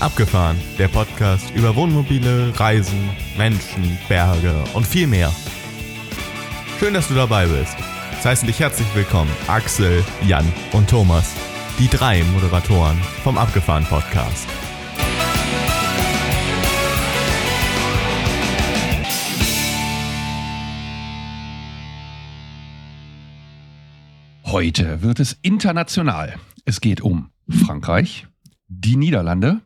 Abgefahren, der Podcast über Wohnmobile, Reisen, Menschen, Berge und viel mehr. Schön, dass du dabei bist. Es heißen dich herzlich willkommen Axel, Jan und Thomas, die drei Moderatoren vom Abgefahren Podcast. Heute wird es international. Es geht um Frankreich, die Niederlande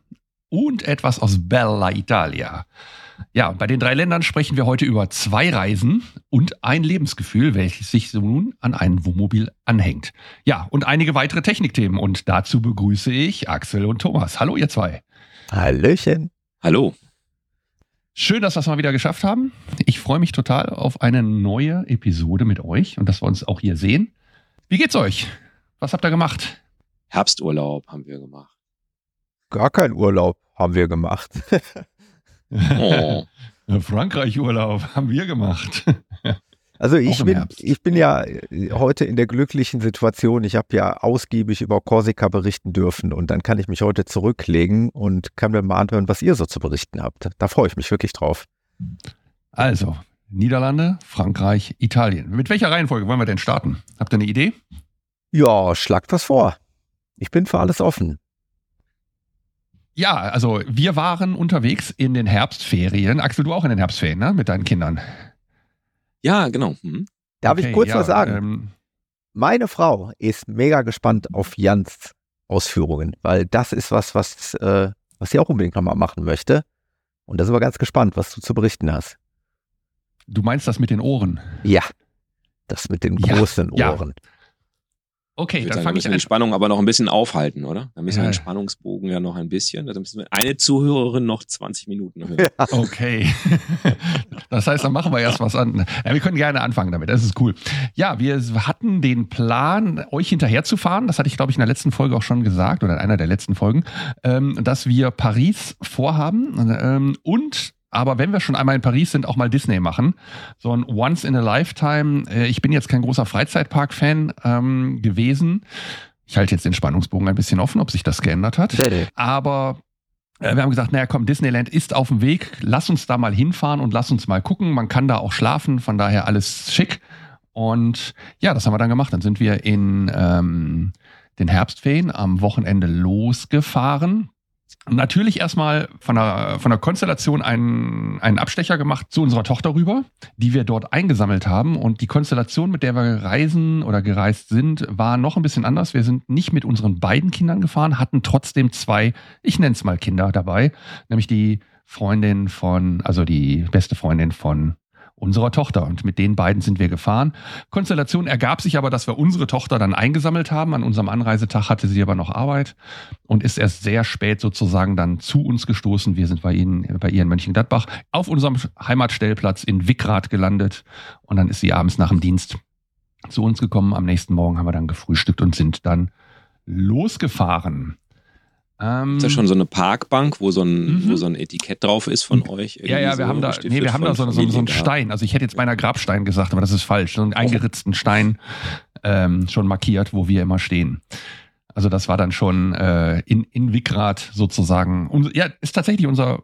und etwas aus Bella Italia. Ja, bei den drei Ländern sprechen wir heute über zwei Reisen und ein Lebensgefühl, welches sich nun an ein Wohnmobil anhängt. Ja, und einige weitere Technikthemen. Und dazu begrüße ich Axel und Thomas. Hallo, ihr zwei. Hallöchen. Hallo. Schön, dass wir es mal wieder geschafft haben. Ich freue mich total auf eine neue Episode mit euch und dass wir uns auch hier sehen. Wie geht's euch? Was habt ihr gemacht? Herbsturlaub haben wir gemacht. Gar kein Urlaub haben wir gemacht. Oh. Frankreich-Urlaub haben wir gemacht. Also ich bin, Herbst. ich bin ja äh, heute in der glücklichen Situation, ich habe ja ausgiebig über Korsika berichten dürfen und dann kann ich mich heute zurücklegen und kann mir mal anhören, was ihr so zu berichten habt. Da freue ich mich wirklich drauf. Also, Niederlande, Frankreich, Italien. Mit welcher Reihenfolge wollen wir denn starten? Habt ihr eine Idee? Ja, schlagt was vor. Ich bin für alles offen. Ja, also wir waren unterwegs in den Herbstferien. Axel, du auch in den Herbstferien, ne? Mit deinen Kindern. Ja, genau. Hm. Darf ich Okay, kurz ja, was sagen? Ähm, Meine Frau ist mega gespannt auf Jans Ausführungen, weil das ist was, was, äh, was sie auch unbedingt nochmal machen möchte. Und da sind wir ganz gespannt, was du zu berichten hast. du meinst das mit den Ohren? Ja, das mit den Ja, großen ja. Okay, dann fange ich müssen die an. Spannung aber noch ein bisschen aufhalten, oder? Da müssen Ja. wir den Spannungsbogen ja noch ein bisschen. Da müssen wir eine Zuhörerin noch 20 Minuten hören. Okay. Das heißt, dann machen wir erst was an. Ja, wir können gerne anfangen damit. Das ist cool. Ja, wir hatten den Plan, euch hinterherzufahren. Das hatte ich, glaube ich, in der letzten Folge auch schon gesagt oder in einer der letzten Folgen, ähm, dass wir Paris vorhaben ähm, und aber wenn wir schon einmal in Paris sind, auch mal Disney machen. So ein Once in a Lifetime. Äh, ich bin jetzt kein großer Freizeitpark-Fan ähm, gewesen. Ich halte jetzt den Spannungsbogen ein bisschen offen, ob sich das geändert hat. Aber äh, wir haben gesagt, naja, komm, Disneyland ist auf dem Weg. Lass uns da mal hinfahren und lass uns mal gucken. Man kann da auch schlafen, von daher alles schick. Und ja, das haben wir dann gemacht. Dann sind wir in ähm, den Herbstferien am Wochenende losgefahren. Natürlich erstmal von der, von der Konstellation einen, einen Abstecher gemacht zu unserer Tochter rüber, die wir dort eingesammelt haben. Und die Konstellation, mit der wir reisen oder gereist sind, war noch ein bisschen anders. Wir sind nicht mit unseren beiden Kindern gefahren, hatten trotzdem zwei, ich nenne es mal Kinder dabei, nämlich die Freundin von, also die beste Freundin von unserer Tochter. Und mit den beiden sind wir gefahren. Konstellation ergab sich aber, dass wir unsere Tochter dann eingesammelt haben. An unserem Anreisetag hatte sie aber noch Arbeit und ist erst sehr spät sozusagen dann zu uns gestoßen. Wir sind bei ihnen, bei ihr in Mönchengladbach auf unserem Heimatstellplatz in Wickrath gelandet. Und dann ist sie abends nach dem Dienst zu uns gekommen. Am nächsten Morgen haben wir dann gefrühstückt und sind dann losgefahren. Ähm, Ist da schon so eine Parkbank, wo so ein, Mhm. wo so ein Etikett drauf ist von euch? Ja, ja, wir so haben da, nee, wir haben da so, so, so einen Stein. Also ich hätte jetzt beinahe Grabstein gesagt, aber das ist falsch. So einen eingeritzten Stein ähm, schon markiert, wo wir immer stehen. Also das war dann schon äh, in, in Wickrath sozusagen. Unser, ja, ist tatsächlich unser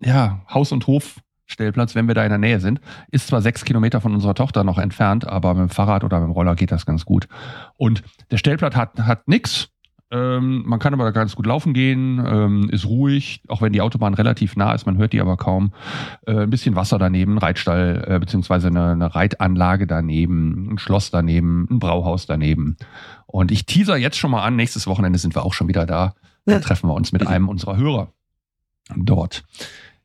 ja, Haus- und Hofstellplatz, wenn wir da in der Nähe sind. Ist zwar sechs Kilometer von unserer Tochter noch entfernt, aber mit dem Fahrrad oder mit dem Roller geht das ganz gut. Und der Stellplatz hat, hat nix. Ähm, man kann aber da ganz gut laufen gehen, ähm, ist ruhig, auch wenn die Autobahn relativ nah ist, man hört die aber kaum. Äh, ein bisschen Wasser daneben, ein Reitstall, äh, beziehungsweise eine, eine Reitanlage daneben, ein Schloss daneben, ein Brauhaus daneben. Und ich teaser jetzt schon mal an, nächstes Wochenende sind wir auch schon wieder da. Dann treffen wir uns mit einem unserer Hörer dort.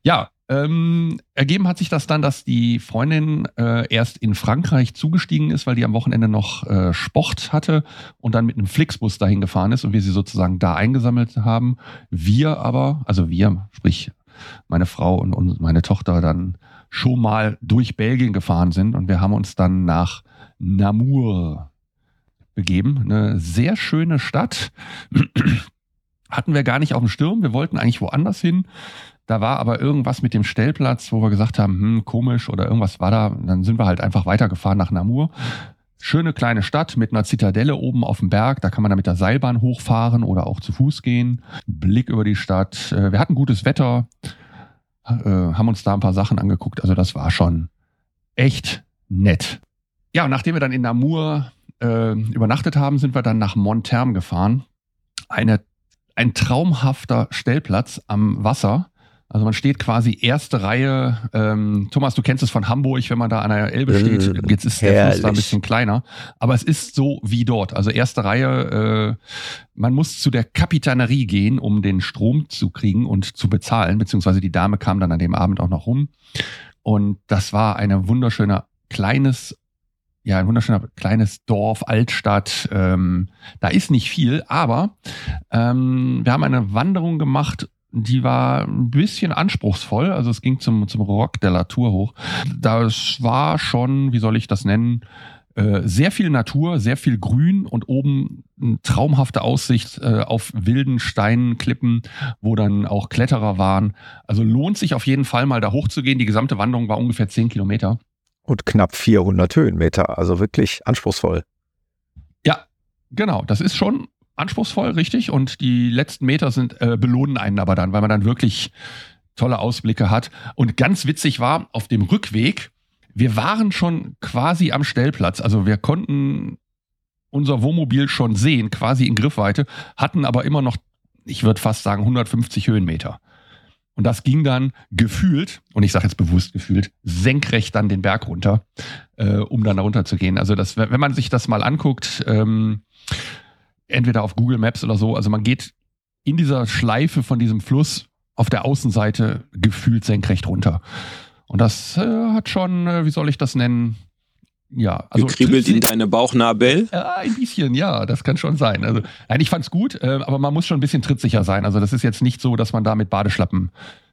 Ja, ähm, ergeben hat sich das dann, dass die Freundin äh, erst in Frankreich zugestiegen ist, weil die am Wochenende noch äh, Sport hatte und dann mit einem Flixbus dahin gefahren ist und wir sie sozusagen da eingesammelt haben. Wir aber, also wir, sprich meine Frau und, und meine Tochter dann schon mal durch Belgien gefahren sind und wir haben uns dann nach Namur begeben. Eine sehr schöne Stadt. Hatten wir gar nicht auf dem Sturm. Wir wollten eigentlich woanders hin. Da war aber irgendwas mit dem Stellplatz, wo wir gesagt haben, hm, komisch oder irgendwas war da. Und dann sind wir halt einfach weitergefahren nach Namur. schöne kleine Stadt mit einer Zitadelle oben auf dem Berg. Da kann man dann mit der Seilbahn hochfahren oder auch zu Fuß gehen. Blick über die Stadt. Äh, wir hatten gutes Wetter, äh, haben uns da ein paar Sachen angeguckt. Also das war schon echt nett. Ja, und nachdem wir dann in Namur äh, übernachtet haben, sind wir dann nach Montherm gefahren. Eine, ein traumhafter Stellplatz am Wasser. Also man steht quasi erste Reihe. Ähm, Thomas, du kennst es von Hamburg, wenn man da an der Elbe steht. Äh, Jetzt ist der Fluss da ein bisschen kleiner, aber es ist so wie dort. Also erste Reihe. Äh, man muss zu der Kapitanerie gehen, um den Strom zu kriegen und zu bezahlen. Beziehungsweise die Dame kam dann an dem Abend auch noch rum. Und das war eine wunderschöne kleines ja, ein wunderschöner kleines Dorf, Altstadt. Ähm, da ist nicht viel, aber ähm, wir haben eine Wanderung gemacht, die war ein bisschen anspruchsvoll. Also es ging zum, zum Rock de la Tour hoch. Das war schon, wie soll ich das nennen, äh, sehr viel Natur, sehr viel Grün und oben eine traumhafte Aussicht äh, auf wilden Steinen, Klippen, wo dann auch Kletterer waren. Also lohnt sich auf jeden Fall mal da hochzugehen. Die gesamte Wanderung war ungefähr 10 Kilometer. Und knapp 400 Höhenmeter, also wirklich anspruchsvoll. Ja, genau. Das ist schon anspruchsvoll, richtig. Und die letzten Meter sind äh, belohnen einen aber dann, weil man dann wirklich tolle Ausblicke hat. Und ganz witzig war, auf dem Rückweg, wir waren schon quasi am Stellplatz. Also wir konnten unser Wohnmobil schon sehen, quasi in Griffweite, hatten aber immer noch, ich würde fast sagen, 150 Höhenmeter. Und das ging dann gefühlt, und ich sage jetzt bewusst gefühlt, senkrecht dann den Berg runter, äh, um dann da runter zu gehen. Also das, wenn man sich das mal anguckt, ähm, entweder auf Google Maps oder so, also man geht in dieser Schleife von diesem Fluss auf der Außenseite gefühlt senkrecht runter. Und das äh, hat schon, äh, wie soll ich das nennen? Ja, also Gekribbelt in deine Bauchnabel. ja, ein bisschen, ja, das kann schon sein. Also, nein, ich fand's gut, äh, aber man muss schon ein bisschen trittsicher sein. Also, das ist jetzt nicht so, dass man da mit Badeschlappen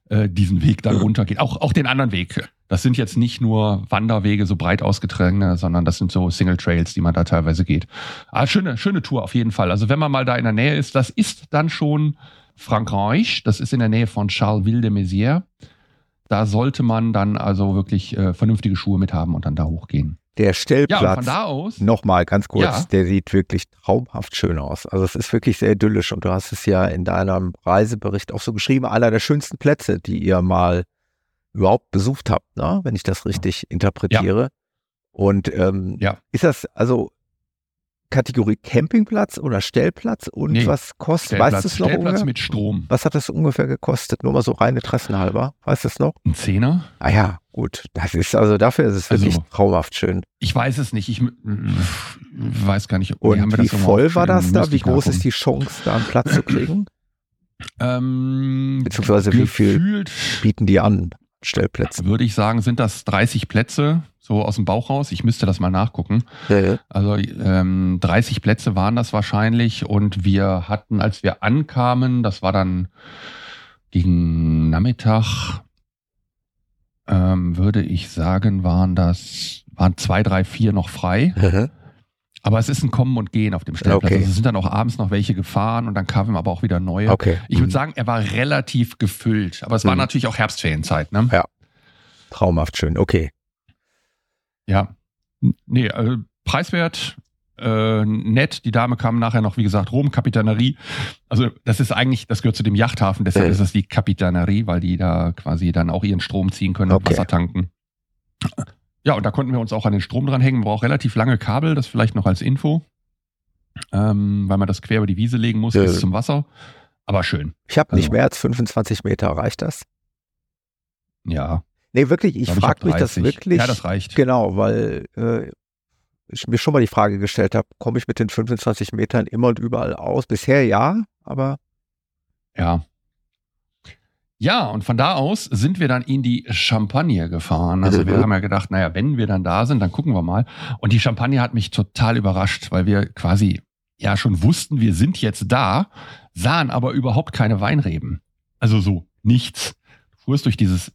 äh, diesen Weg dann runtergeht. Auch, auch den anderen Weg. Das sind jetzt nicht nur Wanderwege, so breit ausgetragene, sondern das sind so Single Trails, die man da teilweise geht. Ah, schöne, schöne Tour auf jeden Fall. Also, wenn man mal da in der Nähe ist, das ist dann schon Frankreich. Das ist in der Nähe von Charleville de Mézières. Da sollte man dann also wirklich äh, vernünftige Schuhe mit haben und dann da hochgehen. Der Ja, Stellplatz, aus. nochmal ganz kurz, Ja. der sieht wirklich traumhaft schön aus. Also es ist wirklich sehr idyllisch und du hast es ja in deinem Reisebericht auch so geschrieben, einer der schönsten Plätze, die ihr mal überhaupt besucht habt, ne? wenn ich das richtig interpretiere. Und ähm, Ja. ist das also Kategorie Campingplatz oder Stellplatz und Nee, was kostet, Stellplatz, weißt du es noch Stellplatz ungefähr? mit Strom. Was hat das ungefähr gekostet? Nur mal so reine Interessenhalber. Weißt du es noch? Ein Zehner? Ah ja, gut. Das ist also dafür ist es Also- wirklich traumhaft schön. Ich weiß es nicht. Ich weiß gar nicht. Und wie voll war das da? Wie groß ist die Chance, da einen Platz zu kriegen? Ähm, Beziehungsweise wie viel bieten die an? Stellplätze. würde ich sagen, sind das 30 Plätze, so aus dem Bauch raus. Ich müsste das mal nachgucken. Ja, ja. Also ähm, 30 Plätze waren das wahrscheinlich und wir hatten, als wir ankamen, das war dann gegen Nachmittag, ähm, würde ich sagen, waren das, waren zwei, drei, vier noch frei. Mhm. Aber es ist ein Kommen und Gehen auf dem Stellplatz. Okay. Also es sind dann auch abends noch welche gefahren und dann kamen aber auch wieder neue. Okay. Ich würde Mhm. sagen, er war relativ gefüllt. Aber es war Mhm. natürlich auch Herbstferienzeit, ne? Ja. Traumhaft schön. Okay. Ja. Nee, äh, preiswert, äh, nett. Die Dame kam nachher noch, wie gesagt, Rom, Kapitanerie. Also das ist eigentlich, das gehört zu dem Yachthafen, deshalb Mhm. ist es die Kapitanerie, weil die da quasi dann auch ihren Strom ziehen können und Okay. Wasser tanken. Ja, und da konnten wir uns auch an den Strom dranhängen. Man braucht relativ lange Kabel, das vielleicht noch als Info. Ähm, weil man das quer über die Wiese legen muss Ja. bis zum Wasser. Aber schön, Ich habe nicht Also- mehr als 25 Meter. Reicht das? ja. Nee, wirklich. Ich hab frage mich das 30. wirklich. Ja, das reicht. Genau, weil äh, ich mir schon mal die Frage gestellt habe, komme ich mit den 25 Metern immer und überall aus? Bisher ja, aber Ja. Ja, und von da aus sind wir dann in die Champagne gefahren. Also wir Mhm. haben ja gedacht, naja, wenn wir dann da sind, dann gucken wir mal. Und die Champagne hat mich total überrascht, weil wir quasi ja schon wussten, wir sind jetzt da, sahen aber überhaupt keine Weinreben. Also so nichts. Du fuhrst durch dieses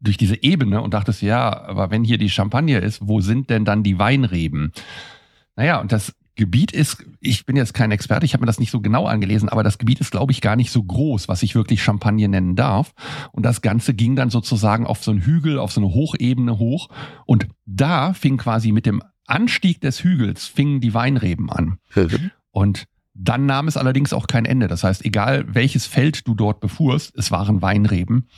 durch diese Ebene und dachtest, ja, aber wenn hier die Champagne ist, wo sind denn dann die Weinreben? Naja, und das Gebiet ist, ich bin jetzt kein Experte, ich habe mir das nicht so genau angelesen, aber das Gebiet ist, glaube ich, gar nicht so groß, was ich wirklich Champagne nennen darf. Und das Ganze ging dann sozusagen auf so einen Hügel, auf so eine Hochebene hoch. Und da fing quasi mit dem Anstieg des Hügels fingen die Weinreben an. Und dann nahm es allerdings auch kein Ende. Das heißt, egal welches Feld du dort befuhrst, es waren Weinreben.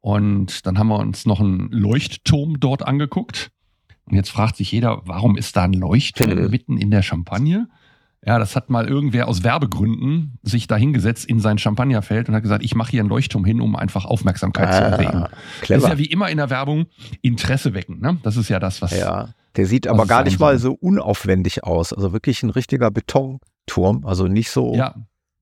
Und dann haben wir uns noch einen Leuchtturm dort angeguckt. Und jetzt fragt sich jeder, warum ist da ein Leuchtturm mitten in der Champagne? Ja, das hat mal irgendwer aus Werbegründen sich da hingesetzt in sein Champagnerfeld und hat gesagt, ich mache hier einen Leuchtturm hin, um einfach Aufmerksamkeit zu erregen. Ah, clever. Das ist ja wie immer in der Werbung Interesse wecken. Ne? Das ist ja das, was. Ja, der sieht aber gar nicht mal so unaufwendig aus. Also wirklich ein richtiger Betonturm. Also nicht so, Ja,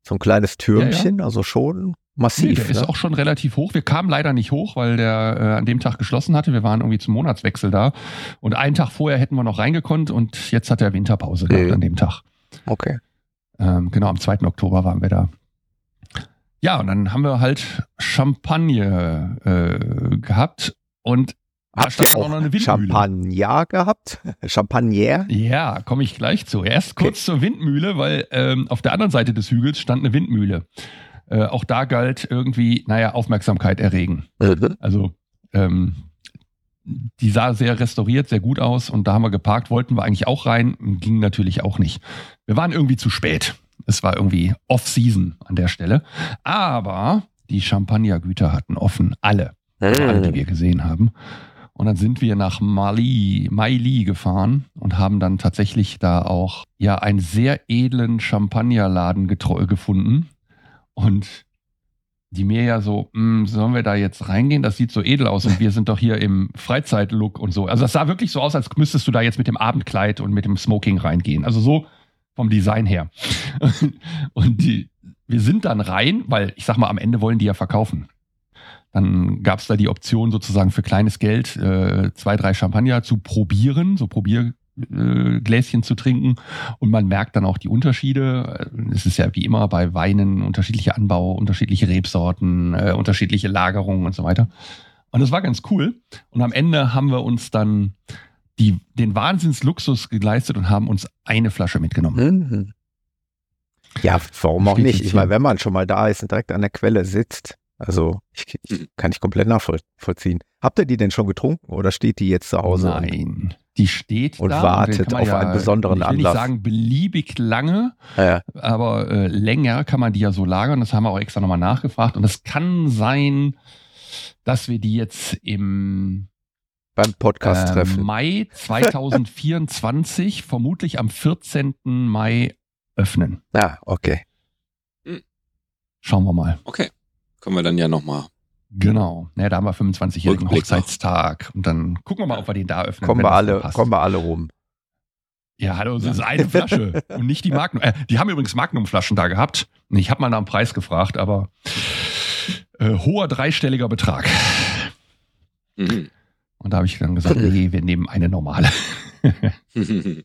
so ein kleines Türmchen, also schon nee, massiv. der ist ne? auch schon relativ hoch. Wir kamen leider nicht hoch, weil der äh, an dem Tag geschlossen hatte. Wir waren irgendwie zum Monatswechsel da. Und einen Tag vorher hätten wir noch reingekonnt und jetzt hat er Winterpause gehabt Mhm. an dem Tag. Okay. Ähm, genau, am 2. Oktober waren wir da. Ja, und dann haben wir halt Champagner äh, gehabt und Habt ihr auch noch eine Windmühle. Champagner gehabt? Champagner? Ja, komme ich gleich zu. Erst kurz zur Windmühle, weil ähm, auf der anderen Seite des Hügels stand eine Windmühle. Äh, auch da galt irgendwie, naja, Aufmerksamkeit erregen. Also ähm, die sah sehr restauriert, sehr gut aus und da haben wir geparkt, wollten wir eigentlich auch rein, ging natürlich auch nicht. Wir waren irgendwie zu spät. Es war irgendwie Off-Season an der Stelle. Aber die Champagnergüter hatten offen, alle, alle, die wir gesehen haben. Und dann sind wir nach Mali, Maili gefahren und haben dann tatsächlich da auch ja einen sehr edlen Champagnerladen gefunden. Und die mir ja so, "Hm, sollen wir da jetzt reingehen? Das sieht so edel aus und wir sind doch hier im Freizeitlook und so. Also das sah wirklich so aus, als müsstest du da jetzt mit dem Abendkleid und mit dem Smoking reingehen. Also so vom Design her. Und die, wir sind dann rein, weil ich sag mal, am Ende wollen die ja verkaufen. Dann gab es da die Option sozusagen für kleines Geld äh, zwei, drei Champagner zu probieren, so Probiergläschen äh, Gläschen zu trinken. Und man merkt dann auch die Unterschiede. Es ist ja wie immer bei Weinen unterschiedliche Anbau, unterschiedliche Rebsorten, äh, unterschiedliche Lagerungen und so weiter. Und das war ganz cool. Und am Ende haben wir uns dann die, den Wahnsinnsluxus geleistet und haben uns eine Flasche mitgenommen. Mhm. Ja, warum auch nicht? Ich meine, wenn man schon mal da ist und direkt an der Quelle sitzt, also ich, ich, kann ich komplett nachvollziehen. Habt ihr die denn schon getrunken oder steht die jetzt zu Hause? und- Nein, die steht und da wartet man auf einen besonderen Ich will Anlass. nicht sagen beliebig lange, Ja, aber äh, länger kann man die ja so lagern. Das haben wir auch extra nochmal nachgefragt. Und es kann sein, dass wir die jetzt im beim äh, Podcast-Treffen. Mai 2024, vermutlich am 14. Mai, öffnen. ja, okay. Schauen wir mal. Okay. Können wir dann ja nochmal. Genau. Ja, da haben wir 25-jährigen Rückblick noch. Hochzeitstag. Und dann gucken wir mal, ob wir den da öffnen. Kommen wir alle, kommen wir alle rum. Ja, hallo, das ist eine Flasche und nicht die Magnum. Äh, die haben übrigens Magnum-Flaschen da gehabt. Ich habe mal nach dem Preis gefragt, aber äh, hoher dreistelliger Betrag. Mhm. Und da habe ich dann gesagt, nee, wir nehmen eine normale.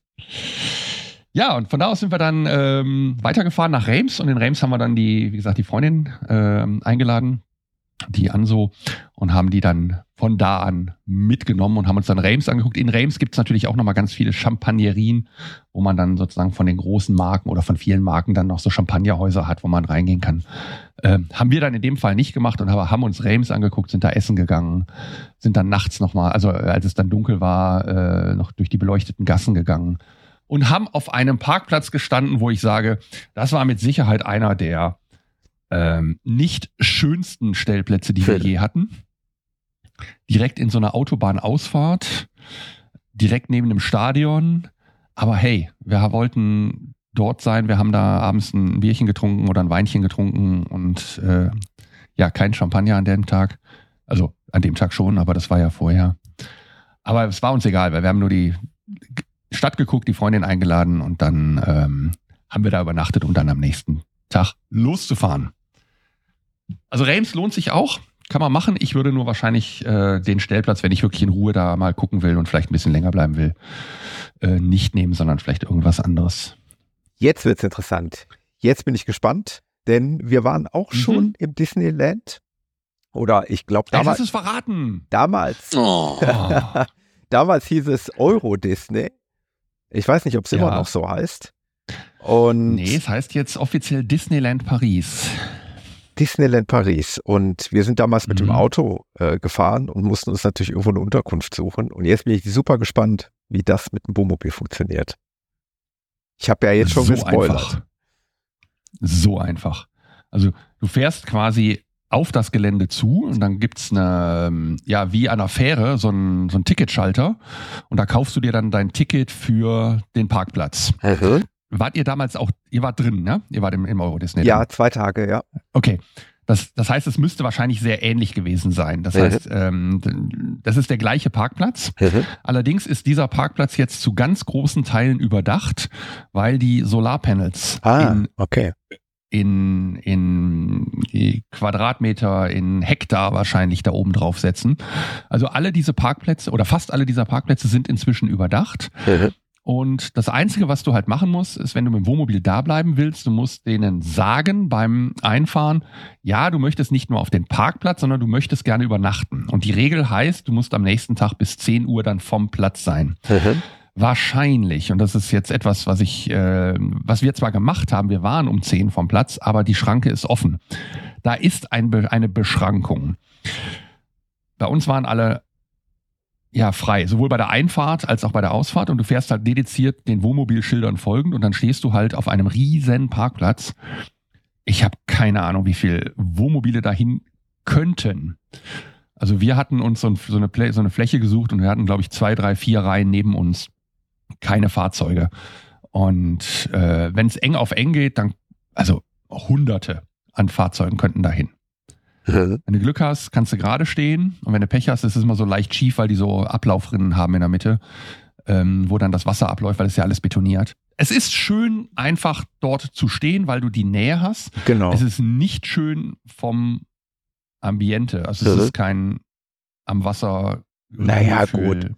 Ja, und von da aus sind wir dann ähm, weitergefahren nach Reims und in Reims haben wir dann die, wie gesagt, die Freundin ähm, eingeladen, die Anso, und haben die dann von da an mitgenommen und haben uns dann Reims angeguckt. In Reims gibt es natürlich auch nochmal ganz viele Champagnerien, wo man dann sozusagen von den großen Marken oder von vielen Marken dann noch so Champagnerhäuser hat, wo man reingehen kann. Ähm, haben wir dann in dem Fall nicht gemacht und haben uns Reims angeguckt, sind da essen gegangen, sind dann nachts nochmal, also äh, als es dann dunkel war, äh, noch durch die beleuchteten Gassen gegangen und haben auf einem Parkplatz gestanden, wo ich sage, das war mit Sicherheit einer der ähm, nicht schönsten Stellplätze, die wir Schön. je hatten. Direkt in so einer Autobahnausfahrt, direkt neben dem Stadion. Aber hey, wir wollten dort sein. Wir haben da abends ein Bierchen getrunken oder ein Weinchen getrunken und äh, ja, kein Champagner an dem Tag. Also an dem Tag schon, aber das war ja vorher. Aber es war uns egal, weil wir haben nur die Stadt geguckt, die Freundin eingeladen und dann ähm, haben wir da übernachtet, um dann am nächsten Tag loszufahren. Also Reims lohnt sich auch, kann man machen. Ich würde nur wahrscheinlich äh, den Stellplatz, wenn ich wirklich in Ruhe da mal gucken will und vielleicht ein bisschen länger bleiben will, äh, nicht nehmen, sondern vielleicht irgendwas anderes. Jetzt wird's interessant. Jetzt bin ich gespannt, denn wir waren auch Mhm. schon im Disneyland. Oder ich glaube damals, lass es verraten. damals, Oh. Damals hieß es Euro Disney. Ich weiß nicht, ob es immer Ja. noch so heißt. Und Nee, es heißt jetzt offiziell Disneyland Paris. Disneyland Paris. Und wir sind damals mit dem Mhm. Auto äh, gefahren und mussten uns natürlich irgendwo eine Unterkunft suchen. Und jetzt bin ich super gespannt, wie das mit dem Wohnmobil funktioniert. Ich habe ja jetzt schon so gespoilert. einfach. So einfach. Also du fährst quasi auf das Gelände zu und dann gibt's eine, ähm, ja, wie an einer Fähre, so ein, so ein Ticketschalter und da kaufst du dir dann dein Ticket für den Parkplatz. Mhm. Wart ihr damals auch, ihr wart drin, ne? Ihr wart im, im Euro Disney. Ja, zwei Tage, ja. Okay. Das, das heißt, es müsste wahrscheinlich sehr ähnlich gewesen sein. Das Mhm. heißt, ähm, das ist der gleiche Parkplatz. Mhm. Allerdings ist dieser Parkplatz jetzt zu ganz großen Teilen überdacht, weil die Solarpanels Ah, in, okay. in, in Quadratmeter, in Hektar wahrscheinlich da oben drauf setzen. Also alle diese Parkplätze oder fast alle dieser Parkplätze sind inzwischen überdacht. Mhm. Und das Einzige, was du halt machen musst, ist, wenn du mit dem Wohnmobil da bleiben willst, du musst denen sagen beim Einfahren, ja, du möchtest nicht nur auf den Parkplatz, sondern du möchtest gerne übernachten. Und die Regel heißt, du musst am nächsten Tag bis 10 Uhr dann vom Platz sein. Mhm. Wahrscheinlich, und das ist jetzt etwas, was ich, äh, was wir zwar gemacht haben, wir waren um 10 vom Platz, aber die Schranke ist offen. Da ist ein, Be- eine Beschrankung. Bei uns waren alle ja frei, sowohl bei der Einfahrt als auch bei der Ausfahrt und du fährst halt dediziert den Wohnmobilschildern folgend und dann stehst du halt auf einem riesen Parkplatz. Ich habe keine Ahnung, wie viel Wohnmobile dahin könnten. Also wir hatten uns so, ein, so, eine, so eine Fläche gesucht und wir hatten, glaube ich, zwei, drei, vier Reihen neben uns. Keine Fahrzeuge. Und äh, wenn es eng auf eng geht, dann, also hunderte an Fahrzeugen könnten dahin. Mhm. Wenn du Glück hast, kannst du gerade stehen. Und wenn du Pech hast, ist es immer so leicht schief, weil die so Ablaufrinnen haben in der Mitte, ähm, wo dann das Wasser abläuft, weil es ja alles betoniert. Es ist schön, einfach dort zu stehen, weil du die Nähe hast. Genau. Es ist nicht schön vom Ambiente. Also es Mhm. ist kein am Wasser. Naja, Ruhegefühl. gut.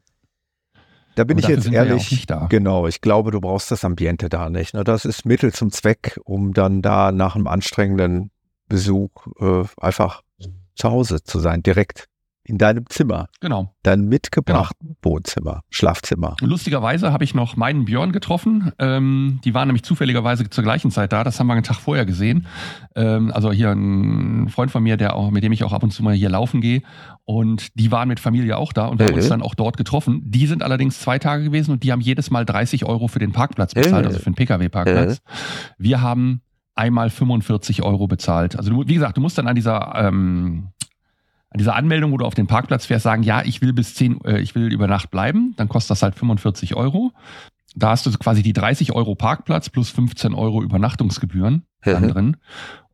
Da bin ich jetzt ja ehrlich. da. Genau, ich glaube, du brauchst das Ambiente da nicht. Ne? Das ist Mittel zum Zweck, um dann da nach einem anstrengenden Besuch äh, einfach zu Hause zu sein, direkt in deinem Zimmer, Genau. dein mitgebrachten Wohnzimmer, Schlafzimmer. Und lustigerweise habe ich noch meinen Björn getroffen. Ähm, die waren nämlich zufälligerweise zur gleichen Zeit da. Das haben wir einen Tag vorher gesehen. Ähm, also hier ein Freund von mir, der auch, mit dem ich auch ab und zu mal hier laufen gehe. Und die waren mit Familie auch da und wir haben Mhm. uns dann auch dort getroffen. Die sind allerdings zwei Tage gewesen und die haben jedes Mal 30 Euro für den Parkplatz bezahlt, Mhm. also für den Pkw-Parkplatz. Wir haben einmal 45 Euro bezahlt. Also du, wie gesagt, du musst dann an dieser ähm, an dieser Anmeldung, wo du auf den Parkplatz fährst, sagen, ja, ich will bis 10, äh, ich will über Nacht bleiben, dann kostet das halt 45 Euro. Da hast du quasi die 30 Euro Parkplatz plus 15 Euro Übernachtungsgebühren dann drin.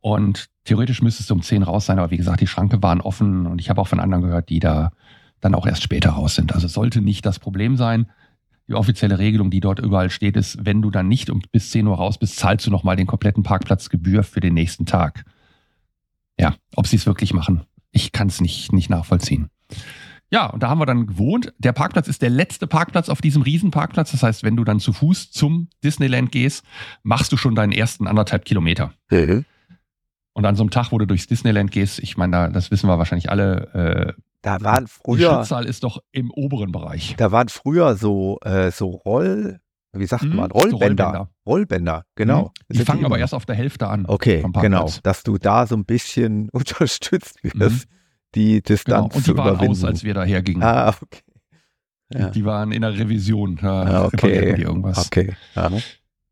Und theoretisch müsstest du um 10 raus sein, aber wie gesagt, die Schranke waren offen und ich habe auch von anderen gehört, die da dann auch erst später raus sind. Also es sollte nicht das Problem sein. Die offizielle Regelung, die dort überall steht, ist, wenn du dann nicht um bis 10 Uhr raus bist, zahlst du nochmal den kompletten Parkplatzgebühr für den nächsten Tag. Ja, ob sie es wirklich machen, ich kann es nicht, nicht nachvollziehen. Ja, und da haben wir dann gewohnt. Der Parkplatz ist der letzte Parkplatz auf diesem Riesenparkplatz. Das heißt, wenn du dann zu Fuß zum Disneyland gehst, machst du schon deinen ersten anderthalb Kilometer. Mhm. Und an so einem Tag, wo du durchs Disneyland gehst, ich meine, da, das wissen wir wahrscheinlich alle, äh, Da waren die früher, Stückzahl ist doch im oberen Bereich. da waren früher so, äh, so Roll, wie sagt Mhm, man, so Rollbänder. Rollbänder. Rollbänder, genau. Mhm. Die fangen aber immer erst auf der Hälfte an. Okay, genau, dass du da so ein bisschen unterstützt wirst, die Genau. Distanz Und zu die waren überwinden. aus, als wir daher gingen. ah, okay. Ja. Die waren in der Revision. Da Ah, okay. die irgendwas. Okay. Ja.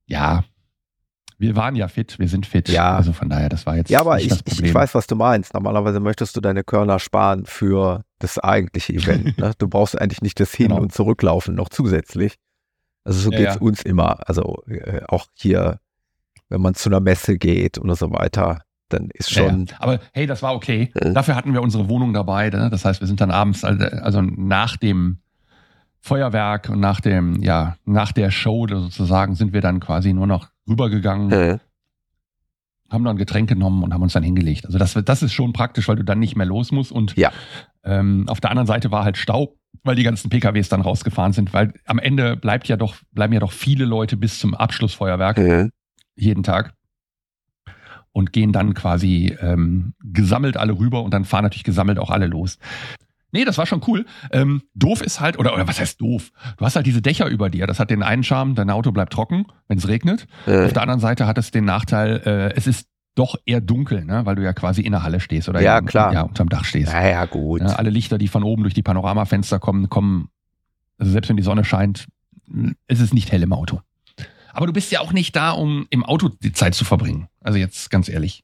Ja. Wir waren ja fit, wir sind fit. Ja. Also von daher, das war jetzt Ja, aber nicht ich, das Problem. ich weiß, was du meinst. Normalerweise möchtest du deine Körner sparen für das eigentliche Event. ne? Du brauchst eigentlich nicht das Hin- Genau. und Zurücklaufen noch zusätzlich. Also so Ja, geht's ja. uns immer. Also äh, auch hier, wenn man zu einer Messe geht oder so weiter, dann ist schon. ja. Aber hey, das war okay. Mhm. Dafür hatten wir unsere Wohnung dabei. Ne? Das heißt, wir sind dann abends, also- also nach dem Feuerwerk und nach dem, ja, nach der Show sozusagen, sind wir dann quasi nur noch rübergegangen, Äh, haben dann ein Getränk genommen und haben uns dann hingelegt. Also das, das ist schon praktisch, weil du dann nicht mehr los musst. Und Ja. ähm, auf der anderen Seite war halt Stau, weil die ganzen PKWs dann rausgefahren sind, weil am Ende bleibt ja doch, bleiben ja doch viele Leute bis zum Abschlussfeuerwerk äh, jeden Tag und gehen dann quasi ähm, gesammelt alle rüber und dann fahren natürlich gesammelt auch alle los. Nee, das war schon cool. Ähm, doof ist halt, oder, oder was heißt doof? Du hast halt diese Dächer über dir. Das hat den einen Charme, dein Auto bleibt trocken, wenn es regnet. äh, Auf der anderen Seite hat es den Nachteil, äh, es ist doch eher dunkel, ne? weil du ja quasi in der Halle stehst oder Ja, im- klar. Ja, unterm Dach stehst. naja, gut. Ja, alle Lichter, die von oben durch die Panoramafenster kommen, kommen, also selbst wenn die Sonne scheint, es ist nicht hell im Auto. Aber du bist ja auch nicht da, um im Auto die Zeit zu verbringen. Also jetzt ganz ehrlich.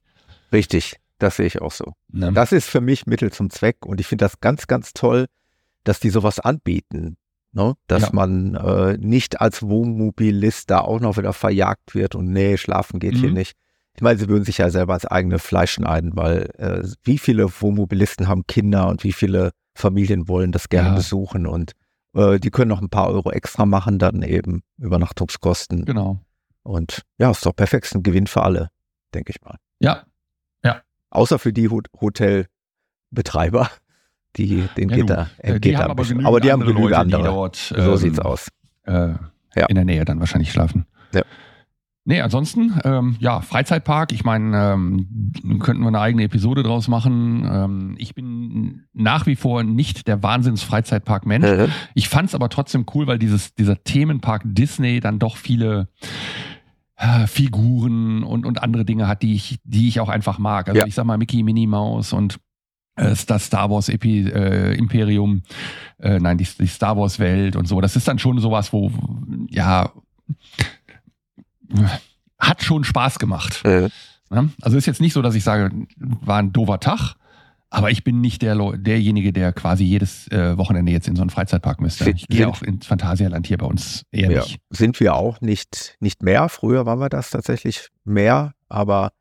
Richtig, das sehe ich auch so. Ne? Das ist für mich Mittel zum Zweck und ich finde das ganz, ganz toll, dass die sowas anbieten. Ne? Dass Ja. man äh, nicht als Wohnmobilist da auch noch wieder verjagt wird und nee, schlafen geht hier Mhm. nicht. Ich meine, sie würden sich ja selber ins eigene Fleisch schneiden, weil äh, wie viele Wohnmobilisten haben Kinder und wie viele Familien wollen das gerne Ja. besuchen und äh, die können noch ein paar Euro extra machen, dann eben Übernachtungskosten. genau. Und ja, ist doch perfekt, ist ein Gewinn für alle, denke ich mal. Ja, Außer für die Hot Hotelbetreiber, die den Ja, da äh, die haben aber aber die haben genügend Leute, andere. dort so ähm, sieht's aus. äh, Ja. in der Nähe dann wahrscheinlich schlafen. Ja. Nee, ansonsten, ähm, ja, Freizeitpark, ich meine, ähm, könnten wir eine eigene Episode draus machen. Ähm, ich bin nach wie vor nicht der Wahnsinns-Freizeitpark-Mensch. Mhm. Ich fand es aber trotzdem cool, weil dieses, dieser Themenpark Disney dann doch viele Figuren und, und andere Dinge hat, die ich, die ich auch einfach mag. Also Ja. ich sag mal Mickey, Minnie Maus und äh, das Star Wars Epi, äh, Imperium, äh, nein, die, die Star Wars Welt und so. Das ist dann schon sowas, wo, ja, hat schon Spaß gemacht. Mhm. Also ist jetzt nicht so, dass ich sage, war ein doofer Tag, aber ich bin nicht der, derjenige, der quasi jedes äh, Wochenende jetzt in so einen Freizeitpark müsste. Sind- Ich gehe auch ins Phantasialand hier bei uns eher Ja. nicht. Sind wir auch nicht, nicht mehr. Früher waren wir das tatsächlich mehr, aber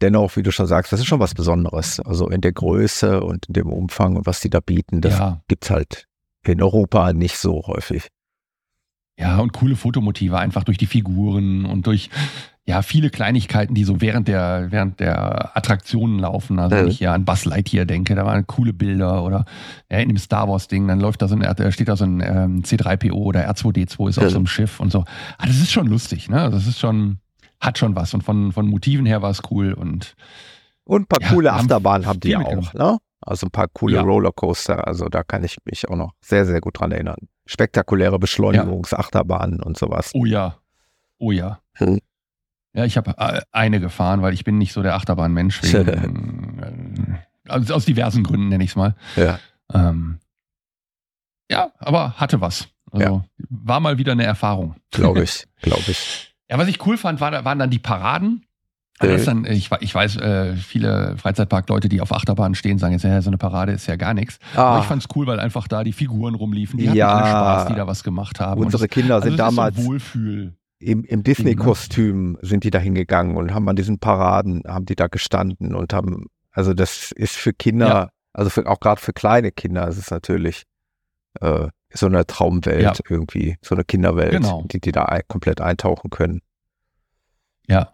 dennoch, wie du schon sagst, das ist schon was Besonderes. Also in der Größe und in dem Umfang und was die da bieten, das Ja, gibt's halt in Europa nicht so häufig. ja, und coole Fotomotive einfach durch die Figuren und durch ja viele Kleinigkeiten, die so während der während der Attraktionen laufen. Also wenn ich hier an Buzz Lightyear denke, da waren coole Bilder oder ja, in dem Star Wars Ding, dann läuft da so ein R- steht da so ein ähm, C3PO oder R2D2 ist auf so einem Schiff und so. Ah, das ist schon lustig, ne? Das ist schon hat schon was und von von Motiven her war es cool und Und ein paar Ja, coole haben Achterbahnen haben die ja mitgenommen. auch, ne? Also ein paar coole Ja. Rollercoaster. Also da kann ich mich auch noch sehr, sehr gut dran erinnern. Spektakuläre Beschleunigungsachterbahnen und sowas. oh ja, oh ja. Hm. Ja, ich habe äh, eine gefahren, weil ich bin nicht so der Achterbahnmensch wegen, äh, also aus diversen Gründen nenne ich es mal. Ja. Ähm, ja, aber hatte was. Also Ja. war mal wieder eine Erfahrung. Glaube ich, glaube ich. Ja, was ich cool fand, war, waren dann die Paraden. Also ist dann, ich, ich weiß, äh, viele Freizeitpark-Leute, die auf Achterbahnen stehen, sagen jetzt, ja, so eine Parade ist ja gar nichts. Aber ich Ah, fand's cool, weil einfach da die Figuren rumliefen. Die hatten Ja. Spaß, die da was gemacht haben. Unsere Kinder also sind ist damals so Wohlfühl. Im, im Disney-Kostüm sind die da hingegangen und haben an diesen Paraden, haben die da gestanden und haben, also das ist für Kinder, Ja. also für, auch gerade für kleine Kinder, ist es natürlich äh, so eine Traumwelt Ja. irgendwie, so eine Kinderwelt, Genau. die die da ein, komplett eintauchen können. Ja.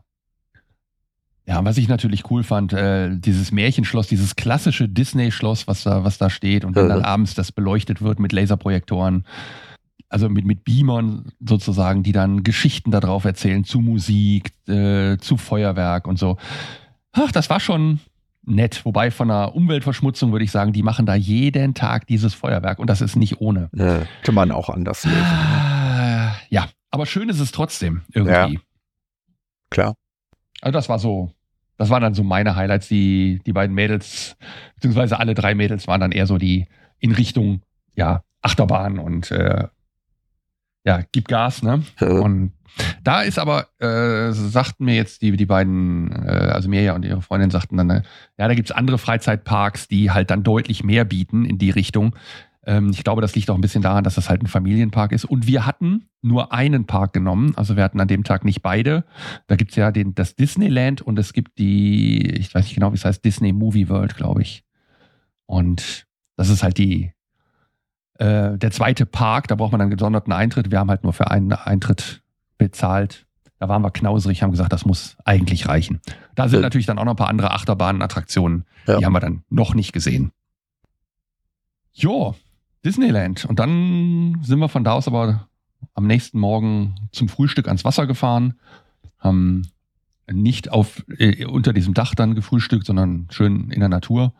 Ja, was ich natürlich cool fand, äh, dieses Märchenschloss, dieses klassische Disney-Schloss, was da, was da steht und wenn dann Mhm. abends das beleuchtet wird mit Laserprojektoren, also mit, mit Beamern sozusagen, die dann Geschichten darauf erzählen zu Musik, äh, zu Feuerwerk und so. Ach, das war schon nett. Wobei von der Umweltverschmutzung würde ich sagen, die machen da jeden Tag dieses Feuerwerk und das ist nicht ohne. Ja. Könnte man auch anders lösen. Ah, Ja, aber schön ist es trotzdem irgendwie. Klar. Also das war so, das waren dann so meine Highlights. Die, die beiden Mädels, beziehungsweise alle drei Mädels waren dann eher so die in Richtung, ja, Achterbahn und äh, ja, gib Gas, ne? Und da ist aber, äh, sagten mir jetzt die, die beiden, äh, also Mirja und ihre Freundin sagten dann, äh, ja, da gibt's andere Freizeitparks, die halt dann deutlich mehr bieten in die Richtung. Ähm, ich glaube, das liegt auch ein bisschen daran, dass das halt ein Familienpark ist. Und wir hatten nur einen Park genommen, also wir hatten an dem Tag nicht beide. Da gibt's ja den, das Disneyland und es gibt die, ich weiß nicht genau, wie es heißt, Disney Movie World, glaube ich. Und das ist halt die, äh, der zweite Park, da braucht man dann gesonderten Eintritt. Wir haben halt nur für einen Eintritt bezahlt. Da waren wir knauserig, haben gesagt, das muss eigentlich reichen. Da sind Ja. natürlich dann auch noch ein paar andere Achterbahnen, Attraktionen, Ja. die haben wir dann noch nicht gesehen. Jo, Disneyland. Und dann sind wir von da aus aber am nächsten Morgen zum Frühstück ans Wasser gefahren, haben nicht auf, äh, unter diesem Dach dann gefrühstückt, sondern schön in der Natur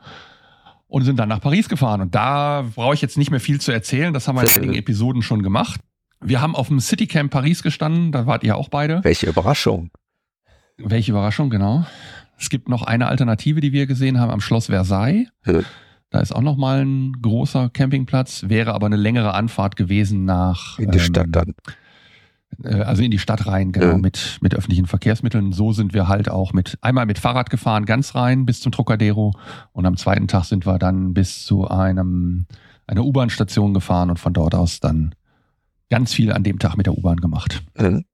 und sind dann nach Paris gefahren. Und da brauche ich jetzt nicht mehr viel zu erzählen. Das haben wir in einigen Episoden schon gemacht. Wir haben auf dem Citycamp Paris gestanden. Da wart ihr auch beide. Welche Überraschung. Welche Überraschung, genau. Es gibt noch eine Alternative, die wir gesehen haben am Schloss Versailles. Da ist auch noch mal ein großer Campingplatz, wäre aber eine längere Anfahrt gewesen nach In die ähm, Stadt dann. Äh, also in die Stadt rein, genau, Ja. mit, mit öffentlichen Verkehrsmitteln. So sind wir halt auch mit einmal mit Fahrrad gefahren, ganz rein bis zum Trocadero. Und am zweiten Tag sind wir dann bis zu einem einer U-Bahn-Station gefahren und von dort aus dann ganz viel an dem Tag mit der U-Bahn gemacht. Mhm.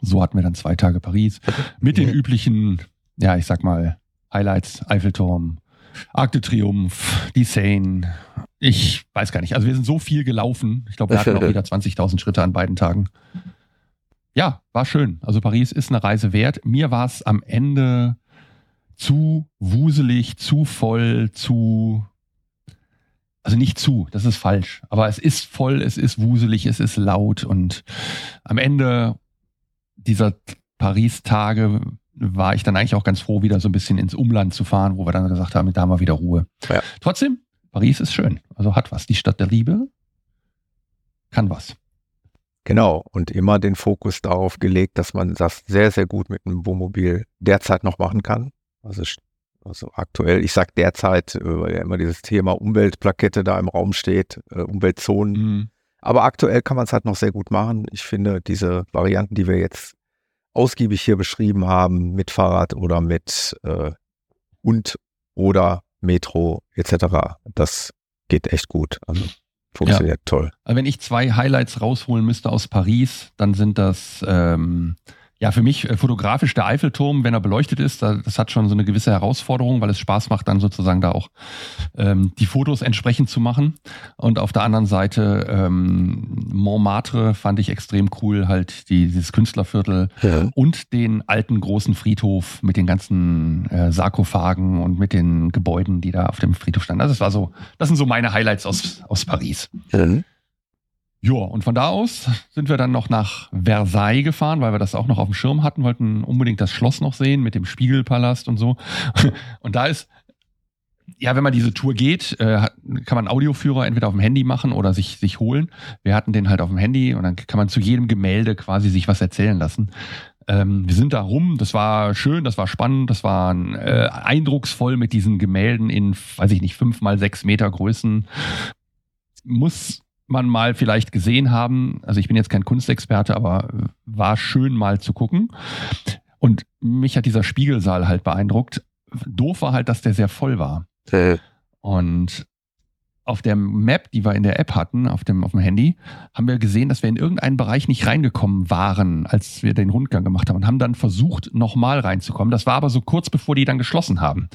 So hatten wir dann zwei Tage Paris mit den üblichen, ja, ich sag mal, Highlights, Eiffelturm, Arc de Triomphe, die Seine. Ich weiß gar nicht. Also wir sind so viel gelaufen. Ich glaube, wir hatten auch wieder 20.000 Schritte an beiden Tagen. Ja, war schön. Also Paris ist eine Reise wert. Mir war es am Ende zu wuselig, zu voll, zu also nicht zu, das ist falsch, aber es ist voll, es ist wuselig, es ist laut und am Ende dieser Paris-Tage war ich dann eigentlich auch ganz froh, wieder so ein bisschen ins Umland zu fahren, wo wir dann gesagt haben, da haben wir wieder Ruhe. Ja. Trotzdem, Paris ist schön, also hat was. Die Stadt der Liebe kann was. Genau. Und immer den Fokus darauf gelegt, dass man das sehr, sehr gut mit einem Wohnmobil derzeit noch machen kann. Also, also aktuell, ich sag derzeit, äh, weil ja immer dieses Thema Umweltplakette da im Raum steht, äh, Umweltzonen. Mhm. Aber aktuell kann man es halt noch sehr gut machen. Ich finde diese Varianten, die wir jetzt ausgiebig hier beschrieben haben, mit Fahrrad oder mit äh, und oder Metro etc., das geht echt gut. Also funktioniert toll. Also wenn ich zwei Highlights rausholen müsste aus Paris, dann sind das ähm, ja für mich äh, fotografisch der Eiffelturm, wenn er beleuchtet ist. da- Das hat schon so eine gewisse Herausforderung, weil es Spaß macht, dann sozusagen da auch ähm, die Fotos entsprechend zu machen. Und auf der anderen Seite ähm, Montmartre fand ich extrem cool, halt die, dieses Künstlerviertel und den alten großen Friedhof mit den ganzen äh, Sarkophagen und mit den Gebäuden, die da auf dem Friedhof standen. Also es war so, das sind so meine Highlights aus, aus Paris. Mhm. Ja, und von da aus sind wir dann noch nach Versailles gefahren, weil wir das auch noch auf dem Schirm hatten, wollten unbedingt das Schloss noch sehen mit dem Spiegelpalast und so. Und da ist, ja, wenn man diese Tour geht, äh, kann man Audioführer entweder auf dem Handy machen oder sich, sich holen. Wir hatten den halt auf dem Handy und dann kann man zu jedem Gemälde quasi sich was erzählen lassen. Ähm, wir sind da rum, das war schön, das war spannend, das war äh, eindrucksvoll mit diesen Gemälden in, weiß ich nicht, fünf mal sechs Meter Größen. Muss man mal vielleicht gesehen haben. Also ich bin jetzt kein Kunstexperte, aber war schön mal zu gucken. Und mich hat dieser Spiegelsaal halt beeindruckt. Doof war halt, dass der sehr voll war. Äh, Und auf der Map, die wir in der App hatten, auf dem, auf dem Handy, haben wir gesehen, dass wir in irgendeinen Bereich nicht reingekommen waren, als wir den Rundgang gemacht haben und haben dann versucht, nochmal reinzukommen. Das war aber so kurz bevor die dann geschlossen haben.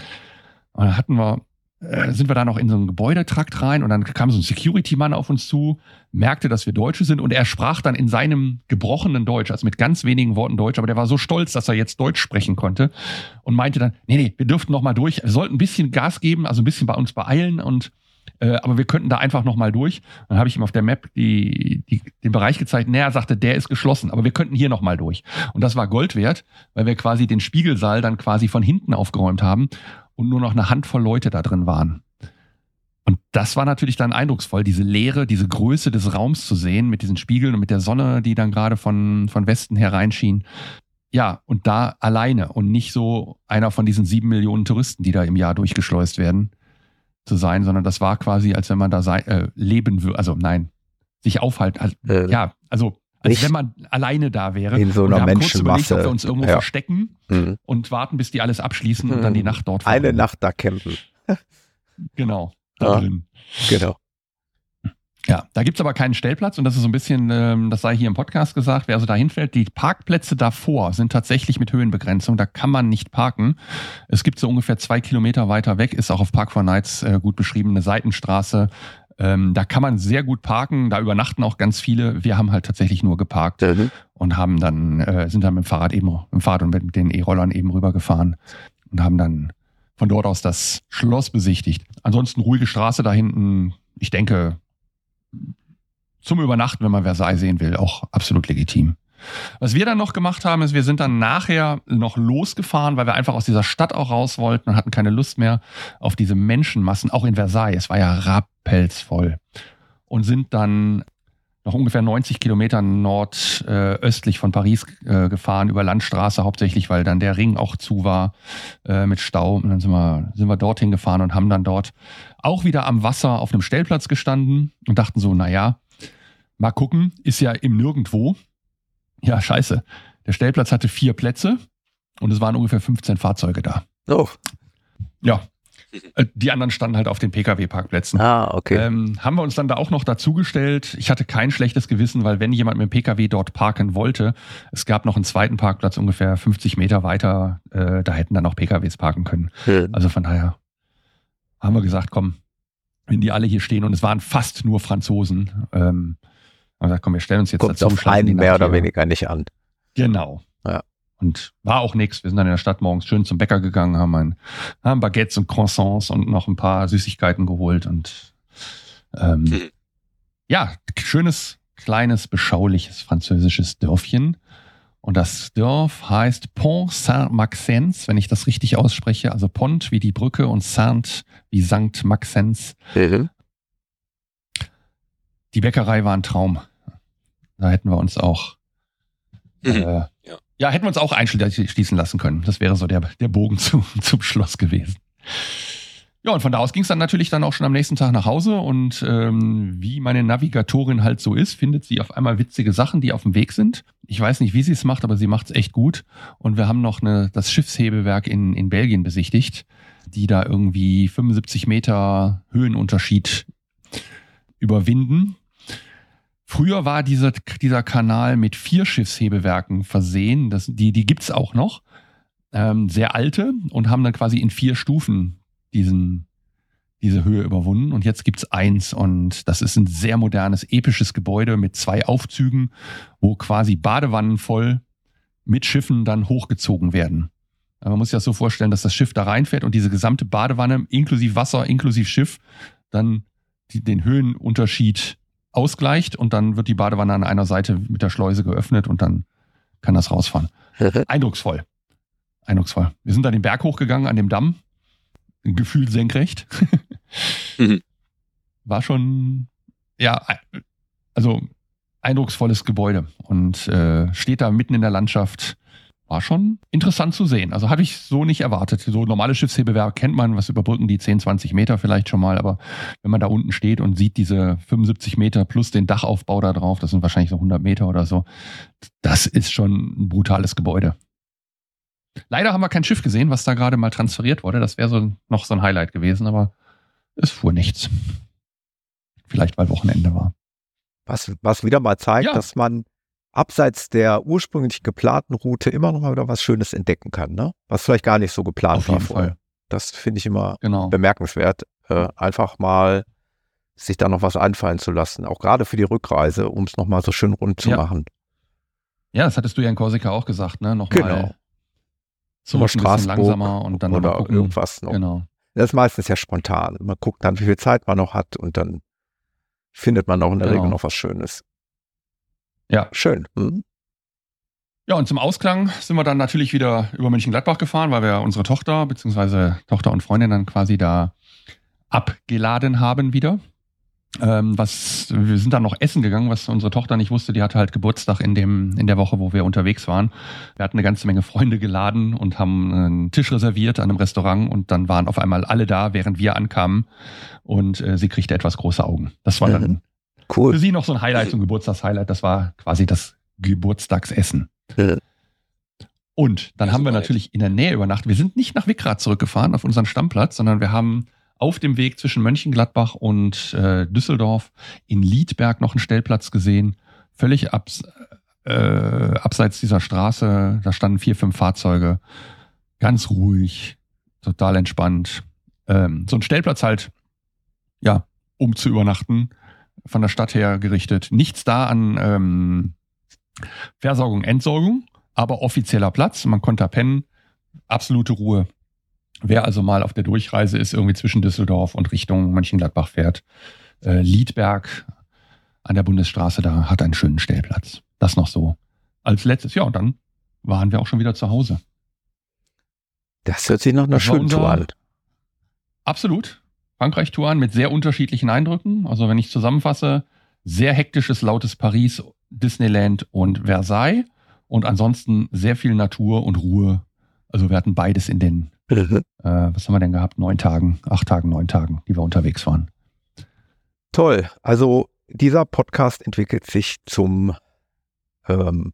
Und dann hatten wir, äh, sind wir da noch in so einen Gebäudetrakt rein und dann kam so ein Security-Mann auf uns zu, merkte, dass wir Deutsche sind und er sprach dann in seinem gebrochenen Deutsch, also mit ganz wenigen Worten Deutsch, aber der war so stolz, dass er jetzt Deutsch sprechen konnte und meinte dann, nee, nee, wir dürften noch mal durch, wir sollten ein bisschen Gas geben, also ein bisschen bei uns beeilen und äh, aber wir könnten da einfach noch mal durch. Dann habe ich ihm auf der Map die, die, den Bereich gezeigt. Nee, er sagte, der ist geschlossen, aber wir könnten hier noch mal durch. Und das war Gold wert, weil wir quasi den Spiegelsaal dann quasi von hinten aufgeräumt haben und nur noch eine Handvoll Leute da drin waren. Und das war natürlich dann eindrucksvoll, diese Leere, diese Größe des Raums zu sehen mit diesen Spiegeln und mit der Sonne, die dann gerade von, von Westen hereinschien. Ja, und da alleine und nicht so einer von diesen sieben Millionen Touristen, die da im Jahr durchgeschleust werden, zu sein, sondern das war quasi, als wenn man da sei, äh, leben würde. Also nein, sich aufhalten. Also, äh, ja, also als Nicht wenn man alleine da wäre. in so Und einer wir haben kurz überlegt, Menschenmasse. ob wir uns irgendwo Ja. verstecken mhm. und warten, bis die alles abschließen und dann die Nacht dort Eine verbringen. Nacht da campen. Genau, da Ja. Genau. Ja, da gibt's aber keinen Stellplatz und das ist so ein bisschen, ähm, das sei hier im Podcast gesagt, wer also da hinfällt, die Parkplätze davor sind tatsächlich mit Höhenbegrenzung, da kann man nicht parken. Es gibt so ungefähr zwei Kilometer weiter weg, ist auch auf Park for Nights äh, gut beschrieben, eine Seitenstraße. Ähm, da kann man sehr gut parken, da übernachten auch ganz viele. Wir haben halt tatsächlich nur geparkt Mhm. und haben dann, äh, sind dann mit dem Fahrrad eben, mit dem Fahrrad und mit den E-Rollern eben rübergefahren und haben dann von dort aus das Schloss besichtigt. Ansonsten ruhige Straße da hinten, ich denke, zum Übernachten, wenn man Versailles sehen will, auch absolut legitim. Was wir dann noch gemacht haben, ist, wir sind dann nachher noch losgefahren, weil wir einfach aus dieser Stadt auch raus wollten und hatten keine Lust mehr auf diese Menschenmassen, auch in Versailles. Es war ja rappelsvoll. Und sind dann noch ungefähr 90 Kilometer nordöstlich von Paris äh, gefahren, über Landstraße hauptsächlich, weil dann der Ring auch zu war äh, mit Stau. Und dann sind wir, sind wir dorthin gefahren und haben dann dort auch wieder am Wasser auf einem Stellplatz gestanden und dachten so, naja, Mal gucken, ist ja im Nirgendwo. Ja, scheiße. Der Stellplatz hatte vier Plätze und es waren ungefähr 15 Fahrzeuge da. Oh. Ja. Äh, Die anderen standen halt auf den Pkw-Parkplätzen. Ah, okay. Ähm, haben wir uns dann da auch noch dazugestellt. Ich hatte kein schlechtes Gewissen, weil wenn jemand mit dem Pkw dort parken wollte, es gab noch einen zweiten Parkplatz ungefähr 50 Meter weiter, äh, da hätten dann auch Pkws parken können. Hm. Also von daher haben wir gesagt, komm, wenn die alle hier stehen und es waren fast nur Franzosen, ähm, haben wir gesagt, komm, wir stellen uns jetzt Kommt dazu. auf einen mehr oder weniger nicht an. Genau. Und war auch nichts. Wir sind dann in der Stadt morgens schön zum Bäcker gegangen, haben, ein, haben Baguettes und Croissants und noch ein paar Süßigkeiten geholt und ähm, ja, schönes, kleines, beschauliches französisches Dörfchen. Und das Dorf heißt Pont Saint-Maxence, wenn ich das richtig ausspreche. Also Pont wie die Brücke und Saint wie Sankt Maxence. Mhm. Die Bäckerei war ein Traum. Da hätten wir uns auch Mhm. äh, Ja. Ja. hätten wir uns auch einschließen lassen können. Das wäre so der, der Bogen zu, zum Schloss gewesen. Ja, und von da aus ging es dann natürlich dann auch schon am nächsten Tag nach Hause und ähm, wie meine Navigatorin halt so ist, findet sie auf einmal witzige Sachen, die auf dem Weg sind. Ich weiß nicht, wie sie es macht, aber sie macht es echt gut. Und wir haben noch eine, das Schiffshebewerk in, in Belgien besichtigt, die da irgendwie 75 Meter Höhenunterschied überwinden. Früher war dieser, dieser Kanal mit vier Schiffshebewerken versehen. Das, die die gibt's auch noch. Ähm, sehr alte und haben dann quasi in vier Stufen diesen, diese Höhe überwunden. Und jetzt gibt's eins. Und das ist ein sehr modernes, episches Gebäude mit zwei Aufzügen, wo quasi Badewannen voll mit Schiffen dann hochgezogen werden. Man muss sich das so vorstellen, dass das Schiff da reinfährt und diese gesamte Badewanne inklusive Wasser, inklusive Schiff, dann die, den Höhenunterschied ausgleicht und dann wird die Badewanne an einer Seite mit der Schleuse geöffnet und dann kann das rausfahren. Eindrucksvoll. Eindrucksvoll. Wir sind dann den Berg hochgegangen an dem Damm. Gefühlt senkrecht. Mhm. War schon, ja, also eindrucksvolles Gebäude und äh, steht da mitten in der Landschaft. War schon interessant zu sehen. Also hatte ich so nicht erwartet. So normale Schiffshebewerk kennt man, was überbrücken die 10, 20 Meter vielleicht schon mal. Aber wenn man da unten steht und sieht diese 75 Meter plus den Dachaufbau da drauf, das sind wahrscheinlich so 100 Meter oder so, das ist schon ein brutales Gebäude. Leider haben wir kein Schiff gesehen, was da gerade mal transferiert wurde. Das wäre so noch so ein Highlight gewesen, aber es fuhr nichts. Vielleicht weil Wochenende war. Was, was wieder mal zeigt, Ja. dass man abseits der ursprünglich geplanten Route immer noch mal wieder was Schönes entdecken kann, ne? Was vielleicht gar nicht so geplant Auf war jeden vorher. Fall. Das finde ich immer Genau. bemerkenswert, äh, einfach mal sich da noch was einfallen zu lassen, auch gerade für die Rückreise, um es noch mal so schön rund zu Ja. machen. Ja, das hattest du ja in Korsika auch gesagt, ne? Nochmal Genau. zurück ein bisschen langsamer und dann noch mal Oder gucken. irgendwas noch. Genau. Das ist meistens ja spontan. Man guckt dann, wie viel Zeit man noch hat und dann findet man auch in der Genau. Regel noch was Schönes. Ja. Schön. Hm? Ja, und zum Ausklang sind wir dann natürlich wieder über Mönchengladbach gefahren, weil wir unsere Tochter, beziehungsweise Tochter und Freundin dann quasi da abgeladen haben wieder. Ähm, was, wir sind dann noch essen gegangen, was unsere Tochter nicht wusste. Die hatte halt Geburtstag in dem, in der Woche, wo wir unterwegs waren. Wir hatten eine ganze Menge Freunde geladen und haben einen Tisch reserviert an einem Restaurant und dann waren auf einmal alle da, während wir ankamen und äh, sie kriegte etwas große Augen. Das war dann Mhm. Für Cool. sie noch so ein Highlight, so ein Geburtstagshighlight. Das war quasi das Geburtstagsessen. Mhm. Und dann haben wir natürlich in der Nähe übernachtet. Wir sind nicht nach Wickrad zurückgefahren auf unseren Stammplatz, sondern wir haben auf dem Weg zwischen Mönchengladbach und äh, Düsseldorf in Liedberg noch einen Stellplatz gesehen. Völlig abs äh, abseits dieser Straße. Da standen vier, fünf Fahrzeuge. Ganz ruhig, total entspannt. Ähm, so ein Stellplatz halt, ja, um zu übernachten, von der Stadt her gerichtet. Nichts da an ähm, Versorgung, Entsorgung, aber offizieller Platz. Man konnte da pennen. Absolute Ruhe. Wer also mal auf der Durchreise ist, irgendwie zwischen Düsseldorf und Richtung Mönchengladbach fährt, äh, Liedberg an der Bundesstraße, da hat einen schönen Stellplatz. Das noch so als letztes. Ja, und dann waren wir auch schon wieder zu Hause. Das hört sich nach einer schönen Tour an. Absolut. Frankreich-Touren mit sehr unterschiedlichen Eindrücken. Also wenn ich zusammenfasse, sehr hektisches, lautes Paris, Disneyland und Versailles. Und ansonsten sehr viel Natur und Ruhe. Also wir hatten beides in den, Mhm. äh, was haben wir denn gehabt? Neun Tagen, acht Tagen, neun Tagen, die wir unterwegs waren. Toll. Also dieser Podcast entwickelt sich zum ähm,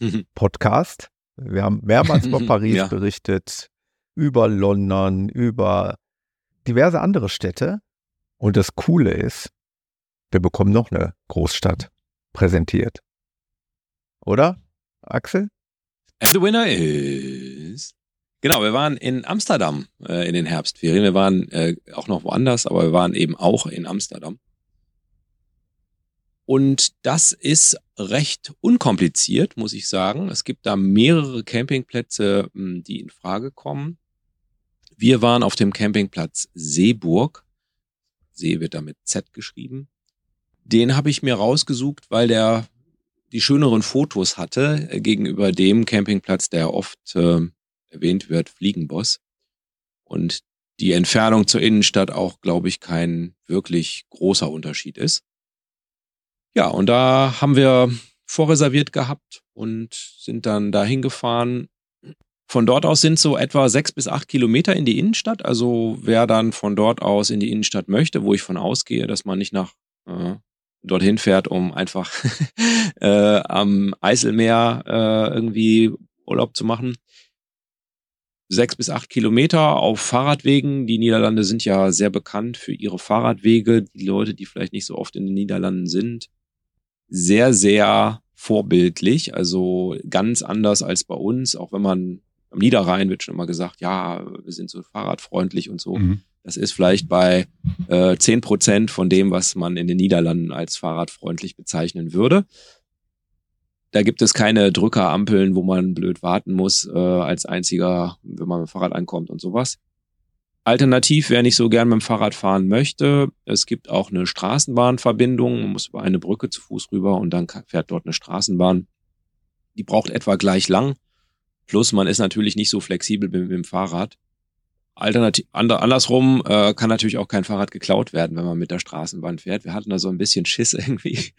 Großstadtbesuch-Podcast. Wir haben mehrmals über Paris Ja. berichtet, über London, über diverse andere Städte. Und das Coole ist, wir bekommen noch eine Großstadt präsentiert. Oder, Axel? And the winner is. Genau, wir waren in Amsterdam äh, in den Herbstferien. Wir waren äh, auch noch woanders, aber wir waren eben auch in Amsterdam. Und das ist recht unkompliziert, muss ich sagen. Es gibt da mehrere Campingplätze, mh, die in Frage kommen. Wir waren auf dem Campingplatz Seeburg. See wird da mit Z geschrieben. Den habe ich mir rausgesucht, weil der die schöneren Fotos hatte äh, gegenüber dem Campingplatz, der oft äh, erwähnt wird, Fliegenboss. Und die Entfernung zur Innenstadt auch, glaube ich, kein wirklich großer Unterschied ist. Ja, und da haben wir vorreserviert gehabt und sind dann dahin gefahren. Von dort aus sind so etwa sechs bis acht Kilometer in die Innenstadt. Also wer dann von dort aus in die Innenstadt möchte, wo ich von ausgehe, dass man nicht nach äh, dorthin fährt, um einfach äh, am Eiselmeer äh, irgendwie Urlaub zu machen. Sechs bis acht Kilometer auf Fahrradwegen. Die Niederlande sind ja sehr bekannt für ihre Fahrradwege. Die Leute, die vielleicht nicht so oft in den Niederlanden sind, sehr, sehr vorbildlich. Also ganz anders als bei uns. Auch wenn man am Niederrhein wird schon immer gesagt, ja, wir sind so fahrradfreundlich und so. Mhm. Das ist vielleicht bei äh, 10 Prozent von dem, was man in den Niederlanden als fahrradfreundlich bezeichnen würde. Da gibt es keine Drückerampeln, wo man blöd warten muss äh, als einziger, wenn man mit dem Fahrrad ankommt und sowas. Alternativ, wer nicht so gern mit dem Fahrrad fahren möchte, es gibt auch eine Straßenbahnverbindung. Man muss über eine Brücke zu Fuß rüber und dann fährt dort eine Straßenbahn. Die braucht etwa gleich lang. Plus man ist natürlich nicht so flexibel mit, dem Fahrrad. Alternativ, ander, andersrum äh, kann natürlich auch kein Fahrrad geklaut werden, wenn man mit der Straßenbahn fährt. Wir hatten da so ein bisschen Schiss irgendwie.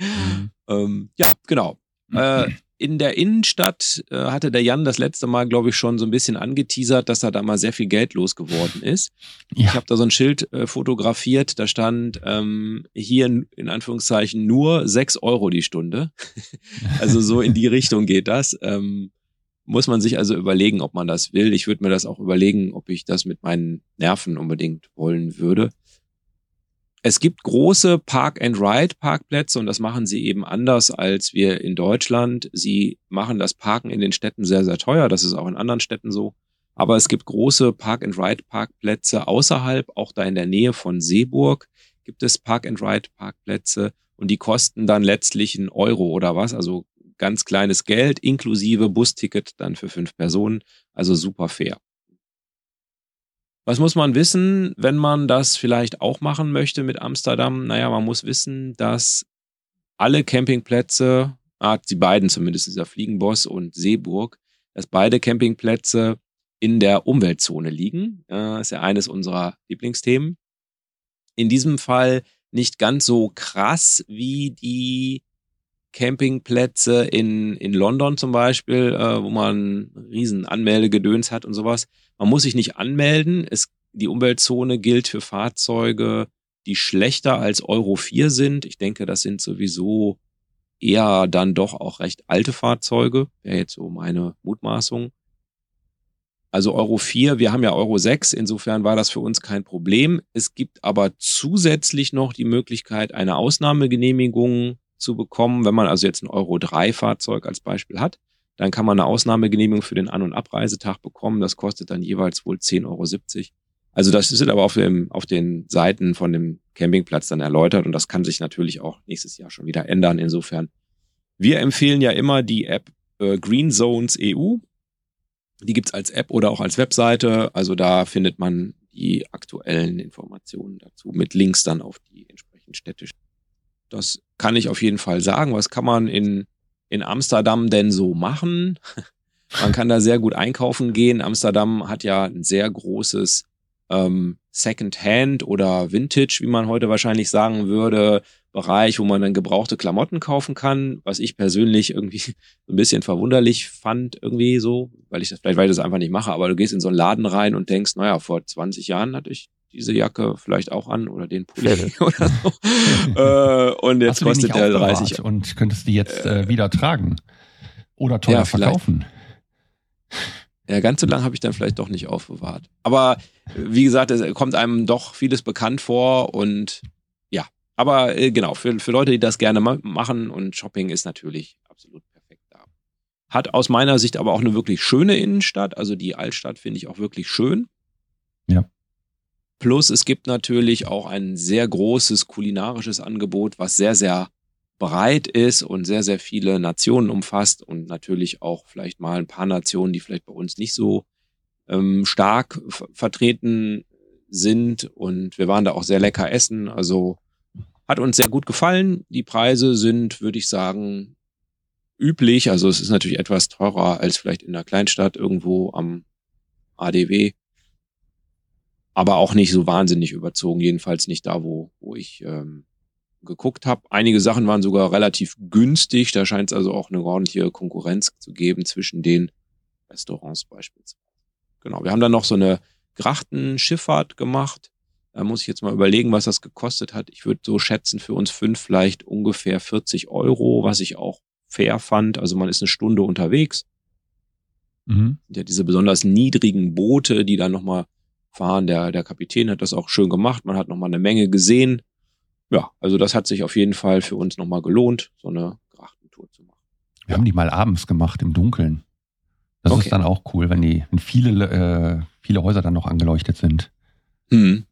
ähm, ja, genau. Äh, in der Innenstadt äh, hatte der Jan das letzte Mal, glaube ich, schon so ein bisschen angeteasert, dass er da mal sehr viel Geld losgeworden ist. Ich Ja. habe da so ein Schild äh, fotografiert, da stand ähm, hier in, in Anführungszeichen nur sechs Euro die Stunde. also so in die Richtung geht das. Ähm, muss man sich also überlegen, ob man das will. Ich würde mir das auch überlegen, ob ich das mit meinen Nerven unbedingt wollen würde. Es gibt große Park-and-Ride-Parkplätze und das machen sie eben anders als wir in Deutschland. Sie machen das Parken in den Städten sehr, sehr teuer. Das ist auch in anderen Städten so. Aber es gibt große Park-and-Ride-Parkplätze außerhalb, auch da in der Nähe von Seeburg gibt es Park-and-Ride-Parkplätze und die kosten dann letztlich einen Euro oder was, also ganz kleines Geld inklusive Busticket dann für fünf Personen, also super fair. Was muss man wissen, wenn man das vielleicht auch machen möchte mit Amsterdam? Naja, man muss wissen, dass alle Campingplätze, ah, die beiden zumindest, dieser Fliegenboss und Seeburg, dass beide Campingplätze in der Umweltzone liegen. Äh, ist ja eines unserer Lieblingsthemen. In diesem Fall nicht ganz so krass wie die Campingplätze in, in London zum Beispiel, äh, wo man riesen Anmeldegedöns hat und sowas. Man muss sich nicht anmelden. Es, die Umweltzone gilt für Fahrzeuge, die schlechter als Euro 4 sind. Ich denke, das sind sowieso eher dann doch auch recht alte Fahrzeuge. Wäre jetzt so meine Mutmaßung. Also Euro 4, wir haben ja Euro 6, insofern war das für uns kein Problem. Es gibt aber zusätzlich noch die Möglichkeit, eine Ausnahmegenehmigung zu bekommen, wenn man also jetzt ein Euro 3 Fahrzeug als Beispiel hat. Dann kann man eine Ausnahmegenehmigung für den An- und Abreisetag bekommen. Das kostet dann jeweils wohl 10,70 Euro. Also das ist aber auf, dem, auf den Seiten von dem Campingplatz dann erläutert und das kann sich natürlich auch nächstes Jahr schon wieder ändern. Insofern, wir empfehlen ja immer die App äh, Green Zones EU. Die gibt's als App oder auch als Webseite. Also da findet man die aktuellen Informationen dazu mit Links dann auf die entsprechenden Städte. Das kann ich auf jeden Fall sagen. Was kann man in, in Amsterdam denn so machen? Man kann da sehr gut einkaufen gehen. Amsterdam hat ja ein sehr großes ähm, Second-Hand oder Vintage, wie man heute wahrscheinlich sagen würde, Bereich, wo man dann gebrauchte Klamotten kaufen kann, was ich persönlich irgendwie ein bisschen verwunderlich fand, irgendwie so, weil ich das vielleicht, weil ich das einfach nicht mache, aber du gehst in so einen Laden rein und denkst, naja, vor 20 Jahren hatte ich diese Jacke vielleicht auch an oder den Pulli oder so. äh, und jetzt kostet der 30. Und könntest die jetzt äh, wieder tragen oder teuer ja, verkaufen. Ja, ganz so lange habe ich dann vielleicht doch nicht aufbewahrt. Aber wie gesagt, es kommt einem doch vieles bekannt vor und ja. Aber äh, genau, für, für Leute, die das gerne ma machen und Shopping ist natürlich absolut perfekt da. Hat aus meiner Sicht aber auch eine wirklich schöne Innenstadt. Also die Altstadt finde ich auch wirklich schön. Ja. Plus es gibt natürlich auch ein sehr großes kulinarisches Angebot, was sehr, sehr breit ist und sehr, sehr viele Nationen umfasst und natürlich auch vielleicht mal ein paar Nationen, die vielleicht bei uns nicht so ähm, stark vertreten sind. Und wir waren da auch sehr lecker essen. Also hat uns sehr gut gefallen. Die Preise sind, würde ich sagen, üblich. Also es ist natürlich etwas teurer als vielleicht in einer Kleinstadt irgendwo am ADW. Aber auch nicht so wahnsinnig überzogen, jedenfalls nicht da, wo, wo ich ähm, geguckt habe. Einige Sachen waren sogar relativ günstig. Da scheint es also auch eine ordentliche Konkurrenz zu geben zwischen den Restaurants beispielsweise. Genau. Wir haben dann noch so eine Grachtenschifffahrt gemacht. Da muss ich jetzt mal überlegen, was das gekostet hat. Ich würde so schätzen, für uns fünf vielleicht ungefähr 40 Euro, was ich auch fair fand. Also man ist eine Stunde unterwegs. Mhm. Ja, diese besonders niedrigen Boote, die dann nochmal fahren. Der, der Kapitän hat das auch schön gemacht. Man hat nochmal eine Menge gesehen ja, also das hat sich auf jeden Fall für uns nochmal gelohnt, so eine Grachtentour zu machen. Wir haben die mal abends gemacht im Dunkeln. Das okay. ist dann auch cool, wenn die, wenn viele, äh, viele Häuser dann noch angeleuchtet sind. Mhm.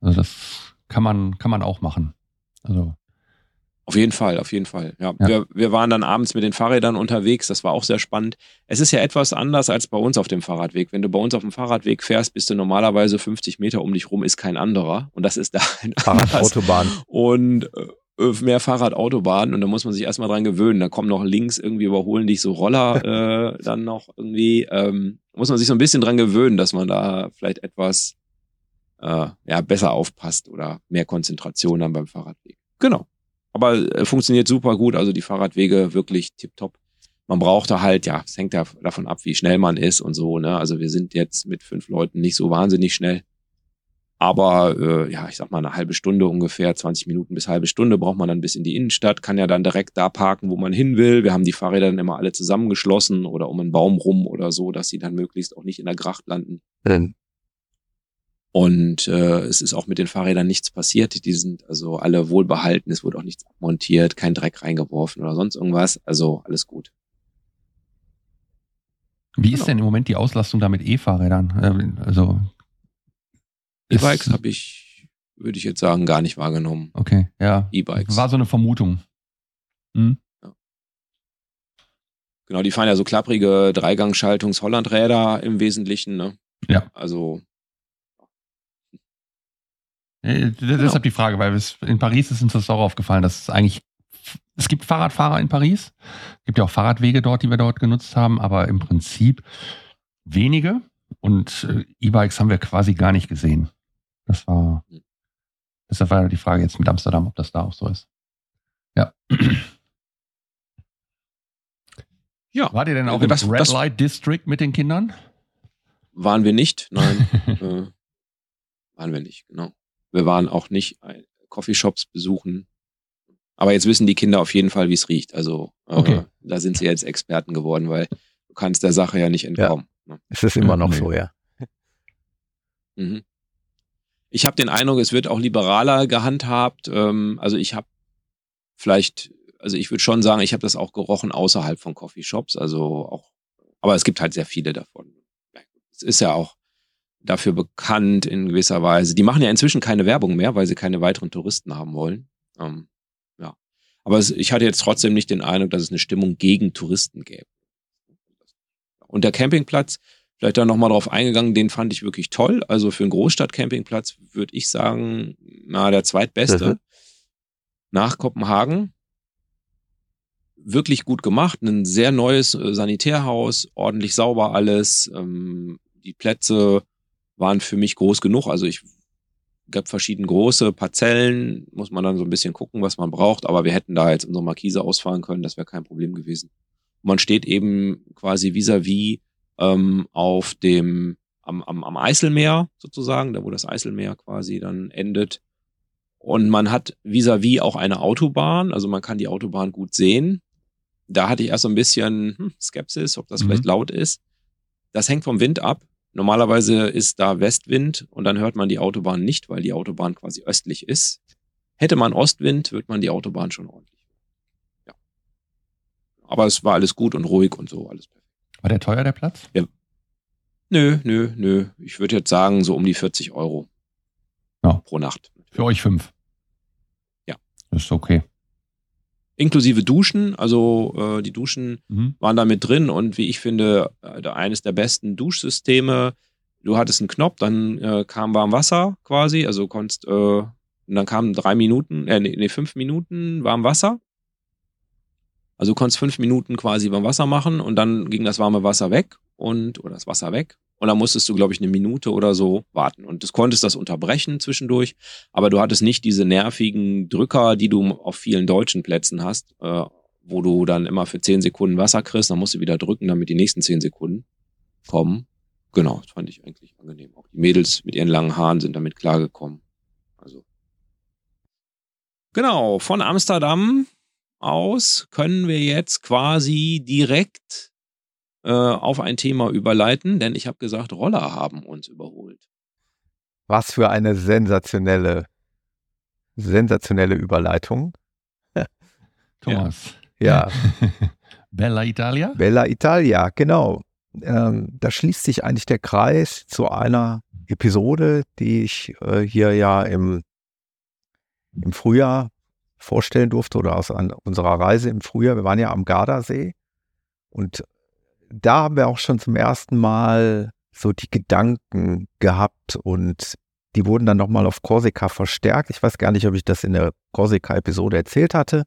Also das kann man, kann man auch machen. Also auf jeden Fall, auf jeden Fall. Ja, ja. Wir, wir waren dann abends mit den Fahrrädern unterwegs. Das war auch sehr spannend. Es ist ja etwas anders als bei uns auf dem Fahrradweg. Wenn du bei uns auf dem Fahrradweg fährst, bist du normalerweise 50 Meter um dich rum, ist kein anderer. Und das ist da ein Fahrradautobahn. Und äh, mehr Fahrradautobahn. Und da muss man sich erstmal dran gewöhnen. Da kommen noch links irgendwie überholen dich so Roller äh, dann noch irgendwie. Ähm, muss man sich so ein bisschen dran gewöhnen, dass man da vielleicht etwas äh, ja, besser aufpasst oder mehr Konzentration dann beim Fahrradweg. Genau. Aber äh, funktioniert super gut, also die Fahrradwege wirklich tipptopp. Man braucht da halt, ja, es hängt ja davon ab, wie schnell man ist und so, ne? Also wir sind jetzt mit fünf Leuten nicht so wahnsinnig schnell. Aber äh, ja, ich sag mal, eine halbe Stunde ungefähr, 20 Minuten bis halbe Stunde braucht man dann bis in die Innenstadt, kann ja dann direkt da parken, wo man hin will. Wir haben die Fahrräder dann immer alle zusammengeschlossen oder um einen Baum rum oder so, dass sie dann möglichst auch nicht in der Gracht landen. Ähm, und äh, es ist auch mit den Fahrrädern nichts passiert. Die sind also alle wohlbehalten. Es wurde auch nichts abmontiert, kein Dreck reingeworfen oder sonst irgendwas. Also alles gut. Wie genau. ist denn im Moment die Auslastung da mit E-Fahrrädern? Äh, also E-Bikes habe ich, würde ich jetzt sagen, gar nicht wahrgenommen. Okay, ja. E-Bikes. War so eine Vermutung. Hm? Ja. Genau, die fahren ja so klapprige Dreigangschaltungs-Hollandräder im Wesentlichen. Ne? Ja. Also äh, genau. Deshalb die Frage, weil in Paris ist uns das auch aufgefallen, dass es eigentlich, es gibt Fahrradfahrer in Paris, es gibt ja auch Fahrradwege dort, die wir dort genutzt haben, aber im Prinzip wenige und äh, E-Bikes haben wir quasi gar nicht gesehen. Das war, deshalb war die Frage jetzt mit Amsterdam, ob das da auch so ist. Ja. Ja. War ihr denn auch das, im Red Light District mit den Kindern? Waren wir nicht, nein. äh, waren wir nicht, genau. Wir waren auch nicht Coffeeshops besuchen. Aber jetzt wissen die Kinder auf jeden Fall, wie es riecht. Also äh, okay. da sind sie jetzt Experten geworden, weil du kannst der Sache ja nicht entkommen. Ja, ne? es ist immer noch so, ja. Mhm. Ich habe den Eindruck, es wird auch liberaler gehandhabt. Ähm, also ich habe vielleicht, also ich würde schon sagen, ich habe das auch gerochen außerhalb von Coffeeshops. Also auch, aber es gibt halt sehr viele davon. Es ist ja auch dafür bekannt in gewisser Weise. Die machen ja inzwischen keine Werbung mehr, weil sie keine weiteren Touristen haben wollen. Ähm, ja. Aber es, ich hatte jetzt trotzdem nicht den Eindruck, dass es eine Stimmung gegen Touristen gäbe. Und der Campingplatz, vielleicht da nochmal drauf eingegangen, den fand ich wirklich toll. Also für einen Großstadtcampingplatz würde ich sagen, na, der zweitbeste. Mhm. Nach Kopenhagen. Wirklich gut gemacht. Ein sehr neues äh, Sanitärhaus, ordentlich sauber alles. Ähm, die Plätze waren für mich groß genug. Also ich gab verschiedene große Parzellen, muss man dann so ein bisschen gucken, was man braucht, aber wir hätten da jetzt unsere Markise ausfahren können, das wäre kein Problem gewesen. man steht eben quasi vis-à-vis -vis, ähm, auf dem am, am, am Eiselmeer sozusagen, da wo das Eiselmeer quasi dann endet. Und man hat vis-à-vis -vis auch eine Autobahn, also man kann die Autobahn gut sehen. Da hatte ich erst so ein bisschen hm, Skepsis, ob das mhm. vielleicht laut ist. Das hängt vom Wind ab. Normalerweise ist da Westwind und dann hört man die Autobahn nicht, weil die Autobahn quasi östlich ist. Hätte man Ostwind, wird man die Autobahn schon ordentlich. Ja. Aber es war alles gut und ruhig und so, alles perfekt. War der teuer, der Platz? Ja. Nö, nö, nö. Ich würde jetzt sagen, so um die 40 Euro ja. pro Nacht. Für euch fünf? Ja. Das ist okay inklusive Duschen. Also äh, die Duschen mhm. waren da mit drin und wie ich finde, äh, eines der besten Duschsysteme. Du hattest einen Knopf, dann äh, kam warm Wasser quasi, also konntest, äh, und dann kamen drei Minuten, äh, nee, fünf Minuten warm Wasser. Also du konntest fünf Minuten quasi warm Wasser machen und dann ging das warme Wasser weg und, oder das Wasser weg und dann musstest du, glaube ich, eine Minute oder so warten. Und du konntest das unterbrechen zwischendurch, aber du hattest nicht diese nervigen Drücker, die du auf vielen deutschen Plätzen hast, äh, wo du dann immer für zehn Sekunden Wasser kriegst, dann musst du wieder drücken, damit die nächsten zehn Sekunden kommen. Genau, das fand ich eigentlich angenehm. Auch die Mädels mit ihren langen Haaren sind damit klargekommen. Also. Genau, von Amsterdam aus können wir jetzt quasi direkt äh, auf ein Thema überleiten, denn ich habe gesagt, Roller haben uns überholt. Was für eine sensationelle, sensationelle Überleitung. Thomas. Ja. Bella Italia? Bella Italia, genau. Ähm, da schließt sich eigentlich der Kreis zu einer Episode, die ich äh, hier ja im, im Frühjahr vorstellen durfte oder aus an unserer Reise im Frühjahr. Wir waren ja am Gardasee und da haben wir auch schon zum ersten Mal so die Gedanken gehabt und die wurden dann nochmal auf Korsika verstärkt. Ich weiß gar nicht, ob ich das in der Korsika-Episode erzählt hatte,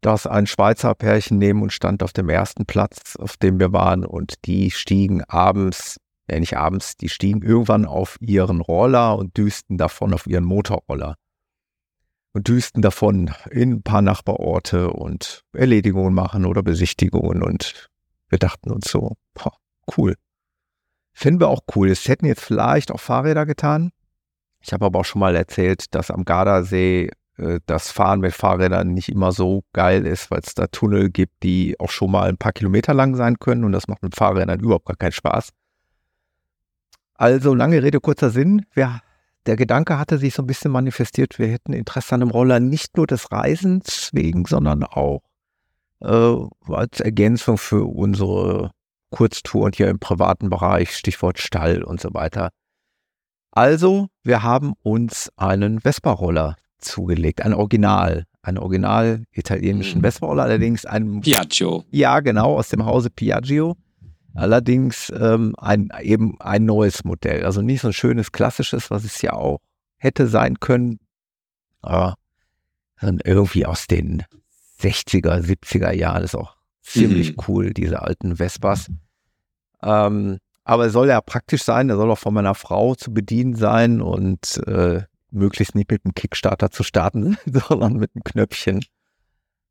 dass ein Schweizer Pärchen neben uns stand auf dem ersten Platz, auf dem wir waren und die stiegen abends, ja nicht abends, die stiegen irgendwann auf ihren Roller und düsten davon auf ihren Motorroller und düsten davon in ein paar Nachbarorte und Erledigungen machen oder Besichtigungen und wir dachten uns so, boah, cool. Finden wir auch cool. Es hätten jetzt vielleicht auch Fahrräder getan. Ich habe aber auch schon mal erzählt, dass am Gardasee äh, das Fahren mit Fahrrädern nicht immer so geil ist, weil es da Tunnel gibt, die auch schon mal ein paar Kilometer lang sein können und das macht mit Fahrrädern überhaupt gar keinen Spaß. Also lange Rede, kurzer Sinn. Wir, der Gedanke hatte sich so ein bisschen manifestiert, wir hätten Interesse an einem Roller nicht nur des Reisens wegen, sondern auch als Ergänzung für unsere Kurztouren hier im privaten Bereich, Stichwort Stall und so weiter. Also, wir haben uns einen Vespa-Roller zugelegt, ein Original, einen original italienischen mhm. Vespa-Roller, allerdings ein Piaggio. Ja, genau, aus dem Hause Piaggio. Allerdings ähm, ein, eben ein neues Modell. Also nicht so ein schönes klassisches, was es ja auch hätte sein können. Aber irgendwie aus den 60er, 70er Jahren. ist auch ziemlich mhm. cool, diese alten Vespas. Ähm, aber es soll ja praktisch sein, er soll auch von meiner Frau zu bedienen sein und äh, möglichst nicht mit einem Kickstarter zu starten, sondern mit einem Knöpfchen.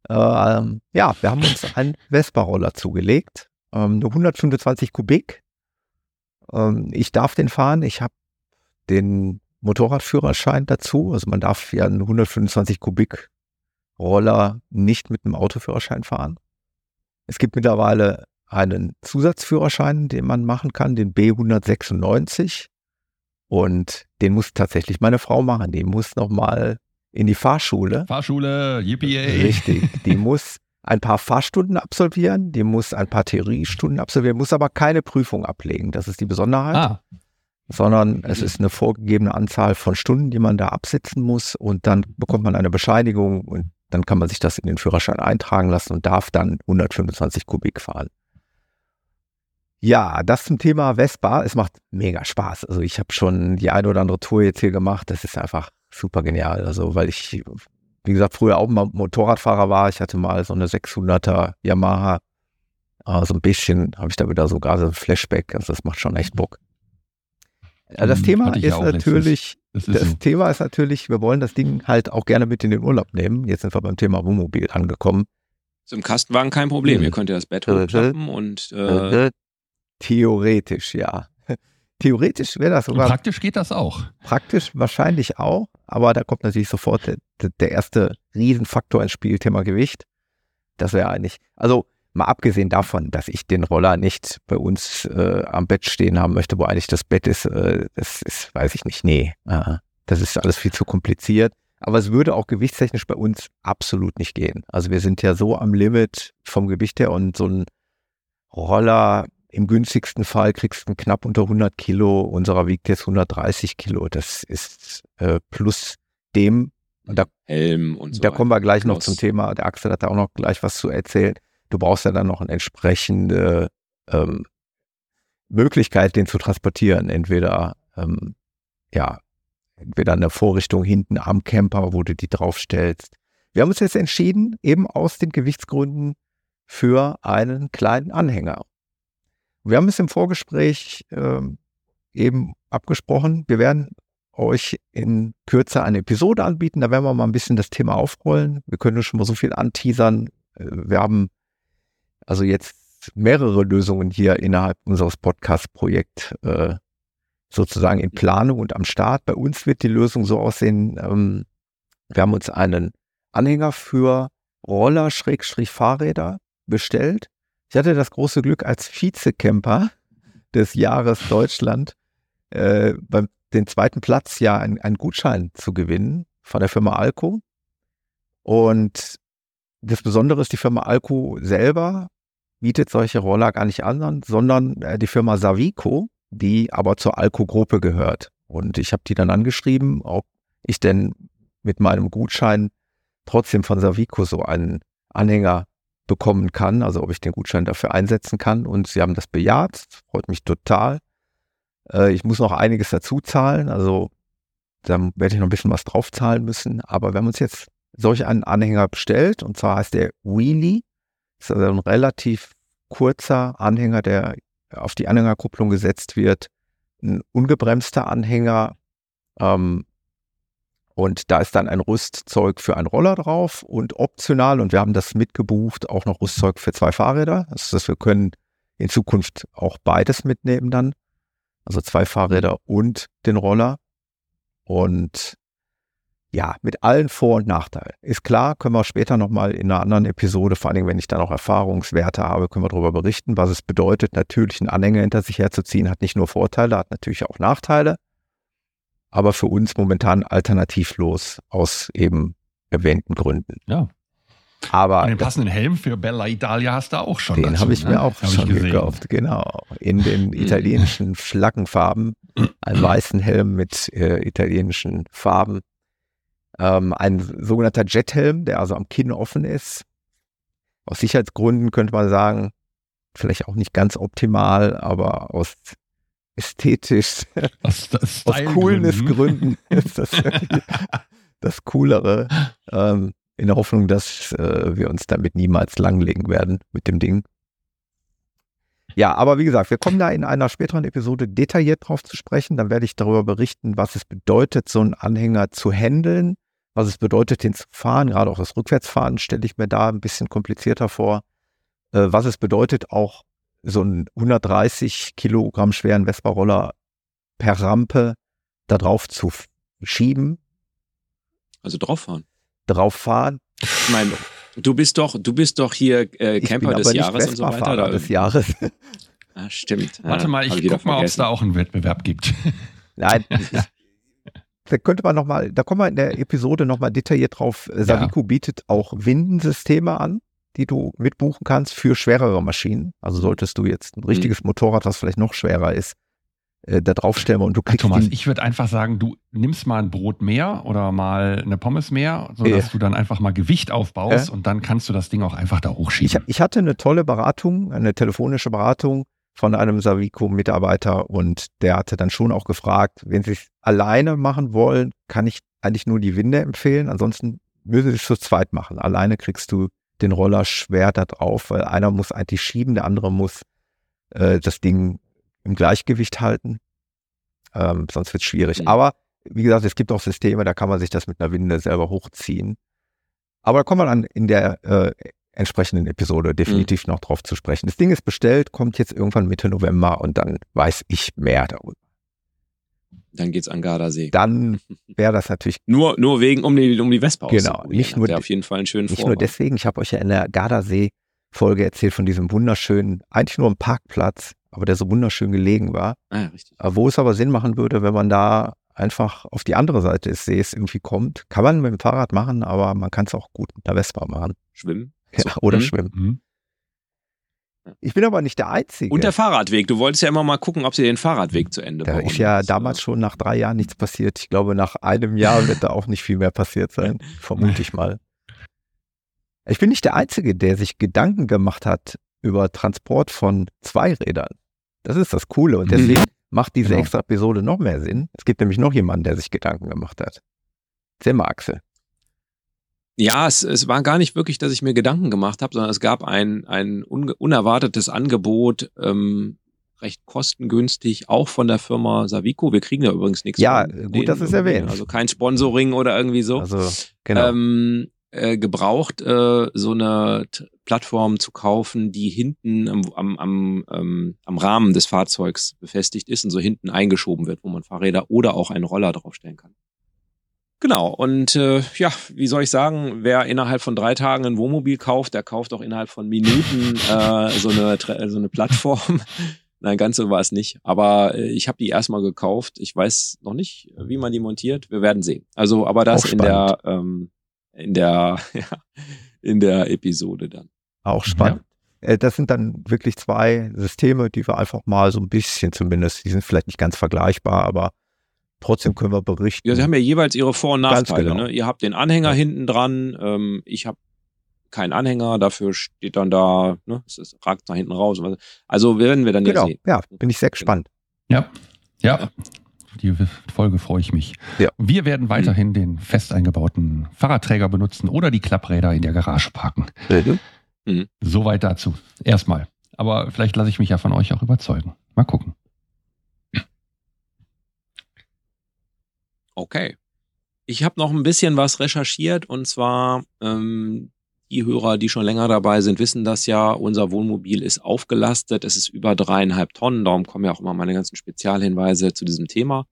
Ähm, ja, wir haben uns einen Vespa-Roller zugelegt, ähm, nur 125 Kubik. Ähm, ich darf den fahren, ich habe den Motorradführerschein dazu, also man darf ja einen 125 Kubik Roller nicht mit einem Autoführerschein fahren. Es gibt mittlerweile einen Zusatzführerschein, den man machen kann, den B196. Und den muss tatsächlich meine Frau machen. Die muss nochmal in die Fahrschule. Fahrschule, yippie. Richtig. Die muss ein paar Fahrstunden absolvieren, die muss ein paar Theoriestunden absolvieren, muss aber keine Prüfung ablegen. Das ist die Besonderheit. Ah. Sondern es ist eine vorgegebene Anzahl von Stunden, die man da absitzen muss und dann bekommt man eine Bescheinigung und dann kann man sich das in den Führerschein eintragen lassen und darf dann 125 Kubik fahren. Ja, das zum Thema Vespa. Es macht mega Spaß. Also ich habe schon die eine oder andere Tour jetzt hier gemacht. Das ist einfach super genial. Also weil ich, wie gesagt, früher auch mal Motorradfahrer war. Ich hatte mal so eine 600er Yamaha. Also ein bisschen habe ich da wieder sogar so ein Flashback. Also das macht schon echt Bock. Das hm, Thema ist natürlich, das, ist das so. Thema ist natürlich, wir wollen das Ding halt auch gerne mit in den Urlaub nehmen. Jetzt sind wir beim Thema Wohnmobil angekommen. So im Kastenwagen kein Problem. Ihr könnt ja das Bett hochklappen und äh Theoretisch, ja. Theoretisch wäre das sogar. Praktisch geht das auch. Praktisch wahrscheinlich auch, aber da kommt natürlich sofort der, der erste Riesenfaktor ins Spiel, Thema Gewicht. Das wäre eigentlich, also mal abgesehen davon, dass ich den Roller nicht bei uns äh, am Bett stehen haben möchte, wo eigentlich das Bett ist, äh, das ist, weiß ich nicht, nee, äh, das ist alles viel zu kompliziert. Aber es würde auch gewichtstechnisch bei uns absolut nicht gehen. Also wir sind ja so am Limit vom Gewicht her und so ein Roller im günstigsten Fall kriegst du knapp unter 100 Kilo. Unserer wiegt jetzt 130 Kilo. Das ist äh, plus dem. Und da, Helm und so. da kommen wir gleich noch Plus. zum Thema. Der Axel hat da auch noch gleich was zu erzählen. Du brauchst ja dann noch eine entsprechende ähm, Möglichkeit, den zu transportieren. Entweder ähm, ja, entweder eine Vorrichtung hinten am Camper, wo du die draufstellst. Wir haben uns jetzt entschieden, eben aus den Gewichtsgründen für einen kleinen Anhänger. Wir haben es im Vorgespräch ähm, eben abgesprochen. Wir werden euch in Kürze eine Episode anbieten. Da werden wir mal ein bisschen das Thema aufrollen. Wir können schon mal so viel anteasern. Äh, Wir haben also jetzt mehrere Lösungen hier innerhalb unseres Podcast-Projekt äh, sozusagen in Planung und am Start. Bei uns wird die Lösung so aussehen, ähm, wir haben uns einen Anhänger für Roller-Fahrräder bestellt. Ich hatte das große Glück, als Vizecamper des Jahres Deutschland äh, beim den zweiten Platz ja einen, einen Gutschein zu gewinnen von der Firma Alco. Und das Besondere ist, die Firma Alco selber bietet solche Roller gar nicht an, sondern äh, die Firma Savico, die aber zur Alco-Gruppe gehört. Und ich habe die dann angeschrieben, ob ich denn mit meinem Gutschein trotzdem von Savico so einen Anhänger bekommen kann, also ob ich den Gutschein dafür einsetzen kann. Und sie haben das bejaht, freut mich total. Äh, ich muss noch einiges dazu zahlen, also da werde ich noch ein bisschen was draufzahlen müssen. Aber wir haben uns jetzt solch einen Anhänger bestellt und zwar heißt der Wheelie. Das ist also ein relativ kurzer Anhänger, der auf die Anhängerkupplung gesetzt wird. Ein ungebremster Anhänger. Ähm, und da ist dann ein Rüstzeug für einen Roller drauf und optional, und wir haben das mitgebucht, auch noch Rüstzeug für zwei Fahrräder. Das heißt, wir können in Zukunft auch beides mitnehmen dann. Also zwei Fahrräder und den Roller. Und ja, mit allen Vor- und Nachteilen. Ist klar, können wir später nochmal in einer anderen Episode, vor allen Dingen, wenn ich da noch Erfahrungswerte habe, können wir darüber berichten, was es bedeutet, natürlich einen Anhänger hinter sich herzuziehen, hat nicht nur Vorteile, hat natürlich auch Nachteile, aber für uns momentan alternativlos aus eben erwähnten Gründen. Ja. Aber Und den passenden Helm für Bella Italia hast du auch schon. den habe ich ne? mir auch Hab schon gekauft, genau. In den italienischen Flaggenfarben. Einen weißen Helm mit äh, italienischen Farben. Ähm, ein sogenannter Jethelm, der also am Kinn offen ist. Aus Sicherheitsgründen könnte man sagen, vielleicht auch nicht ganz optimal, aber aus ästhetisch, Aus, aus Stylegründen. Coolness-Gründen ist das das Coolere. Ähm, in der Hoffnung, dass äh, wir uns damit niemals langlegen werden mit dem Ding. Ja, aber wie gesagt, wir kommen da in einer späteren Episode detailliert drauf zu sprechen. Dann werde ich darüber berichten, was es bedeutet, so einen Anhänger zu handeln, was es bedeutet, den zu fahren. Gerade auch das Rückwärtsfahren stelle ich mir da ein bisschen komplizierter vor. Äh, was es bedeutet, auch so einen 130 Kilogramm schweren Vespa-Roller per Rampe da drauf zu schieben, Also drauffahren. drauf fahren. Ich meine, du bist doch, du bist doch hier äh, Ich Camper des Jahres und so weiter. Da, des Jahres. Ah, stimmt. Warte Ja, mal, ich guck mal, ob es da auch einen Wettbewerb gibt. Nein, ich, da könnte man noch mal, da kommen wir in der Episode noch mal detailliert drauf. Äh, Savico bietet auch Windensysteme an, die du mitbuchen kannst für schwerere Maschinen. Also solltest du jetzt ein Mhm. richtiges Motorrad, was vielleicht noch schwerer ist, äh, da draufstellen und du Ja, kriegst Thomas, ich würde einfach sagen, du nimmst mal ein Brot mehr oder mal eine Pommes mehr, sodass Ja. du dann einfach mal Gewicht aufbaust Ja. und dann kannst du das Ding auch einfach da ich, hochschieben. ich hatte eine tolle Beratung, eine telefonische Beratung von einem Savico-Mitarbeiter und der hatte dann schon auch gefragt, wenn sie es alleine machen wollen, kann ich eigentlich nur die Winde empfehlen. Ansonsten müssen sie es zu zweit machen. Alleine kriegst du den Roller schwer da drauf, weil einer muss eigentlich schieben, der andere muss äh, das Ding im Gleichgewicht halten. Ähm, sonst wird es schwierig. Mhm. Aber wie gesagt, es gibt auch Systeme, da kann man sich das mit einer Winde selber hochziehen. Aber da kommen wir dann in der äh, entsprechenden Episode definitiv noch drauf zu sprechen. Das Ding ist bestellt, kommt jetzt irgendwann Mitte November und dann weiß ich mehr darüber. Dann geht's an Gardasee. Dann wäre das natürlich Nur, nur wegen, um die, um die Vespa Genau, nicht nur auf jeden Fall einen schönen nicht nur deswegen, ich habe euch ja in der Gardasee-Folge erzählt von diesem wunderschönen, eigentlich nur ein Parkplatz, aber der so wunderschön gelegen war. Ah, ja, richtig. Äh, Wo es aber Sinn machen würde, wenn man da einfach auf die andere Seite des Sees irgendwie kommt. Kann man mit dem Fahrrad machen, aber man kann es auch gut mit der Vespa machen. Schwimmen. Ja, oder Mhm. schwimmen. Mhm. Ich bin aber nicht der Einzige. Und der Fahrradweg. Du wolltest ja immer mal gucken, ob sie den Fahrradweg zu Ende da ist ja Das, damals äh, schon nach drei Jahren nichts passiert. Ich glaube, nach einem Jahr wird da auch nicht viel mehr passiert sein. Vermute ich mal. Ich bin nicht der Einzige, der sich Gedanken gemacht hat über Transport von Zweirädern. Das ist das Coole. Und Mhm. deswegen macht diese Genau. extra Episode noch mehr Sinn. Es gibt nämlich noch jemanden, der sich Gedanken gemacht hat. Zimmer Axel. Ja, es, es war gar nicht wirklich, dass ich mir Gedanken gemacht habe, sondern es gab ein, ein un, unerwartetes Angebot, ähm, recht kostengünstig, auch von der Firma Savico. Wir kriegen ja übrigens nichts. Ja, gut, dass es erwähnt. Also kein Sponsoring oder irgendwie so. Also, genau. ähm, äh, gebraucht, äh, so eine T Plattform zu kaufen, die hinten am, am, am, ähm, am Rahmen des Fahrzeugs befestigt ist und so hinten eingeschoben wird, wo man Fahrräder oder auch einen Roller draufstellen kann. Genau, und äh, ja, wie soll ich sagen, wer innerhalb von drei Tagen ein Wohnmobil kauft, der kauft auch innerhalb von Minuten äh, so, eine, so eine Plattform. Nein, ganz so war es nicht. Aber äh, ich habe die erstmal gekauft. Ich weiß noch nicht, wie man die montiert. Wir werden sehen. Also, aber das in der ähm, in der ja, in der Episode dann. Auch spannend. Äh, Das sind dann wirklich zwei Systeme, die wir einfach mal so ein bisschen zumindest, die sind vielleicht nicht ganz vergleichbar, aber trotzdem können wir berichten. Ja, sie haben ja jeweils ihre Vor- und Nachteile. genau. Ne? Ihr habt den Anhänger Ja. hinten dran. Ähm, ich habe keinen Anhänger. Dafür steht dann da, ne, es ist, ragt nach hinten raus. Also werden wir dann ja genau, sehen. ja, bin ich sehr gespannt. Ja, ja. Die Folge freue ich mich. Ja. Wir werden weiterhin den fest eingebauten Fahrradträger benutzen oder die Klappräder in der Garage parken. Soweit dazu. Erstmal. Aber vielleicht lasse ich mich ja von euch auch überzeugen. Mal gucken. Okay. Ich habe noch ein bisschen was recherchiert und zwar ähm, die Hörer, die schon länger dabei sind, wissen das ja. Unser Wohnmobil ist aufgelastet. Es ist über dreieinhalb Tonnen. Darum kommen ja auch immer meine ganzen Spezialhinweise zu diesem Thema.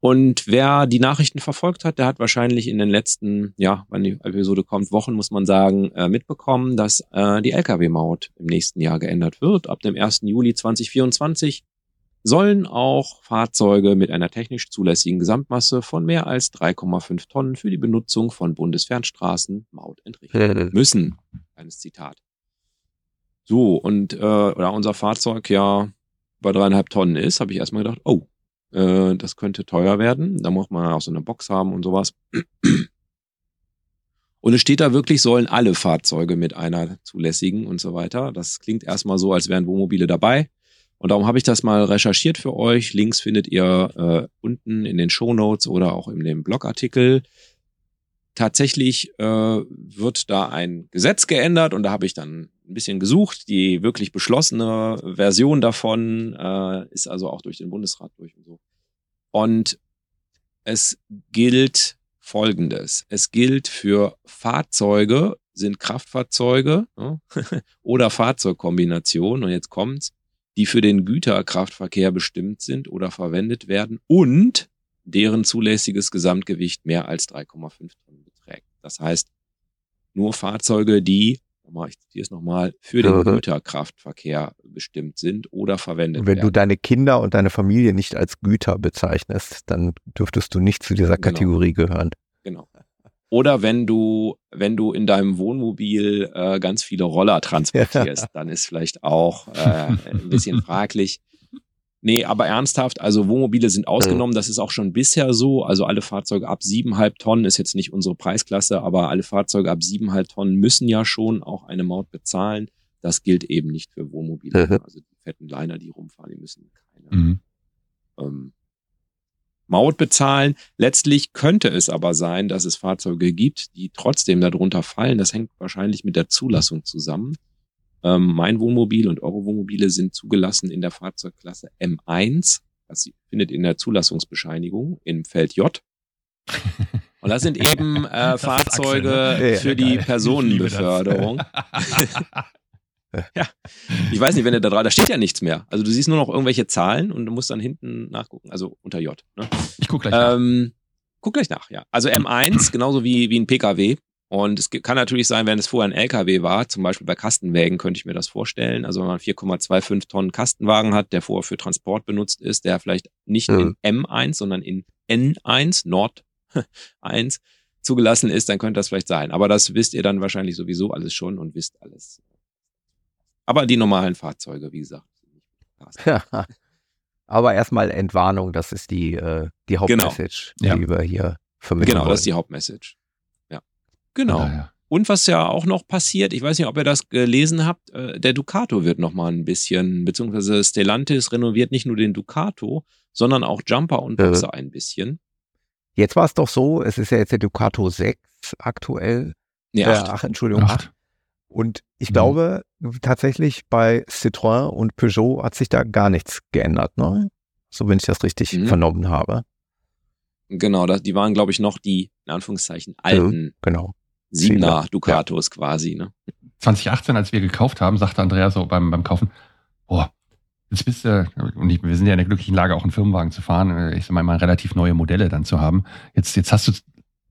Und wer die Nachrichten verfolgt hat, der hat wahrscheinlich in den letzten, ja, wann die Episode kommt, Wochen, muss man sagen, äh, mitbekommen, dass äh, die Lkw-Maut im nächsten Jahr geändert wird. Ab dem 1. Juli 2024 sollen auch Fahrzeuge mit einer technisch zulässigen Gesamtmasse von mehr als 3,5 Tonnen für die Benutzung von Bundesfernstraßen Maut entrichten müssen. Kleines Zitat. So, und äh, da unser Fahrzeug ja bei dreieinhalb Tonnen ist, habe ich erstmal gedacht, oh, äh, das könnte teuer werden. Da muss man auch so eine Box haben und sowas. Und es steht da wirklich, sollen alle Fahrzeuge mit einer zulässigen und so weiter. Das klingt erstmal so, als wären Wohnmobile dabei. Und darum habe ich das mal recherchiert für euch. Links findet ihr äh, unten in den Show Notes oder auch in dem Blogartikel. Tatsächlich äh, wird da ein Gesetz geändert und da habe ich dann ein bisschen gesucht. Die wirklich beschlossene Version davon äh, ist also auch durch den Bundesrat durch und so. Und es gilt Folgendes. Es gilt für Fahrzeuge, sind Kraftfahrzeuge ne? oder Fahrzeugkombinationen, und jetzt kommt's, die für den Güterkraftverkehr bestimmt sind oder verwendet werden und deren zulässiges Gesamtgewicht mehr als 3,5 Tonnen beträgt. Das heißt, nur Fahrzeuge, die, ich zitiere es nochmal, für den Mhm. Güterkraftverkehr bestimmt sind oder verwendet Und wenn du werden. deine Kinder und deine Familie nicht als Güter bezeichnest, dann dürftest du nicht zu dieser Genau. Kategorie gehören. Oder wenn du, wenn du in deinem Wohnmobil äh, ganz viele Roller transportierst, dann ist vielleicht auch äh, ein bisschen fraglich. Nee, aber ernsthaft, also Wohnmobile sind ausgenommen, das ist auch schon bisher so. Also alle Fahrzeuge ab siebeneinhalb Tonnen ist jetzt nicht unsere Preisklasse, aber alle Fahrzeuge ab siebeneinhalb Tonnen müssen ja schon auch eine Maut bezahlen. Das gilt eben nicht für Wohnmobile. Mhm. Also die fetten Liner, die rumfahren, die müssen keine Mhm. ähm, Maut bezahlen. Letztlich könnte es aber sein, dass es Fahrzeuge gibt, die trotzdem darunter fallen. Das hängt wahrscheinlich mit der Zulassung zusammen. Ähm, mein Wohnmobil und eure Wohnmobile sind zugelassen in der Fahrzeugklasse M1. Das findet in der Zulassungsbescheinigung im Feld J. Und das sind eben äh, Fahrzeuge Axel, ne? für Ja, die geil. Personenbeförderung. Ich weiß nicht, wenn er da dran, da steht ja nichts mehr. Also du siehst nur noch irgendwelche Zahlen und du musst dann hinten nachgucken, also unter J. Ne? Ich guck gleich nach. Ähm, guck gleich nach, ja. Also M1, genauso wie, wie ein PKW. Und es kann natürlich sein, wenn es vorher ein LKW war, zum Beispiel bei Kastenwägen könnte ich mir das vorstellen. Also wenn man 4,25 Tonnen Kastenwagen hat, der vorher für Transport benutzt ist, der vielleicht nicht Mhm. in M1, sondern in N1, Nord 1 zugelassen ist, dann könnte das vielleicht sein. Aber das wisst ihr dann wahrscheinlich sowieso alles schon und wisst alles. Aber die normalen Fahrzeuge, wie gesagt. Aber erstmal Entwarnung, das ist die, äh, die Hauptmessage, Ja. die wir hier vermitteln Genau, das ist wollen. die Hauptmessage. Ja. Genau. Ja, ja. Und was ja auch noch passiert, ich weiß nicht, ob ihr das gelesen habt, äh, der Ducato wird noch mal ein bisschen, beziehungsweise Stellantis renoviert nicht nur den Ducato, sondern auch Jumper und Äh. Boxer ein bisschen. Jetzt war es doch so, es ist ja jetzt der Ducato 6 aktuell. Nee, Äh, acht. ach, Entschuldigung, Acht. 8. Und ich Mhm. glaube, tatsächlich bei Citroën und Peugeot hat sich da gar nichts geändert, ne? So, wenn ich das richtig Mhm. vernommen habe. Genau, die waren, glaube ich, noch die, in Anführungszeichen, alten Genau. Siebener Ducatos quasi. Ne? 2018, als wir gekauft haben, sagte Andrea so beim, beim Kaufen, boah, jetzt bist du, und ich, wir sind ja in der glücklichen Lage, auch einen Firmenwagen zu fahren, äh, ich sag mal, mal relativ neue Modelle dann zu haben. Jetzt, jetzt hast du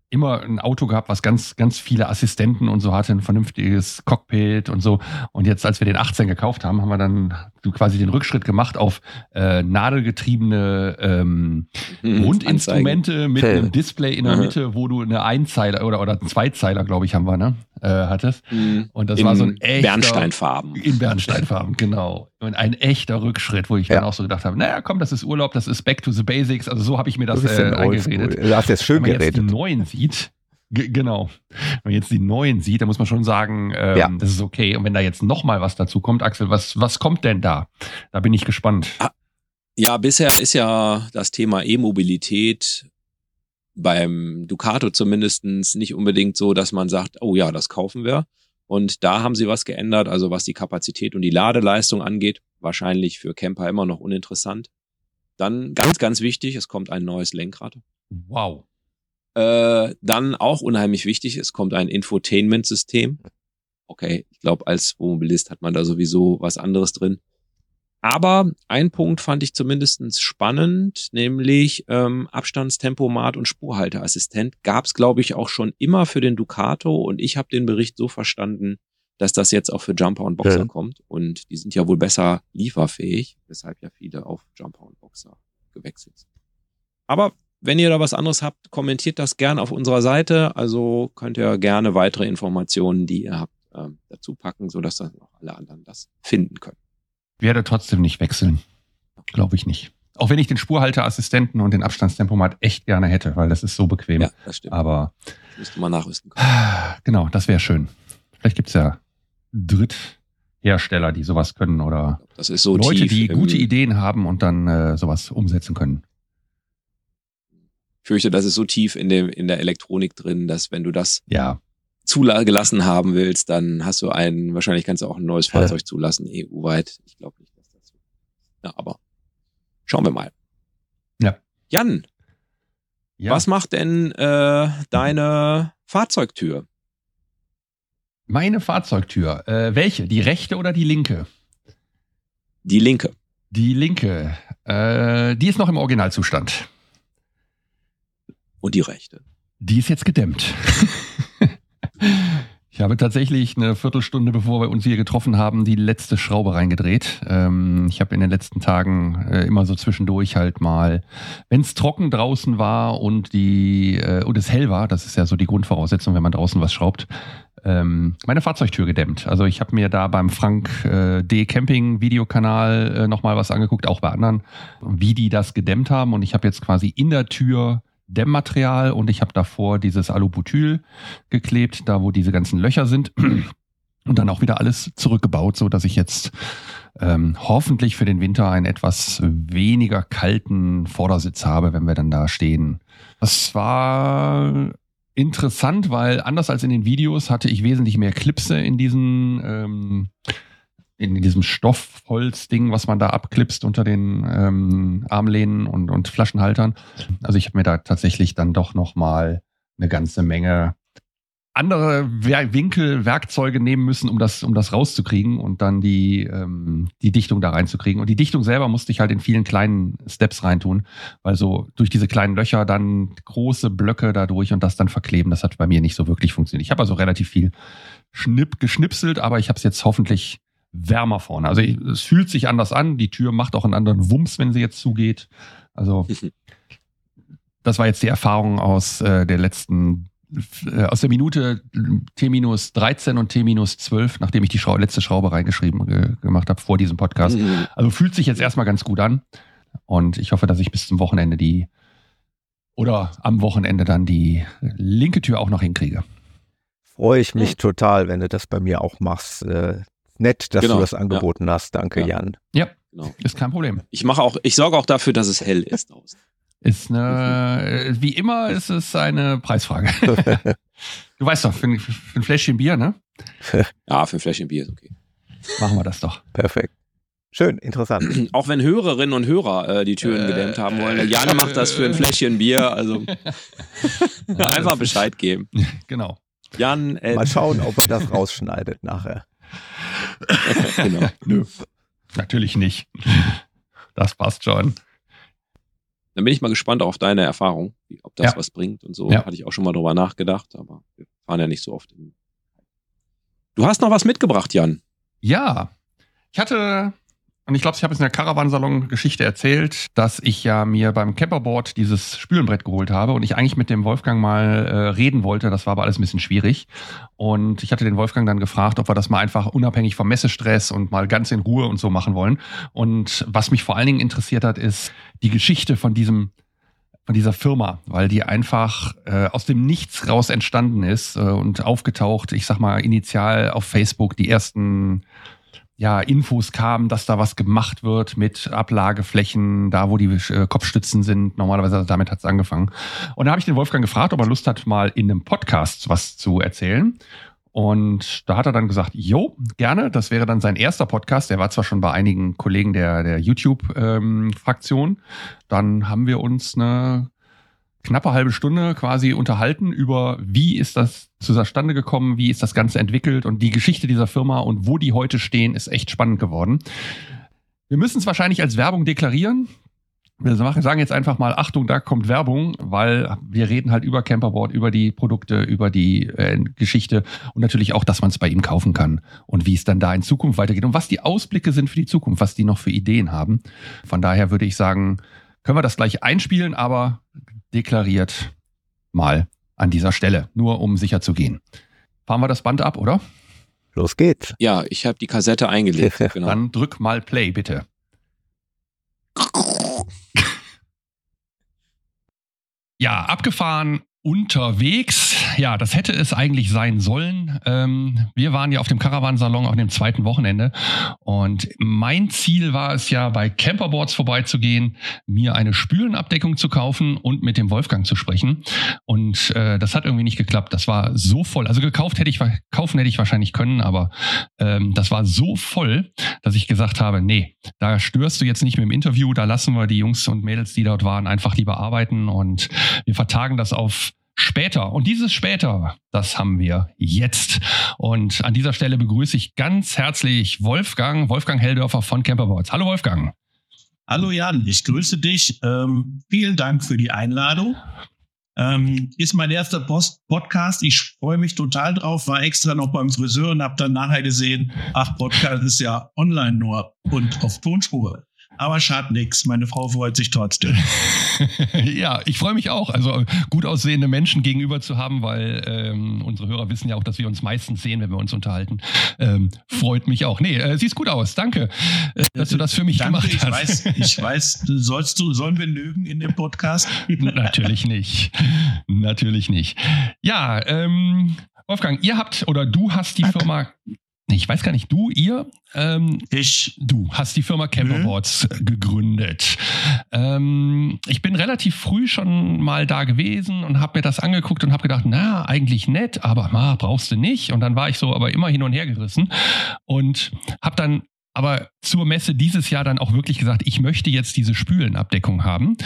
immer ein Auto gehabt, was ganz, ganz viele Assistenten und so hatte, ein vernünftiges Cockpit und so. Und jetzt, als wir den 18 gekauft haben, haben wir dann quasi den Rückschritt gemacht auf äh, nadelgetriebene ähm, Mhm, Rundinstrumente mit Fell. einem Display in der. Mitte, wo du eine Einzeiler oder, oder Zweizeiler, glaube ich, haben wir, ne? Äh, hattest. Mhm. Und das In war so ein echter. Bernsteinfarben. In Bernsteinfarben, genau. Und ein echter Rückschritt, wo ich Ja. dann auch so gedacht habe, naja, komm, das ist Urlaub, das ist Back to the Basics. Also so habe ich mir das äh, eingeredet. Du hast jetzt schön man jetzt die geredet. neuen sieht, ge- genau. Wenn man jetzt die neuen sieht, dann muss man schon sagen, ähm, Ja. das ist okay. Und wenn da jetzt noch mal was dazu kommt, Axel, was, was kommt denn da? Da bin ich gespannt. Ja, bisher ist ja das Thema E-Mobilität beim Ducato zumindestens nicht unbedingt so, dass man sagt, oh ja, das kaufen wir. Und da haben sie was geändert, also was die Kapazität und die Ladeleistung angeht. Wahrscheinlich für Camper immer noch uninteressant. Dann ganz, ganz wichtig, es kommt ein neues Lenkrad. Wow. Äh, dann auch unheimlich wichtig, es kommt ein Infotainment-System. Okay, ich glaube, als Wohnmobilist hat man da sowieso was anderes drin. Aber ein Punkt fand ich zumindestens spannend, nämlich ähm, Abstandstempomat und Spurhalteassistent gab es, glaube ich, auch schon immer für den Ducato und ich habe den Bericht so verstanden, dass das jetzt auch für Jumper und Boxer Ja. kommt und die sind ja wohl besser lieferfähig, weshalb ja viele auf Jumper und Boxer gewechselt sind. Aber wenn ihr da was anderes habt, kommentiert das gerne auf unserer Seite. Also könnt ihr gerne weitere Informationen, die ihr habt, ähm, dazu packen, sodass dann auch alle anderen das finden können. Werde trotzdem nicht wechseln. Glaube ich nicht. Auch wenn ich den Spurhalteassistenten und den Abstandstempomat echt gerne hätte, weil das ist so bequem. Ja, das stimmt. Aber Das müsste man nachrüsten können. genau, das wäre schön. Vielleicht gibt's ja Dritthersteller, die sowas können oder Leute, die gute Ideen haben und dann äh, sowas umsetzen können. Ich fürchte, das ist so tief in, dem, in der Elektronik drin, dass wenn du das Ja, zugelassen haben willst, dann hast du einen, wahrscheinlich kannst du auch ein neues. Fahrzeug zulassen, EU-weit. Ich glaube nicht, dass das so Ja, aber schauen wir mal. Ja. Jan, ja. was macht denn äh, deine Fahrzeugtür? Meine Fahrzeugtür. Äh, welche? Die rechte oder die linke? Die linke. Die linke. Äh, die ist noch im Originalzustand. Und die rechte. Die ist jetzt gedämmt. ich habe tatsächlich eine Viertelstunde, bevor wir uns hier getroffen haben, die letzte Schraube reingedreht. Ähm, ich habe in den letzten Tagen äh, immer so zwischendurch halt mal, wenn es trocken draußen war und die äh, und es hell war, das ist ja so die Grundvoraussetzung, wenn man draußen was schraubt, ähm, meine Fahrzeugtür gedämmt. Also ich habe mir da beim Frank äh, D Camping Videokanal äh, nochmal was angeguckt, auch bei anderen, wie die das gedämmt haben. Und ich habe jetzt quasi in der Tür Dämmmaterial und ich habe davor dieses Alubutyl geklebt, da wo diese ganzen Löcher sind. Und dann auch wieder alles zurückgebaut, so dass ich jetzt ähm, hoffentlich für den Winter einen etwas weniger kalten Vordersitz habe, wenn wir dann da stehen. Das war interessant, weil anders als in den Videos hatte ich wesentlich mehr Klipse in diesen ähm, in diesem Stoffholzding, was man da abklipst unter den ähm, Armlehnen und, und Flaschenhaltern. Also ich habe mir da tatsächlich dann doch noch mal eine ganze Menge andere Winkel, Werkzeuge nehmen müssen, um das, um das rauszukriegen und dann die, ähm, die Dichtung da reinzukriegen. Und die Dichtung selber musste ich halt in vielen kleinen Steps reintun, weil so durch diese kleinen Löcher dann große Blöcke dadurch und das dann verkleben, das hat bei mir nicht so wirklich funktioniert. Ich habe also relativ viel Schnipp geschnipselt, aber ich habe es jetzt hoffentlich wärmer vorne. Also es fühlt sich anders an. Die Tür macht auch einen anderen Wumms, wenn sie jetzt zugeht. Also das war jetzt die Erfahrung aus äh, der letzten äh, aus der Minute T-13 und T-12, nachdem ich die Schraube, letzte Schraube reingeschrieben äh, gemacht habe vor diesem Podcast. Mhm. Also fühlt sich jetzt erstmal ganz gut an. Und ich hoffe, dass ich bis zum Wochenende die oder am Wochenende dann die linke Tür auch noch hinkriege. Freue ich mich total, wenn du das bei mir auch machst. Äh, nett, dass genau. du das angeboten ja. hast. Danke, ja. Jan. Ja, genau. ist kein Problem. Ich mache auch, ich sorge auch dafür, dass es hell ist draußen. Ist eine, wie immer ist es eine Preisfrage. du weißt doch, für ein, für ein Fläschchen Bier, ne? Ja, für ein Fläschchen Bier ist okay. Machen wir das doch. Perfekt. Schön, interessant. Auch wenn Hörerinnen und Hörer äh, die Türen äh, gedämmt haben wollen. Jan macht das für ein Fläschchen Bier, also einfach Bescheid geben. Genau. Jan, äh, Mal schauen, ob er das rausschneidet nachher. genau. Nö. Natürlich nicht. Das passt schon. Dann bin ich mal gespannt auf deine Erfahrung, ob das ja. was bringt und so. Ja. Hatte ich auch schon mal drüber nachgedacht, aber wir fahren ja nicht so oft. Du hast noch was mitgebracht, Jan. Ja. Ich hatte und ich glaube, ich habe es in der Caravansalon-Geschichte erzählt, dass ich ja mir beim Camperboard dieses Spülenbrett geholt habe und ich eigentlich mit dem Wolfgang mal äh, reden wollte. Das war aber alles ein bisschen schwierig. Und ich hatte den Wolfgang dann gefragt, ob wir das mal einfach unabhängig vom Messestress und mal ganz in Ruhe und so machen wollen. Und was mich vor allen Dingen interessiert hat, ist die Geschichte von diesem von dieser Firma, weil die einfach äh, aus dem Nichts raus entstanden ist äh, und aufgetaucht, ich sag mal, initial auf Facebook die ersten ja, Infos kamen, dass da was gemacht wird mit Ablageflächen, da wo die äh, Kopfstützen sind. Normalerweise damit hat es angefangen. Und da habe ich den Wolfgang gefragt, ob er Lust hat, mal in einem Podcast was zu erzählen. Und da hat er dann gesagt, jo, gerne. Das wäre dann sein erster Podcast. Der war zwar schon bei einigen Kollegen der, der YouTube-Fraktion. Ähm, dann haben wir uns eine knappe halbe Stunde quasi unterhalten über, wie ist das zustande gekommen, wie ist das Ganze entwickelt und die Geschichte dieser Firma und wo die heute stehen, ist echt spannend geworden. Wir müssen es wahrscheinlich als Werbung deklarieren. Wir sagen jetzt einfach mal, Achtung, da kommt Werbung, weil wir reden halt über Camperboard, über die Produkte, über die äh, Geschichte und natürlich auch, dass man es bei ihm kaufen kann und wie es dann da in Zukunft weitergeht und was die Ausblicke sind für die Zukunft, was die noch für Ideen haben. Von daher würde ich sagen, können wir das gleich einspielen, aber deklariert mal an dieser Stelle, nur um sicher zu gehen. Fahren wir das Band ab, oder? Los geht's. Ja, ich habe die Kassette eingelegt. genau. Dann drück mal Play, bitte. Ja, abgefahren unterwegs. Ja, das hätte es eigentlich sein sollen. Ähm, wir waren ja auf dem Caravansalon auf dem zweiten Wochenende und mein Ziel war es ja, bei Camperboards vorbeizugehen, mir eine Spülenabdeckung zu kaufen und mit dem Wolfgang zu sprechen. Und äh, das hat irgendwie nicht geklappt. Das war so voll. Also gekauft hätte ich, kaufen hätte ich wahrscheinlich können, aber ähm, das war so voll, dass ich gesagt habe, nee, da störst du jetzt nicht mit dem Interview, da lassen wir die Jungs und Mädels, die dort waren, einfach lieber arbeiten und wir vertagen das auf später. Und dieses später, das haben wir jetzt. Und an dieser Stelle begrüße ich ganz herzlich Wolfgang, Wolfgang Heldörfer von Camperboards. Hallo Wolfgang. Hallo Jan, ich grüße dich. Ähm, vielen Dank für die Einladung. Ähm, ist mein erster Post Podcast. Ich freue mich total drauf. War extra noch beim Friseur und habe dann nachher gesehen, ach, Podcast ist ja online nur und auf Tonspur. Aber schadet nichts. Meine Frau freut sich trotzdem. ja, ich freue mich auch. Also gut aussehende Menschen gegenüber zu haben, weil ähm, unsere Hörer wissen ja auch, dass wir uns meistens sehen, wenn wir uns unterhalten. Ähm, freut mich auch. Nee, äh, siehst gut aus. Danke, äh, dass du das für mich Danke, gemacht ich hast. Weiß, ich weiß, sollst du, sollen wir lügen in dem Podcast? Natürlich nicht. Natürlich nicht. Ja, ähm, Wolfgang, ihr habt oder du hast die Firma ich weiß gar nicht, du, ihr? Ähm, ich. Du hast die Firma Camperboards mhm. gegründet. Ähm, ich bin relativ früh schon mal da gewesen und habe mir das angeguckt und habe gedacht, na, eigentlich nett, aber na, brauchst du nicht. Und dann war ich so aber immer hin und her gerissen und habe dann aber zur Messe dieses Jahr dann auch wirklich gesagt, ich möchte jetzt diese Spülenabdeckung haben.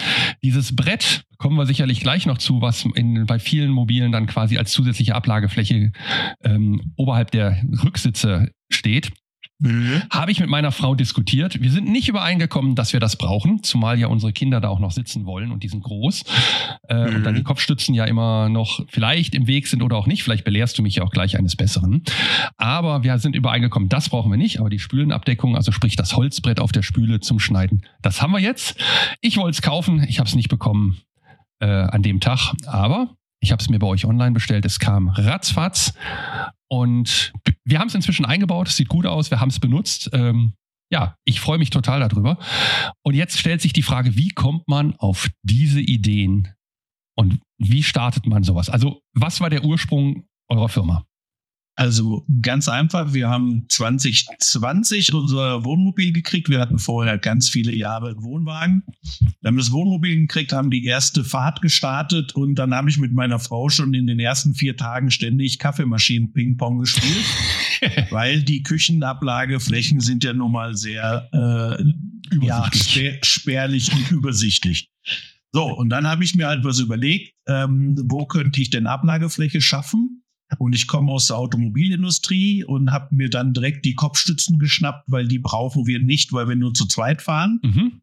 Dieses Brett, kommen wir sicherlich gleich noch zu, was in, bei vielen Mobilen dann quasi als zusätzliche Ablagefläche ähm, oberhalb der Rücksitze steht. Mhm. Habe ich mit meiner Frau diskutiert. Wir sind nicht übereingekommen, dass wir das brauchen, zumal ja unsere Kinder da auch noch sitzen wollen und die sind groß. Äh, mhm. Und dann die Kopfstützen ja immer noch vielleicht im Weg sind oder auch nicht. Vielleicht belehrst du mich ja auch gleich eines Besseren. Aber wir sind übereingekommen, das brauchen wir nicht. Aber die Spülenabdeckung, also sprich das Holzbrett auf der Spüle zum Schneiden, das haben wir jetzt. Ich wollte es kaufen, ich habe es nicht bekommen äh, an dem Tag. Aber ich habe es mir bei euch online bestellt. Es kam ratzfatz und wir haben es inzwischen eingebaut. Es sieht gut aus. Wir haben es benutzt. Ähm, ja, ich freue mich total darüber. Und jetzt stellt sich die Frage, wie kommt man auf diese Ideen und wie startet man sowas? Also, was war der Ursprung eurer Firma? Also ganz einfach, wir haben 2020 unser Wohnmobil gekriegt. Wir hatten vorher ganz viele Jahre Wohnwagen. Wir haben das Wohnmobil gekriegt, haben die erste Fahrt gestartet und dann habe ich mit meiner Frau schon in den ersten vier Tagen ständig Kaffeemaschinen-Ping-Pong gespielt, weil die Küchenablageflächen sind ja nun mal sehr äh, ja, spär spärlich und übersichtlich. So, und dann habe ich mir halt was überlegt, ähm, wo könnte ich denn Ablagefläche schaffen? Und ich komme aus der Automobilindustrie und habe mir dann direkt die Kopfstützen geschnappt, weil die brauchen wir nicht, weil wir nur zu zweit fahren. Mhm.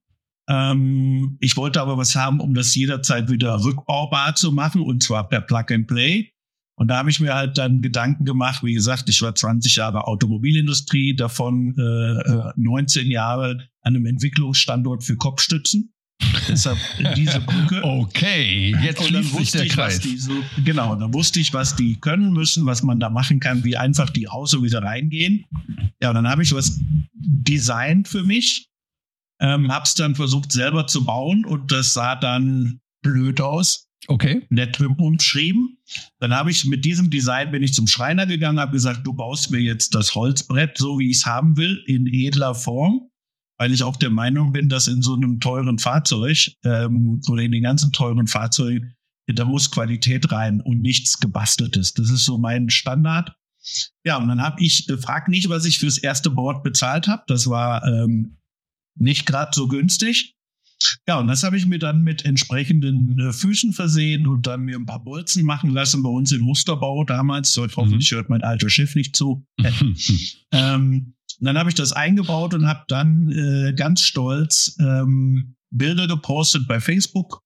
Ähm, ich wollte aber was haben, um das jederzeit wieder rückbaubar zu machen, und zwar per Plug and Play. Und da habe ich mir halt dann Gedanken gemacht, wie gesagt, ich war 20 Jahre Automobilindustrie, davon äh, 19 äh, Jahre an einem Entwicklungsstandort für Kopfstützen. Deshalb diese Brücke. Okay, jetzt schließt sich der ich, Kreis. So, genau, dann wusste ich, was die können müssen, was man da machen kann, wie einfach die raus und wieder reingehen. Ja, und dann habe ich was designt für mich, ähm, habe es dann versucht selber zu bauen und das sah dann blöd aus. Okay. Nett umschrieben. Dann habe ich mit diesem Design bin ich zum Schreiner gegangen, habe gesagt, du baust mir jetzt das Holzbrett so, wie ich es haben will, in edler Form weil ich auch der Meinung bin, dass in so einem teuren Fahrzeug ähm, oder in den ganzen teuren Fahrzeugen, da muss Qualität rein und nichts gebasteltes. Das ist so mein Standard. Ja, und dann habe ich, äh, frag nicht, was ich fürs erste Board bezahlt habe. Das war ähm, nicht gerade so günstig. Ja, und das habe ich mir dann mit entsprechenden äh, Füßen versehen und dann mir ein paar Bolzen machen lassen bei uns in Musterbau damals. So, hoffentlich mhm. hört mein alter Schiff nicht zu. ähm, und dann habe ich das eingebaut und habe dann äh, ganz stolz ähm, Bilder gepostet bei Facebook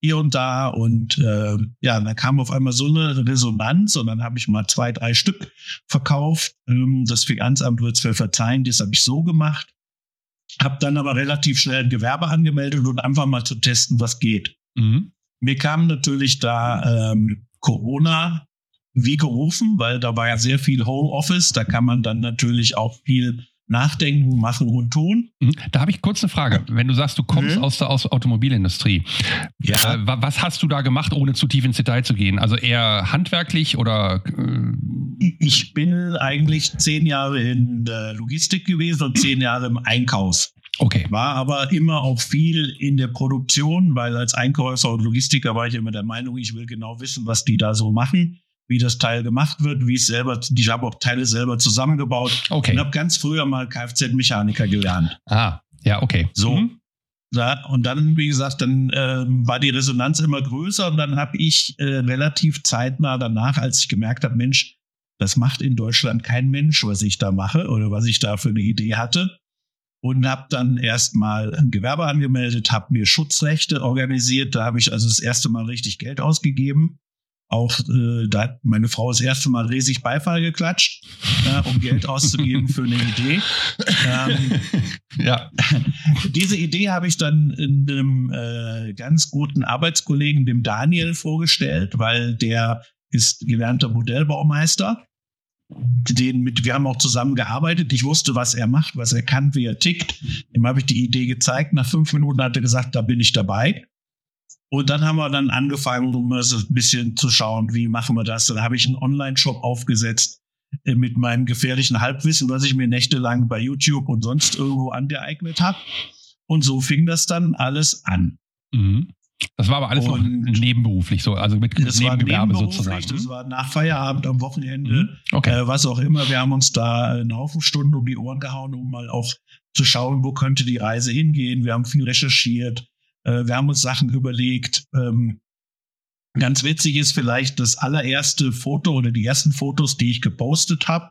hier und da und äh, ja, da kam auf einmal so eine Resonanz und dann habe ich mal zwei, drei Stück verkauft. Ähm, das Finanzamt wird es mir verzeihen, das habe ich so gemacht. Habe dann aber relativ schnell ein Gewerbe angemeldet und einfach mal zu testen, was geht. Mhm. Mir kam natürlich da ähm, Corona wie gerufen, weil da war ja sehr viel Homeoffice. Da kann man dann natürlich auch viel nachdenken, machen und tun. Mhm. Da habe ich kurz eine Frage. Wenn du sagst, du kommst mhm. aus der aus Automobilindustrie, ja. äh, was hast du da gemacht, ohne zu tief ins Detail zu gehen? Also eher handwerklich oder? Äh ich bin eigentlich zehn Jahre in der Logistik gewesen und zehn Jahre im Einkauf. Okay. War aber immer auch viel in der Produktion, weil als Einkäufer und Logistiker war ich immer der Meinung, ich will genau wissen, was die da so machen wie das Teil gemacht wird, wie es selber, ich habe auch Teile selber zusammengebaut okay. und habe ganz früher mal Kfz-Mechaniker gelernt. Ah, ja, okay. So. Mhm. Ja, und dann, wie gesagt, dann äh, war die Resonanz immer größer und dann habe ich äh, relativ zeitnah danach, als ich gemerkt habe, Mensch, das macht in Deutschland kein Mensch, was ich da mache oder was ich da für eine Idee hatte. Und habe dann erstmal ein Gewerbe angemeldet, habe mir Schutzrechte organisiert. Da habe ich also das erste Mal richtig Geld ausgegeben auch äh, da hat meine Frau das erste Mal riesig Beifall geklatscht, äh, um Geld auszugeben für eine Idee. Ähm, ja. Diese Idee habe ich dann in einem äh, ganz guten Arbeitskollegen, dem Daniel, vorgestellt, weil der ist gelernter Modellbaumeister. Den mit, wir haben auch zusammen gearbeitet. Ich wusste, was er macht, was er kann, wie er tickt. Ihm habe ich die Idee gezeigt. Nach fünf Minuten hat er gesagt, da bin ich dabei. Und dann haben wir dann angefangen, um ein bisschen zu schauen, wie machen wir das. Dann habe ich einen Online-Shop aufgesetzt äh, mit meinem gefährlichen Halbwissen, was ich mir nächtelang bei YouTube und sonst irgendwo angeeignet habe. Und so fing das dann alles an. Mhm. Das war aber alles noch Und- nebenberuflich so, also mit Das war Nebengewerbe nebenberuflich, sozusagen. das war nach Feierabend am Wochenende. Mhm. Okay. Äh, was auch immer. Wir haben uns da einen Haufen Stunden um die Ohren gehauen, um mal auch zu schauen, wo könnte die Reise hingehen. Wir haben viel recherchiert. Äh, wir haben uns Sachen überlegt. Ähm, ganz witzig ist vielleicht das allererste Foto oder die ersten Fotos, die ich gepostet habe.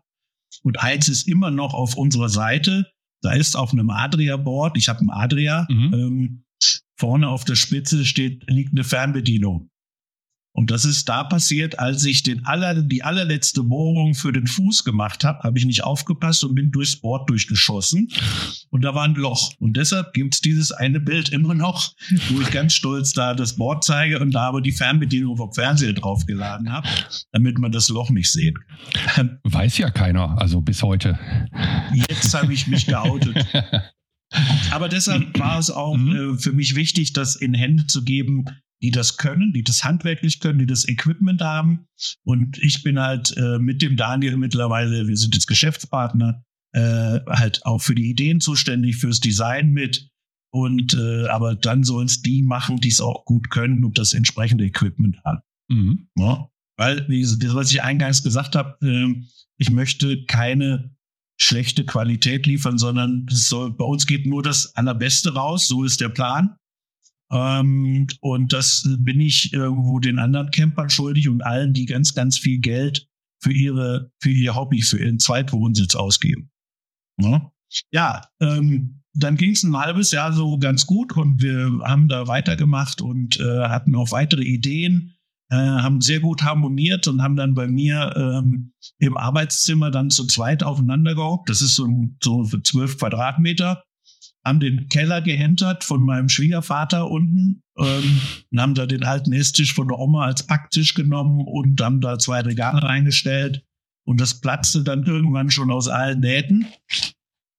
Und eins ist immer noch auf unserer Seite. Da ist auf einem Adria-Board, ich habe ein Adria, Mhm. ähm, vorne auf der Spitze steht, liegt eine Fernbedienung. Und das ist da passiert, als ich den aller, die allerletzte Bohrung für den Fuß gemacht habe, habe ich nicht aufgepasst und bin durchs Board durchgeschossen. Und da war ein Loch. Und deshalb gibt's dieses eine Bild immer noch, wo ich ganz stolz da das Board zeige und da aber die Fernbedienung vom Fernseher draufgeladen habe, damit man das Loch nicht sehen kann. Weiß ja keiner, also bis heute. Jetzt habe ich mich geoutet. Aber deshalb war es auch Mhm. äh, für mich wichtig, das in Hände zu geben, die das können, die das handwerklich können, die das Equipment haben. Und ich bin halt äh, mit dem Daniel mittlerweile, wir sind jetzt Geschäftspartner, äh, halt auch für die Ideen zuständig, fürs Design mit. Und äh, aber dann sollen es die machen, die es auch gut können und das entsprechende Equipment haben. Mhm. Ja, weil, wie gesagt, das, was ich eingangs gesagt habe, ähm, ich möchte keine schlechte Qualität liefern, sondern es soll, bei uns geht nur das Allerbeste raus, so ist der Plan. Ähm, und das bin ich irgendwo den anderen Campern schuldig und allen, die ganz, ganz viel Geld für ihre, für ihr Hobby, für ihren Zweitwohnsitz ausgeben. Ja, ja ähm, dann ging es ein halbes Jahr so ganz gut und wir haben da weitergemacht und äh, hatten auch weitere Ideen, äh, haben sehr gut harmoniert und haben dann bei mir ähm, im Arbeitszimmer dann zu zweit aufeinander gehockt. Das ist so, so zwölf Quadratmeter. Haben den Keller gehentert von meinem Schwiegervater unten ähm, und haben da den alten Esstisch von der Oma als Packtisch genommen und haben da zwei Regale reingestellt. Und das platzte dann irgendwann schon aus allen Nähten.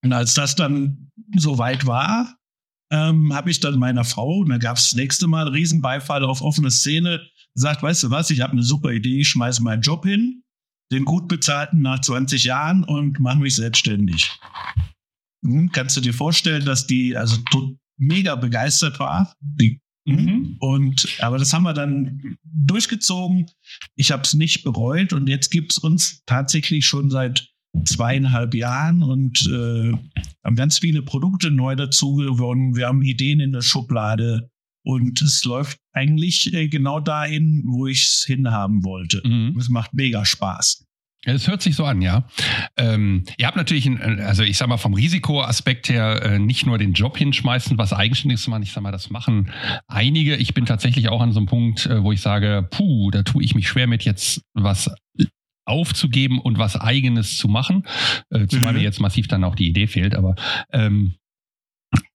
Und als das dann soweit war, ähm, habe ich dann meiner Frau, und da gab es das nächste Mal Riesenbeifall auf offene Szene, gesagt, weißt du was, ich habe eine super Idee, ich schmeiße meinen Job hin, den gut bezahlten nach 20 Jahren und mache mich selbstständig. Hm, kannst du dir vorstellen, dass die also mega begeistert war? Die, Mhm. Und aber das haben wir dann durchgezogen. Ich habe es nicht bereut und jetzt gibt's uns tatsächlich schon seit zweieinhalb Jahren und äh, haben ganz viele Produkte neu dazu gewonnen. Wir haben Ideen in der Schublade und es läuft eigentlich äh, genau dahin, wo ich es hinhaben wollte. Mhm. Es macht mega Spaß. Es hört sich so an, ja. Ähm, ihr habt natürlich, also ich sag mal vom Risikoaspekt her äh, nicht nur den Job hinschmeißen, was eigenständig zu machen. Ich sag mal, das machen einige. Ich bin tatsächlich auch an so einem Punkt, äh, wo ich sage, puh, da tue ich mich schwer mit jetzt was aufzugeben und was eigenes zu machen. Äh, zumal Mhm. mir jetzt massiv dann auch die Idee fehlt, aber ähm,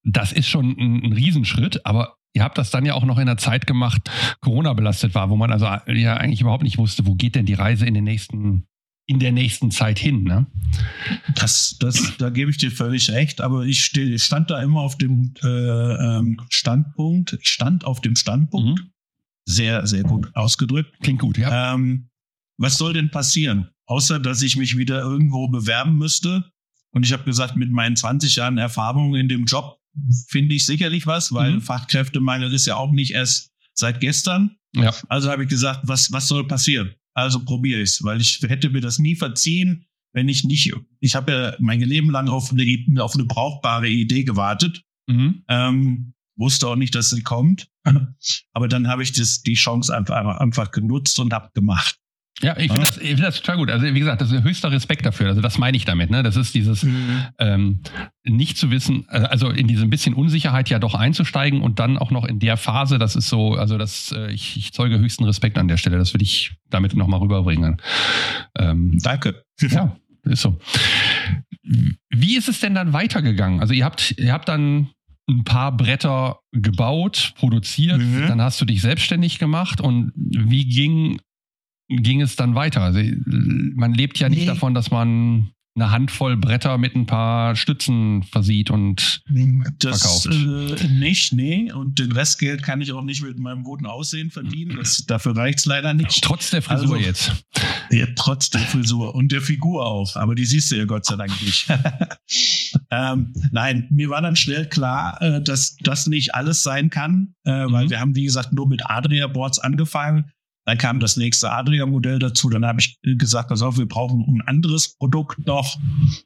das ist schon ein, ein Riesenschritt, aber Ihr habt das dann ja auch noch in einer Zeit gemacht, Corona belastet war, wo man also ja eigentlich überhaupt nicht wusste, wo geht denn die Reise in den nächsten in der nächsten Zeit hin. Ne? Das, das, da gebe ich dir völlig recht, aber ich steh, stand da immer auf dem äh, ähm, Standpunkt, ich stand auf dem Standpunkt, Mhm. sehr, sehr gut ausgedrückt. Klingt gut, ja. Ähm, was soll denn passieren? Außer, dass ich mich wieder irgendwo bewerben müsste. Und ich habe gesagt, mit meinen 20 Jahren Erfahrung in dem Job finde ich sicherlich was, weil Mhm. Fachkräftemangel ist ja auch nicht erst seit gestern. ja. Also habe ich gesagt, was, was soll passieren? Also probiere ich es, weil ich hätte mir das nie verziehen, wenn ich nicht, ich habe ja mein Leben lang auf eine, auf eine brauchbare Idee gewartet, Mhm. ähm, wusste auch nicht, dass sie kommt. Aber dann habe ich das, die Chance einfach, einfach genutzt und habe gemacht. Ja, ich finde das, ich find das total gut. Also wie gesagt, das ist höchster Respekt dafür. Also das meine ich damit. Ne? Das ist dieses ähm, nicht zu wissen, äh, also in diese ein bisschen Unsicherheit ja doch einzusteigen und dann auch noch in der Phase, das ist so, also das, äh, ich, ich zeuge höchsten Respekt an der Stelle. Das will ich damit nochmal rüberbringen. Ähm, Danke. ja, ist so. Wie ist es denn dann weitergegangen? Also ihr habt, ihr habt dann ein paar Bretter gebaut, produziert, Mhm. dann hast du dich selbstständig gemacht und wie ging, ging es dann weiter? Also man lebt ja nicht Nee. davon, dass man eine Handvoll Bretter mit ein paar Stützen versieht und Das Verkauft. äh, nicht, nee. Und den Restgeld kann ich auch nicht mit meinem guten Aussehen verdienen. Das, dafür reicht's leider nicht. trotz der Frisur Also- jetzt. Ja, trotz der Frisur und der Figur auch. Aber die siehst du ja Gott sei Dank nicht. Ähm, nein, mir war dann schnell klar, äh, dass das nicht alles sein kann, äh, weil Mhm. wir haben, wie gesagt, nur mit Adria-Boards angefangen. Dann kam das nächste Adria-Modell dazu. Dann habe ich gesagt, pass auf, wir brauchen ein anderes Produkt noch.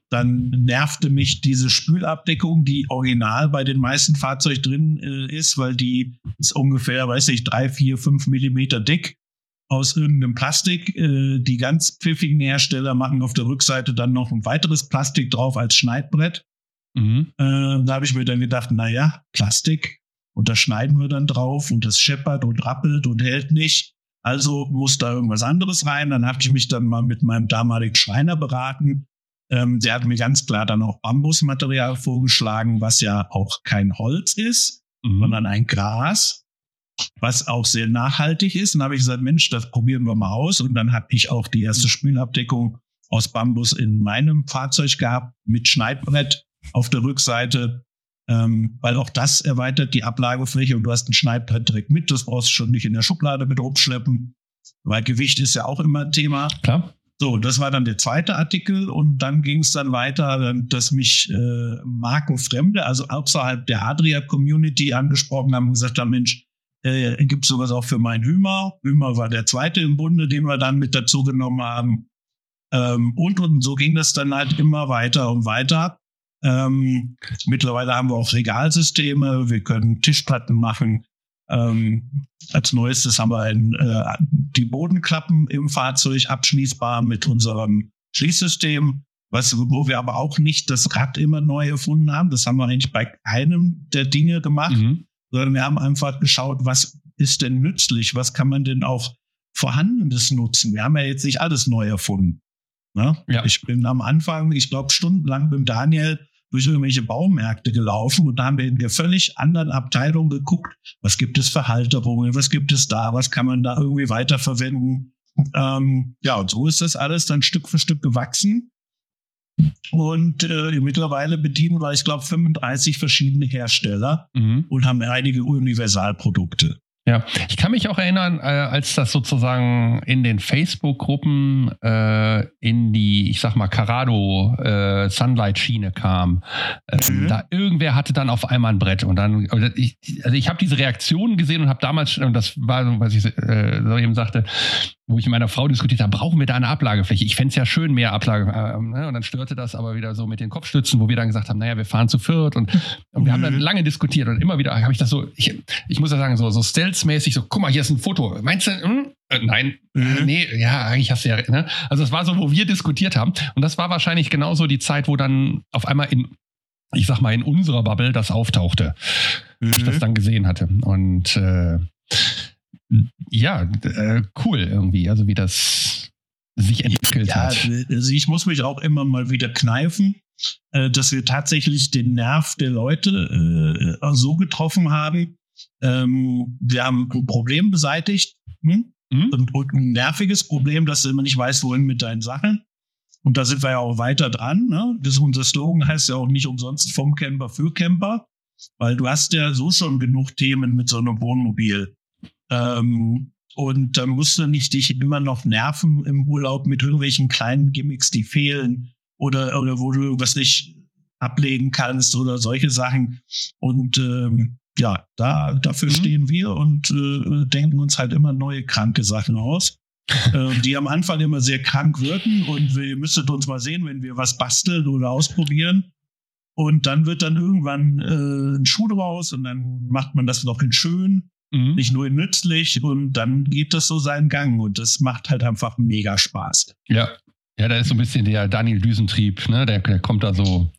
Dann nervte mich diese Spülabdeckung, die original bei den meisten Fahrzeugen drin äh, ist, weil die ist ungefähr, weiß ich, drei, vier, fünf Millimeter dick aus irgendeinem Plastik. Äh, die ganz pfiffigen Hersteller machen auf der Rückseite dann noch ein weiteres Plastik drauf als Schneidbrett. Mhm. Äh, da habe ich mir dann gedacht, na ja, Plastik und das schneiden wir dann drauf und das scheppert und rappelt und hält nicht. Also muss da irgendwas anderes rein. Dann habe ich mich dann mal mit meinem damaligen Schreiner beraten. Ähm, der hat mir ganz klar dann auch Bambusmaterial vorgeschlagen, was ja auch kein Holz ist, Mhm. sondern ein Gras, was auch sehr nachhaltig ist. Und habe ich gesagt, Mensch, das probieren wir mal aus. Und dann habe ich auch die erste Spülabdeckung aus Bambus in meinem Fahrzeug gehabt mit Schneidbrett auf der Rückseite, ähm, weil auch das erweitert die Ablagefläche und du hast ein Schneidbrett direkt mit. Das brauchst du schon nicht in der Schublade mit rumschleppen, weil Gewicht ist ja auch immer ein Thema. Klar. So, das war dann der zweite Artikel und dann ging es dann weiter, dass mich äh, Marco Fremde, also außerhalb der Adria-Community angesprochen haben und gesagt haben, Mensch, äh, gibt sowas auch für mein Hümer. Hümer war der zweite im Bunde, den wir dann mit dazu genommen haben. Ähm, und, und so ging das dann halt immer weiter und weiter. Ähm, mittlerweile haben wir auch Regalsysteme, wir können Tischplatten machen. Ähm, als neuestes haben wir ein, äh, die Bodenklappen im Fahrzeug abschließbar mit unserem Schließsystem, was, wo wir aber auch nicht das Rad immer neu erfunden haben. Das haben wir eigentlich bei keinem der Dinge gemacht, Mhm. sondern wir haben einfach geschaut, was ist denn nützlich, was kann man denn auch Vorhandenes nutzen. Wir haben ja jetzt nicht alles neu erfunden. Ne? Ja. Ich bin am Anfang, ich glaube, stundenlang mit Daniel durch irgendwelche Baumärkte gelaufen und da haben wir in der völlig anderen Abteilung geguckt, was gibt es für Halterungen, was gibt es da, was kann man da irgendwie weiterverwenden. Ähm, ja, und so ist das alles dann Stück für Stück gewachsen. Und äh, mittlerweile bedienen wir, ich glaube, 35 verschiedene Hersteller Mhm. und haben einige Universalprodukte. Ja, ich kann mich auch erinnern, äh, als das sozusagen in den Facebook-Gruppen äh, in die, ich sag mal, Carado äh, Sunlight-Schiene kam. Äh, Mhm. Da irgendwer hatte dann auf einmal ein Brett und dann, also ich, also ich habe diese Reaktionen gesehen und habe damals, und das war was ich äh, so eben sagte, wo ich mit meiner Frau diskutiert habe, brauchen wir da eine Ablagefläche? Ich fände es ja schön, mehr Ablage. Äh, ne? Und dann störte das aber wieder so mit den Kopfstützen, wo wir dann gesagt haben, naja, wir fahren zu viert und, und wir haben dann Mhm. lange diskutiert und immer wieder habe ich das so, ich, ich muss ja sagen, so, so stealth-mäßig, so, guck mal, hier ist ein Foto. Meinst du, hm? Äh, nein, Mhm. nee, ja, eigentlich hast du ja, ne? Also es war so, wo wir diskutiert haben. Und das war wahrscheinlich genauso die Zeit, wo dann auf einmal in, ich sag mal, in unserer Bubble das auftauchte, ich das dann gesehen hatte. Und äh, ja, äh, cool irgendwie, also wie das sich entwickelt Ja, hat. also ich muss mich auch immer mal wieder kneifen, äh, dass wir tatsächlich den Nerv der Leute äh, so getroffen haben. Ähm, wir haben ein Problem beseitigt hm? Mhm. ein nerviges Problem, dass du immer nicht weißt, wohin mit deinen Sachen. Und da sind wir ja auch weiter dran. Ne? Das, unser Slogan heißt ja auch nicht umsonst vom Camper für Camper, weil du hast ja so schon genug Themen mit so einem Wohnmobil. Ähm, und dann musst du nicht dich immer noch nerven im Urlaub mit irgendwelchen kleinen Gimmicks, die fehlen oder, oder wo du irgendwas nicht ablegen kannst oder solche Sachen. Und ähm, ja, da, dafür Mhm. stehen wir und äh, denken uns halt immer neue kranke Sachen aus, äh, die am Anfang immer sehr krank wirken. Und wir müsstet uns mal sehen, wenn wir was basteln oder ausprobieren. Und dann wird dann irgendwann äh, ein Schuh draus und dann macht man das noch in schön Mhm. nicht nur nützlich und dann geht das so seinen Gang und das macht halt einfach mega Spaß. Ja. Ja, da ist so ein bisschen der Daniel Düsentrieb, ne? Der, der kommt da so.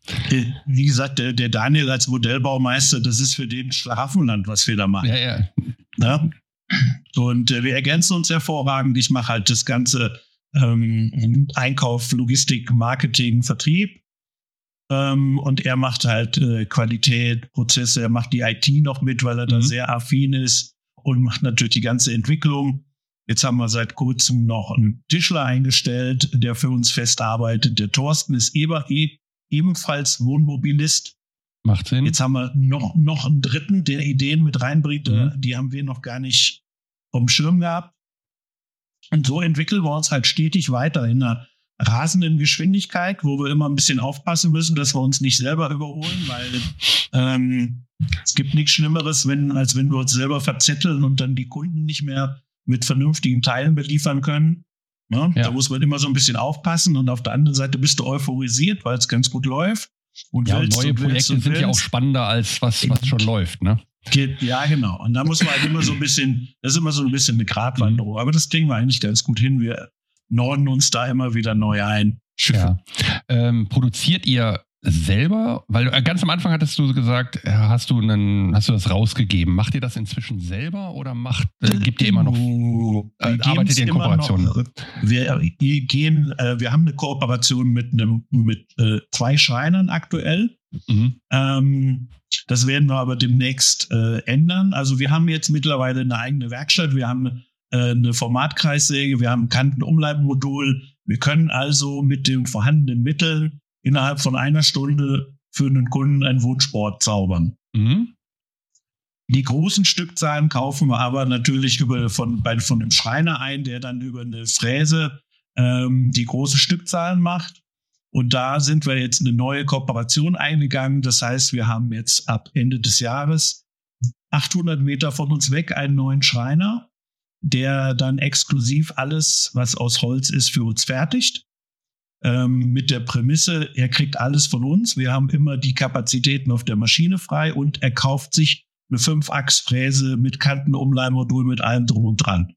Wie gesagt, der, der Daniel als Modellbaumeister, das ist für den Schlafenland, was wir da machen. Ja, ja. Ne? Und äh, wir ergänzen uns hervorragend. Ich mache halt das ganze ähm, Einkauf, Logistik, Marketing, Vertrieb. Ähm, und er macht halt äh, Qualität, Prozesse, er macht die IT noch mit, weil er da Mhm. sehr affin ist und macht natürlich die ganze Entwicklung. Jetzt haben wir seit kurzem noch einen Tischler eingestellt, der für uns fest arbeitet. Der Thorsten ist e ebenfalls Wohnmobilist. Macht Sinn. Jetzt haben wir noch, noch einen dritten, der Ideen mit reinbringt. Mhm. Die haben wir noch gar nicht vom Schirm gehabt. Und so entwickeln wir uns halt stetig weiter in einer rasenden Geschwindigkeit, wo wir immer ein bisschen aufpassen müssen, dass wir uns nicht selber überholen, weil ähm, es gibt nichts Schlimmeres, wenn, als wenn wir uns selber verzetteln und dann die Kunden nicht mehr mit vernünftigen Teilen beliefern können. Ne? Ja. Da muss man immer so ein bisschen aufpassen und auf der anderen Seite bist du euphorisiert, weil es ganz gut läuft. Und ja, neue und Projekte sind ja auch spannender als was, was schon läuft, ne? Ja, genau. Und da muss man halt immer so ein bisschen, das ist immer so ein bisschen eine Gratwanderung. Aber das kriegen wir eigentlich ganz gut hin. Wir norden uns da immer wieder neu ein. Ja. Ähm, produziert ihr selber? Weil äh, ganz am Anfang hattest du gesagt, äh, hast du einen, hast du das rausgegeben. Macht ihr das inzwischen selber oder macht, äh, gibt ihr immer noch, äh, arbeitet ihr in Kooperation? Noch, wir, gehen, äh, wir haben eine Kooperation mit einem, mit äh, zwei Schreinern aktuell. Mhm. Ähm, das werden wir aber demnächst äh, ändern. Also wir haben jetzt mittlerweile eine eigene Werkstatt. Wir haben äh, eine Formatkreissäge, wir haben ein Kantenumleitmodul. Wir können also mit den vorhandenen Mitteln innerhalb von einer Stunde für einen Kunden ein Wunschboard zaubern. Mhm. Die großen Stückzahlen kaufen wir aber natürlich über von, bei, von dem Schreiner ein, der dann über eine Fräse ähm, die große Stückzahlen macht. Und da sind wir jetzt eine neue Kooperation eingegangen. Das heißt, wir haben jetzt ab Ende des Jahres 800 Meter von uns weg einen neuen Schreiner, der dann exklusiv alles, was aus Holz ist, für uns fertigt. Ähm, mit der Prämisse, er kriegt alles von uns. Wir haben immer die Kapazitäten auf der Maschine frei und er kauft sich eine 5-Achs-Fräse mit Kantenumleihmodul mit allem drum und dran.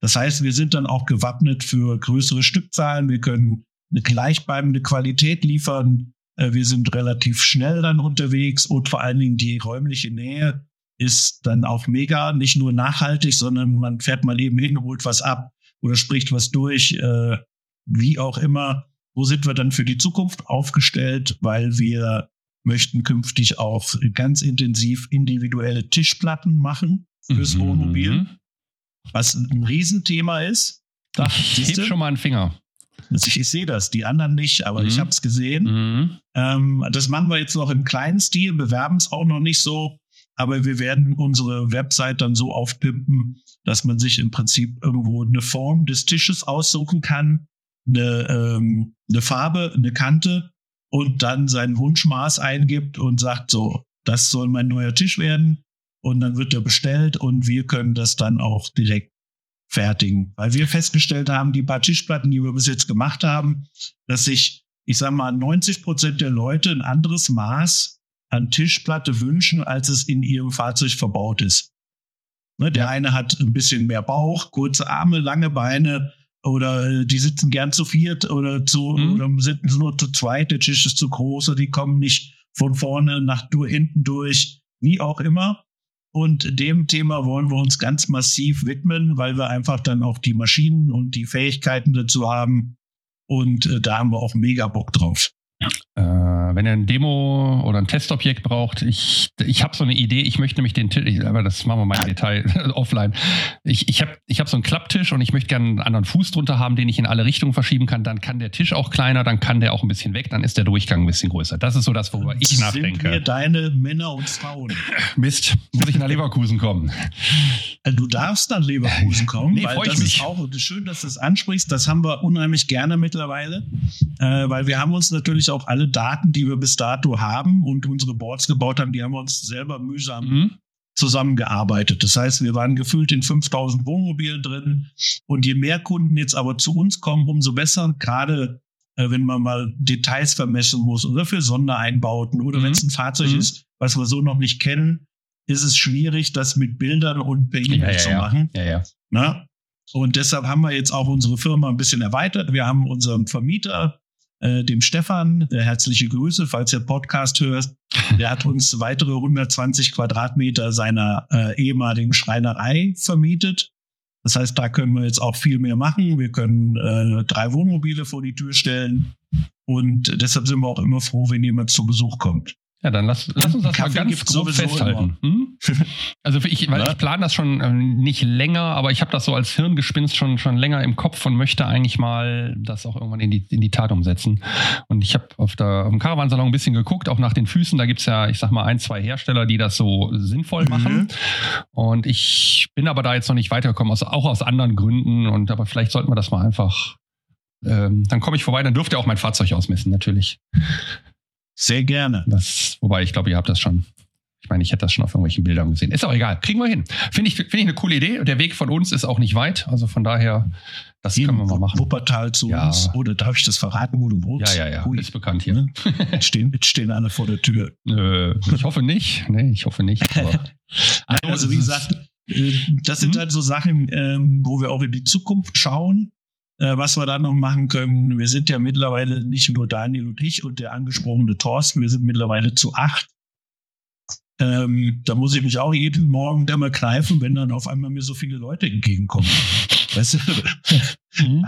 Das heißt, wir sind dann auch gewappnet für größere Stückzahlen. Wir können eine gleichbleibende Qualität liefern. Äh, wir sind relativ schnell dann unterwegs und vor allen Dingen die räumliche Nähe ist dann auch mega, nicht nur nachhaltig, sondern man fährt mal eben hin, holt was ab oder spricht was durch, äh, wie auch immer. Wo sind wir dann für die Zukunft aufgestellt? Weil wir möchten künftig auch ganz intensiv individuelle Tischplatten machen fürs mhm. Wohnmobil, was ein Riesenthema ist. Da heb schon mal einen Finger. Ich, ich sehe das, die anderen nicht, aber mhm. ich habe es gesehen. Mhm. Ähm, das machen wir jetzt noch im kleinen Stil, bewerben es auch noch nicht so. Aber wir werden unsere Website dann so aufpimpen, dass man sich im Prinzip irgendwo eine Form des Tisches aussuchen kann, eine, ähm, eine Farbe, eine Kante und dann sein Wunschmaß eingibt und sagt so, das soll mein neuer Tisch werden. Und dann wird er bestellt und wir können das dann auch direkt fertigen. Weil wir festgestellt haben, die paar Tischplatten, die wir bis jetzt gemacht haben, dass sich, ich sag mal, 90 Prozent der Leute ein anderes Maß an Tischplatte wünschen, als es in ihrem Fahrzeug verbaut ist. Ne, der eine hat ein bisschen mehr Bauch, kurze Arme, lange Beine oder äh, die sitzen gern zu viert oder zu mhm. oder sitzen nur zu zweit, der Tisch ist zu groß oder die kommen nicht von vorne nach hinten durch, wie auch immer. Und dem Thema wollen wir uns ganz massiv widmen, weil wir einfach dann auch die Maschinen und die Fähigkeiten dazu haben. Und äh, da haben wir auch mega Bock drauf. Äh, wenn ihr ein Demo oder ein Testobjekt braucht, ich, ich habe so eine Idee, ich möchte nämlich den Tisch, aber das machen wir mal im Detail offline. Ich, ich habe ich hab so einen Klapptisch und ich möchte gerne einen anderen Fuß drunter haben, den ich in alle Richtungen verschieben kann. Dann kann der Tisch auch kleiner, dann kann der auch ein bisschen weg, dann ist der Durchgang ein bisschen größer. Das ist so das, worüber ich Sind nachdenke. Sind wir deine Männer und Frauen? Mist, muss ich nach Leverkusen kommen. Äh, du darfst nach Leverkusen kommen, nee, weil das ich mich. ist auch schön, dass du es ansprichst. Das haben wir unheimlich gerne mittlerweile, äh, weil wir haben uns natürlich auch alle Daten, die wir bis dato haben und unsere Boards gebaut haben, die haben wir uns selber mühsam mhm. zusammengearbeitet. Das heißt, wir waren gefühlt in 5000 Wohnmobilen drin. Und je mehr Kunden jetzt aber zu uns kommen, umso besser. Gerade äh, wenn man mal Details vermessen muss oder für Sondereinbauten oder mhm. wenn es ein Fahrzeug mhm. ist, was wir so noch nicht kennen, ist es schwierig, das mit Bildern und per E-Mail ja, ja, zu machen. Ja, ja. Na? Und deshalb haben wir jetzt auch unsere Firma ein bisschen erweitert. Wir haben unseren Vermieter äh, dem Stefan, äh, herzliche Grüße, falls ihr Podcast hört. Der hat uns weitere 120 Quadratmeter seiner äh, ehemaligen Schreinerei vermietet. Das heißt, da können wir jetzt auch viel mehr machen. Wir können äh, drei Wohnmobile vor die Tür stellen. Und deshalb sind wir auch immer froh, wenn jemand zu Besuch kommt. Ja, dann lass, lass uns das Kaffee mal ganz grob festhalten. Hm? Also ich, weil ich plane das schon äh, nicht länger, aber ich habe das so als Hirngespinst schon, schon länger im Kopf und möchte eigentlich mal das auch irgendwann in die, in die Tat umsetzen. Und ich habe auf, der, auf dem Caravansalon ein bisschen geguckt, auch nach den Füßen. Da gibt es ja, ich sag mal, ein, zwei Hersteller, die das so sinnvoll mhm. machen. Und ich bin aber da jetzt noch nicht weitergekommen, aus, auch aus anderen Gründen. Und aber vielleicht sollten wir das mal einfach ähm, dann komme ich vorbei, dann dürft ihr auch mein Fahrzeug ausmessen, natürlich. Sehr gerne. Das, wobei, ich glaube, ihr habt das schon. Ich meine, ich hätte das schon auf irgendwelchen Bildern gesehen. Ist auch egal. Kriegen wir hin. Finde ich, finde ich eine coole Idee. Der Weg von uns ist auch nicht weit. Also von daher, das Hier können wir mal machen. Wuppertal zu Ja. uns. Oder darf ich das verraten, wo du wohnst? Ja, ja, ja. Cool. Ist bekannt hier. Ne? Jetzt stehen, jetzt stehen alle vor der Tür. Äh, ich hoffe nicht. Nee, ich hoffe nicht. Aber Nein, also wie gesagt, äh, das sind Mhm. halt so Sachen, ähm, wo wir auch in die Zukunft schauen, äh, was wir da noch machen können. Wir sind ja mittlerweile nicht nur Daniel und ich und der angesprochene Thorsten, wir sind mittlerweile zu acht. Ähm, da muss ich mich auch jeden Morgen immer kneifen, wenn dann auf einmal mir so viele Leute entgegenkommen. Weißt du? Mhm.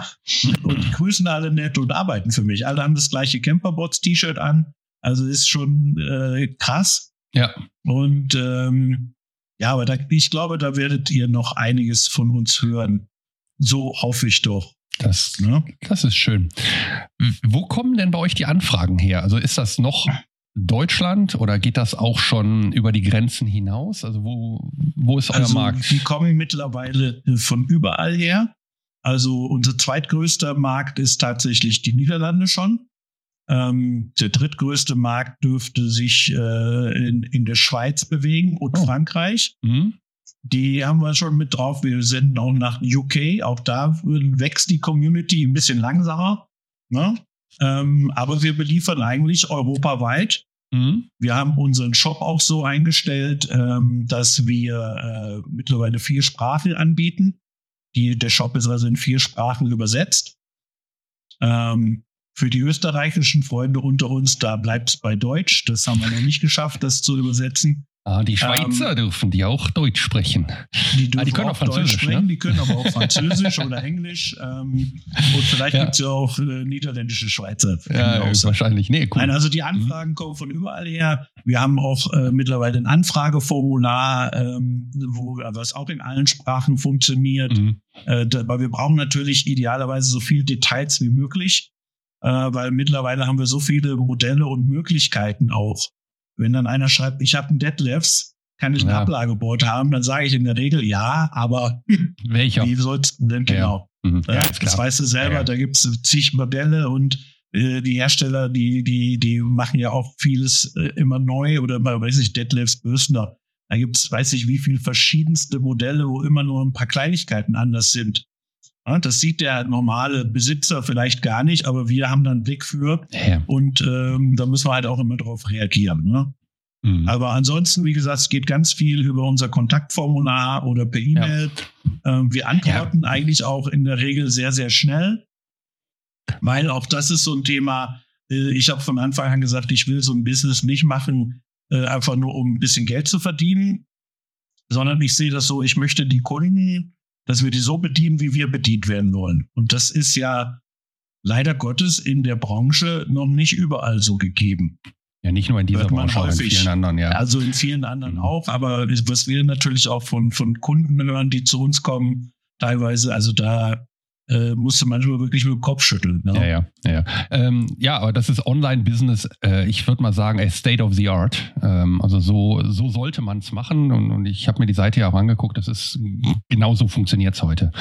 Und die grüßen alle nett und arbeiten für mich. Alle haben das gleiche Camperbots-T-Shirt an. Also ist schon äh, krass. Ja. Und ähm, ja, aber da, ich glaube, da werdet ihr noch einiges von uns hören. So hoffe ich doch. Das, Ne? das ist schön. Wo kommen denn bei euch die Anfragen her? Also ist das noch Deutschland oder geht das auch schon über die Grenzen hinaus? Also wo, wo ist euer Also Markt? die kommen mittlerweile von überall her. Also unser zweitgrößter Markt ist tatsächlich die Niederlande schon. Ähm, der drittgrößte Markt dürfte sich äh, in, in der Schweiz bewegen und Oh. Frankreich. Mhm. Die haben wir schon mit drauf. Wir senden auch nach UK. Auch da wächst die Community ein bisschen langsamer. Ne? Ähm, aber wir beliefern eigentlich europaweit. Mhm. Wir haben unseren Shop auch so eingestellt, ähm, dass wir äh, mittlerweile vier Sprachen anbieten. Die, der Shop ist also in vier Sprachen übersetzt. Ähm, für die österreichischen Freunde unter uns, da bleibt es bei Deutsch. Das haben wir noch nicht geschafft, das zu übersetzen. Ah, die Schweizer dürfen die auch Deutsch sprechen. Die, dürfen Ah, die können auch Französisch, Deutsch sprechen, ne? die können aber auch Französisch oder Englisch. Ähm, und vielleicht Ja. gibt's ja auch äh, niederländische Schweizer. Ja, ja auch wahrscheinlich. Nee, cool. Nein, also die Anfragen kommen von überall her. Wir haben auch äh, mittlerweile ein Anfrageformular, ähm, wo, was auch in allen Sprachen funktioniert. Mhm. Äh, aber wir brauchen natürlich idealerweise so viel Details wie möglich, äh, weil mittlerweile haben wir so viele Modelle und Möglichkeiten auch. Wenn dann einer schreibt, ich habe einen Deadlifts, kann ich ein Ja. Ablageboard haben, dann sage ich in der Regel ja, aber Welcher? wie soll's denn genau? Mhm. Ja, Ja, das weißt du selber, da gibt's zig Modelle und äh, die Hersteller, die, die, die machen ja auch vieles äh, immer neu oder bei, weiß ich, Detlefs Bösner. Da gibt's, weiß ich, wie viel verschiedenste Modelle, wo immer nur ein paar Kleinigkeiten anders sind. Ja, das sieht der normale Besitzer vielleicht gar nicht, aber wir haben da einen Blick für Ja. und ähm, da müssen wir halt auch immer drauf reagieren. Ne? Mhm. Aber ansonsten, wie gesagt, es geht ganz viel über unser Kontaktformular oder per E-Mail. Ähm, wir antworten eigentlich auch in der Regel sehr, sehr schnell, weil auch das ist so ein Thema. Äh, ich habe von Anfang an gesagt, ich will so ein Business nicht machen, äh, einfach nur um ein bisschen Geld zu verdienen, sondern ich sehe das so, ich möchte die Kunden, dass wir die so bedienen, wie wir bedient werden wollen. Und das ist ja leider Gottes in der Branche noch nicht überall so gegeben. Ja, nicht nur in dieser Branche, auch in häufig. vielen anderen, ja. Also in vielen anderen Mhm. auch, aber was wir natürlich auch von, von Kunden hören, die zu uns kommen, teilweise, also da äh, musste manchmal wirklich mit dem Kopf schütteln. Ne? Ja, ja, ja. Ja, ähm, ja aber das ist Online-Business, äh, ich würde mal sagen, a state of the art. Ähm, also so, so sollte man es machen. Und, und ich habe mir die Seite ja auch angeguckt, das ist genau so funktioniert es heute.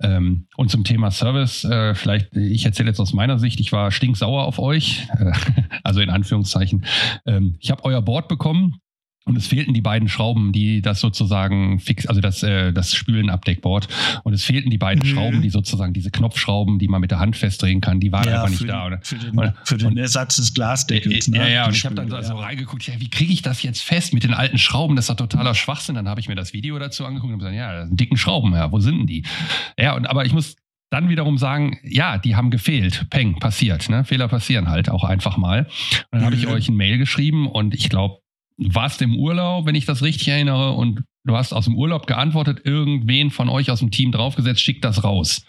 Ähm, und zum Thema Service, äh, vielleicht, ich erzähle jetzt aus meiner Sicht, ich war stinksauer auf euch, äh, also in Anführungszeichen. Ähm, ich habe euer Board bekommen. Und es fehlten die beiden Schrauben, die das sozusagen fix, also das, äh, das Spülen-Abdeckboard. Und es fehlten die beiden Mhm. Schrauben, die sozusagen diese Knopfschrauben, die man mit der Hand festdrehen kann, die waren einfach nicht da. Oder? Für den, Oder- für den und- Ersatz des Glasdeckels. ja, ne? ja, und Die ich habe dann so, ja. reingeguckt, ja, wie kriege ich das jetzt fest mit den alten Schrauben? Das ist doch totaler Schwachsinn. Dann habe ich mir das Video dazu angeguckt und gesagt, ja, das sind dicken Schrauben, ja, wo sind denn die? Ja, und aber ich muss dann wiederum sagen, ja, die haben gefehlt. Peng, passiert. Ne? Fehler passieren halt auch einfach mal. Und dann habe ich Mhm. euch ein Mail geschrieben und ich glaube, warst im Urlaub, wenn ich das richtig erinnere, und du hast aus dem Urlaub geantwortet, irgendwen von euch aus dem Team draufgesetzt, schickt das raus.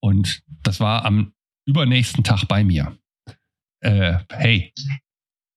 Und das war am übernächsten Tag bei mir. Äh, hey,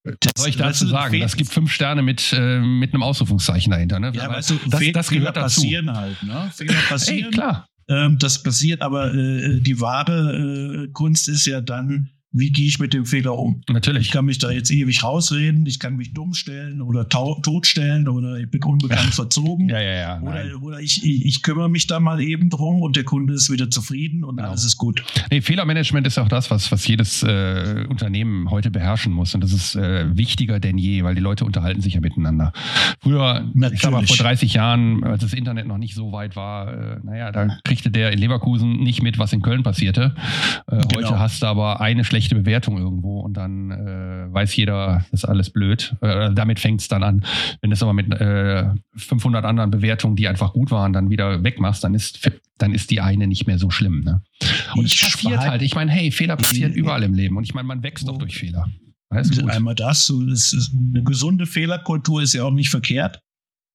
was soll ich Das- dazu das- sagen? Das gibt fünf Sterne mit, äh, mit einem Ausrufungszeichen dahinter. Ne? Ja, Aber weißt du, das, Fe- das Fehler gehört dazu. passieren halt. Ne? Fehler Ey, passieren. klar. Ähm, das passiert, aber äh, die wahre äh, Kunst ist ja dann, wie gehe ich mit dem Fehler um? Ich Natürlich. kann mich da jetzt ewig rausreden, ich kann mich dumm stellen oder totstellen oder ich bin unbekannt verzogen. Ja, ja, ja. nein. Oder, oder ich, ich, ich kümmere mich da mal eben drum und der Kunde ist wieder zufrieden und Genau. alles ist gut. Nee, Fehlermanagement ist auch das, was, was jedes äh, Unternehmen heute beherrschen muss. Und das ist äh, wichtiger denn je, weil die Leute unterhalten sich ja miteinander. Früher, ich sag mal, Natürlich. vor 30 Jahren, als das Internet noch nicht so weit war, äh, naja, da kriegte der in Leverkusen nicht mit, was in Köln passierte. Äh, Genau. Heute hast du aber eine schlechte Bewertung irgendwo und dann äh, weiß jeder, das ist alles blöd. Äh, damit fängt es dann an. Wenn du es aber mit äh, 500 anderen Bewertungen, die einfach gut waren, dann wieder wegmachst, dann ist, dann ist die eine nicht mehr so schlimm. Ne? Und es Ich passiert halt. Ich meine, hey, Fehler passieren überall im Leben. Und ich meine, man wächst doch durch Fehler. Alles gut. Einmal das, das ist eine gesunde Fehlerkultur ist ja auch nicht verkehrt.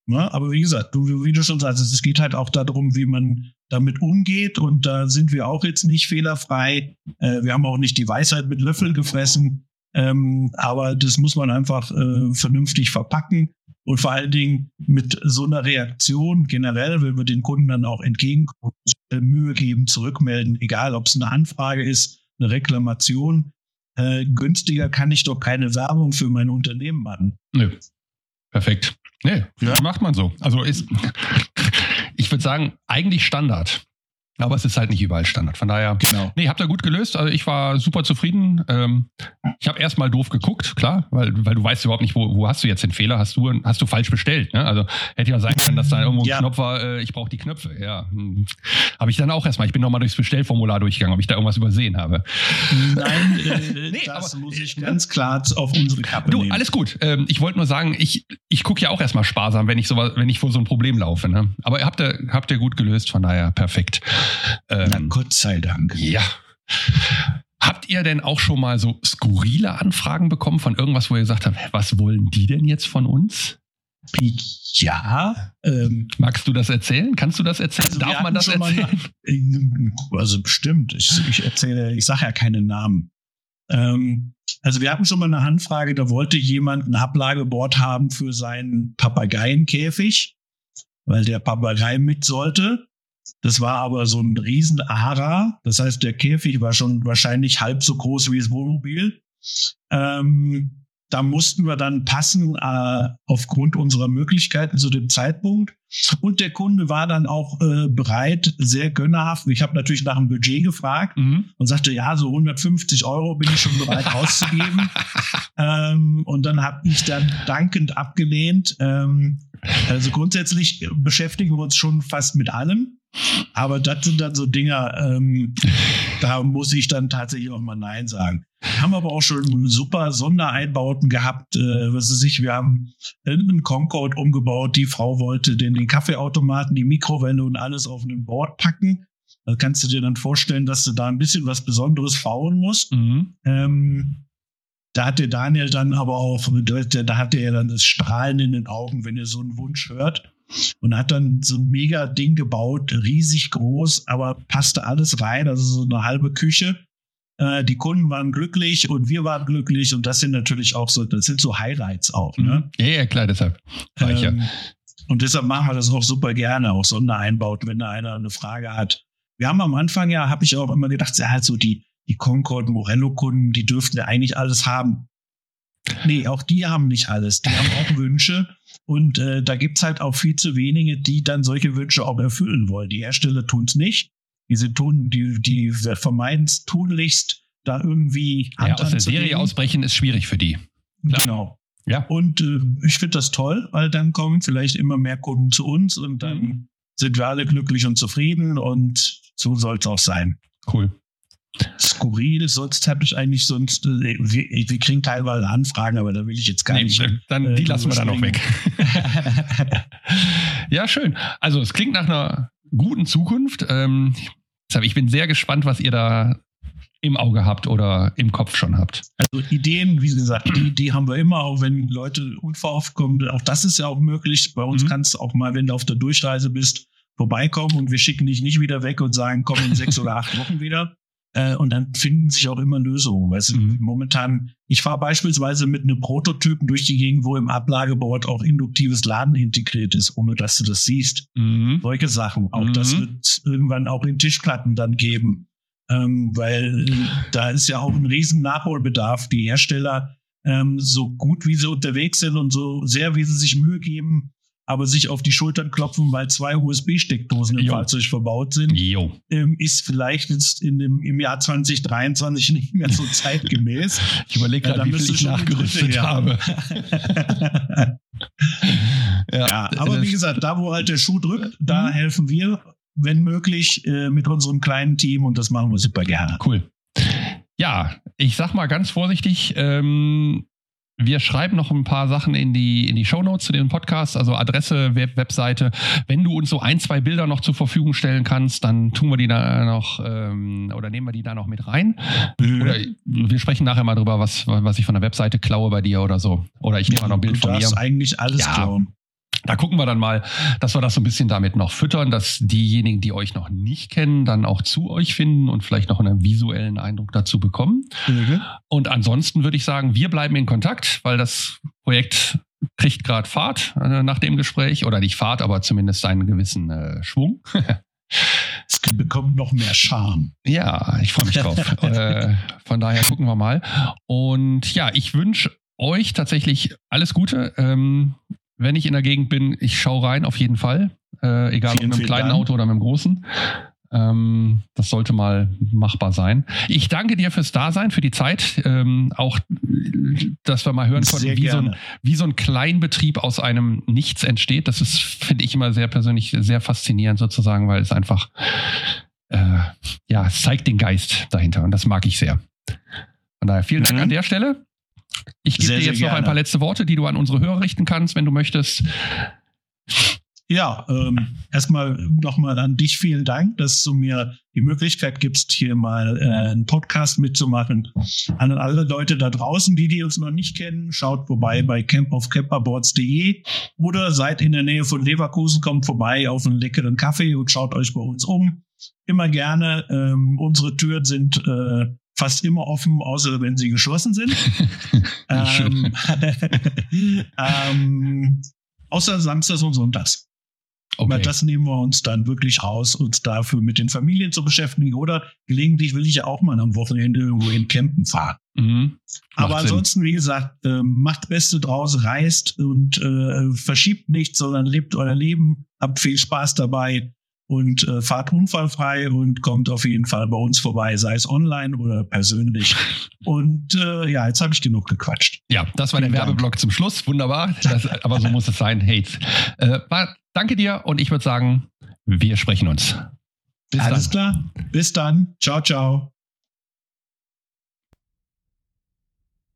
Ne? Aber wie gesagt, du- wie du schon sagst, es geht halt auch darum, wie man damit umgeht. Und da sind wir auch jetzt nicht fehlerfrei. Äh, wir haben auch nicht die Weisheit mit Löffeln gefressen. Ähm, aber das muss man einfach äh, vernünftig verpacken. Und vor allen Dingen mit so einer Reaktion generell, wenn wir den Kunden dann auch entgegenkommen, äh, Mühe geben, zurückmelden, egal ob es eine Anfrage ist, eine Reklamation. Äh, günstiger kann ich doch keine Werbung für mein Unternehmen machen. Nö. Perfekt. Nee, macht man so. Also ist, ich würde sagen, eigentlich Standard. Aber es ist halt nicht überall Standard. Von daher, Genau. nee, habt ihr gut gelöst. Also ich war super zufrieden. Ähm, ich habe erstmal doof geguckt, klar, weil, weil du weißt überhaupt nicht, wo, wo hast du jetzt den Fehler? Hast du, hast du falsch bestellt? Ne? Also hätte ja sein können, dass da irgendwo ein Ja. Knopf war, äh, ich brauche die Knöpfe. Ja, hm. habe ich dann auch erstmal. Ich bin nochmal durchs Bestellformular durchgegangen, ob ich da irgendwas übersehen habe. Nein, äh, Nee, das aber- muss ich ganz klar auf unsere Kappe Du, nehmen. alles gut. Ähm, ich wollte nur sagen, ich, ich gucke ja auch erstmal sparsam, wenn ich so wenn ich vor so ein Problem laufe. Ne? Aber habt ihr, habt ihr gut gelöst, von daher perfekt. Na, Ähm, Gott sei Dank. ja. Habt ihr denn auch schon mal so skurrile Anfragen bekommen von irgendwas, wo ihr gesagt habt, was wollen die denn jetzt von uns? Ja, ähm, Magst du das erzählen? Kannst du das erzählen? Also Darf man das schon mal erzählen? also bestimmt. Ich, ich erzähle, ich sage ja keine Namen. Ähm, also wir hatten schon mal eine Anfrage, da wollte jemand ein Ablageboard haben für seinen Papageienkäfig, weil der Papagei mit sollte. Das war aber so ein riesen Ara. Das heißt, der Käfig war schon wahrscheinlich halb so groß wie das Wohnmobil. Ähm, da mussten wir dann passen äh, aufgrund unserer Möglichkeiten zu dem Zeitpunkt. Und der Kunde war dann auch äh, bereit, sehr gönnerhaft. Ich habe natürlich nach dem Budget gefragt Mhm. und sagte, ja, so 150 Euro bin ich schon bereit auszugeben. ähm, und dann habe ich dann dankend abgelehnt. Ähm, also grundsätzlich beschäftigen wir uns schon fast mit allem. Aber das sind dann so Dinger, ähm, da muss ich dann tatsächlich auch mal Nein sagen. Haben aber auch schon super Sondereinbauten gehabt. Äh, was weiß ich, wir haben einen Concorde umgebaut. Die Frau wollte den, den Kaffeeautomaten, die Mikrowelle und alles auf ein Board packen. Da kannst du dir dann vorstellen, dass du da ein bisschen was Besonderes bauen musst. Mhm. Ähm, da hat der Daniel dann aber auch, da hat er dann das Strahlen in den Augen, wenn er so einen Wunsch hört. Und hat dann so ein mega Ding gebaut, riesig groß, aber passte alles rein, also so eine halbe Küche. Äh, die Kunden waren glücklich und wir waren glücklich und das sind natürlich auch so, das sind so Highlights auch. Ne? Ja, ja, klar, deshalb. Sag ich ja. Ähm, und deshalb machen wir das auch super gerne, auch Sondereinbauten, wenn da einer eine Frage hat. Wir haben am Anfang ja, habe ich auch immer gedacht, ja, halt so die, die Concord Morello-Kunden, die dürften ja eigentlich alles haben. Nee, auch die haben nicht alles. Die haben auch Wünsche. Und äh, da gibt's halt auch viel zu wenige, die dann solche Wünsche auch erfüllen wollen. Die Hersteller tun's nicht. Diese tun, die, die vermeiden es tunlichst, da irgendwie Ja, aus der. Serie ausbrechen ist schwierig für die. Klar. Genau. Ja. Und äh, ich finde das toll, weil dann kommen vielleicht immer mehr Kunden zu uns und dann Mhm. sind wir alle glücklich und zufrieden und so soll es auch sein. Cool. Skurril, sonst habe ich eigentlich sonst, äh, wir, wir kriegen teilweise Anfragen, aber da will ich jetzt gar Nee, nicht. dann, äh, die lassen wir dann noch weg. ja, schön. Also es klingt nach einer guten Zukunft. Ähm, ich bin sehr gespannt, was ihr da im Auge habt oder im Kopf schon habt. Also Ideen, wie gesagt, die, die haben wir immer, auch wenn Leute unverhofft kommen. Auch das ist ja auch möglich. Bei uns Mhm. kannst du auch mal, wenn du auf der Durchreise bist, vorbeikommen und wir schicken dich nicht wieder weg und sagen, komm in sechs oder acht Wochen wieder. Äh, und dann finden sich auch immer Lösungen. Weißt du, Mhm. momentan, ich fahre beispielsweise mit einem Prototypen durch die Gegend, wo im Ablageboard auch induktives Laden integriert ist, ohne dass du das siehst. Mhm. Solche Sachen. Auch Mhm. das wird irgendwann auch in Tischplatten dann geben. ähm, weil äh, da ist ja auch ein riesen Nachholbedarf. Die Hersteller, ähm, so gut wie sie unterwegs sind und so sehr wie sie sich Mühe geben, aber sich auf die Schultern klopfen, weil zwei USB-Steckdosen im Jo. Fahrzeug verbaut sind, ähm, ist vielleicht jetzt in dem, im Jahr 2023 nicht mehr so zeitgemäß. Ich überlege Ja, gerade, da wie viel ich nachgerüstet her. habe. ja, aber wie gesagt, da wo halt der Schuh drückt, da Mhm. helfen wir, wenn möglich, äh, mit unserem kleinen Team und das machen wir super gerne. Cool. Ja, ich sag mal ganz vorsichtig, ähm, wir schreiben noch ein paar Sachen in die, in die Shownotes zu dem Podcast, also Adresse, Web, Webseite. Wenn du uns so ein, zwei Bilder noch zur Verfügung stellen kannst, dann tun wir die da noch ähm, oder nehmen wir die da noch mit rein. Oder wir sprechen nachher mal drüber, was, was ich von der Webseite klaue bei dir oder so. Oder ich nehme mal noch ein Bild du von mir. darfst eigentlich alles Ja. klauen. Da gucken wir dann mal, dass wir das so ein bisschen damit noch füttern, dass diejenigen, die euch noch nicht kennen, dann auch zu euch finden und vielleicht noch einen visuellen Eindruck dazu bekommen. Und ansonsten würde ich sagen, wir bleiben in Kontakt, weil das Projekt kriegt gerade Fahrt äh, nach dem Gespräch. Oder nicht Fahrt, aber zumindest einen gewissen äh, Schwung. Es bekommt noch mehr Charme. Ja, ich freue mich drauf. äh, von daher gucken wir mal. Und ja, ich wünsche euch tatsächlich alles Gute. Ähm, wenn ich in der Gegend bin, ich schaue rein, auf jeden Fall. Äh, egal Vielen, ob mit einem kleinen Dank. Auto oder mit einem großen. Ähm, das sollte mal machbar sein. Ich danke dir fürs Dasein, für die Zeit. Ähm, auch, dass wir mal hören konnten, wie so, ein, wie so ein Kleinbetrieb aus einem Nichts entsteht. Das ist, finde ich immer sehr persönlich sehr faszinierend sozusagen, weil es einfach, äh, ja, es zeigt den Geist dahinter und das mag ich sehr. Von daher vielen Dank Mhm. an der Stelle. Ich gebe dir jetzt noch ein paar letzte Worte, die du an unsere Hörer richten kannst, wenn du möchtest. Ja, ähm, erstmal nochmal an dich vielen Dank, dass du mir die Möglichkeit gibst, hier mal äh, einen Podcast mitzumachen. An alle Leute da draußen, die, die uns noch nicht kennen, schaut vorbei bei camp auf camperboards.de oder seid in der Nähe von Leverkusen, kommt vorbei auf einen leckeren Kaffee und schaut euch bei uns um. Immer gerne. Ähm, unsere Türen sind äh, fast immer offen, außer wenn sie geschlossen sind. Ähm, ähm, außer Samstags und Sonntags. Aber Okay. das nehmen wir uns dann wirklich raus, uns dafür mit den Familien zu beschäftigen. Oder gelegentlich will ich ja auch mal am Wochenende irgendwo in Campen fahren. Mhm. Aber Sinn. ansonsten, wie gesagt, ähm, macht Beste draus, reist und äh, verschiebt nichts, sondern lebt euer Leben, habt viel Spaß dabei und äh, fahrt unfallfrei und kommt auf jeden Fall bei uns vorbei, sei es online oder persönlich. Und äh, ja, jetzt habe ich genug gequatscht. Ja, das war der Vielen Dank. Werbeblock zum Schluss. Wunderbar. Das, aber so muss es sein. Hey, äh, danke dir und ich würde sagen, wir sprechen uns. Bis Alles dann. klar. Bis dann. Ciao, ciao.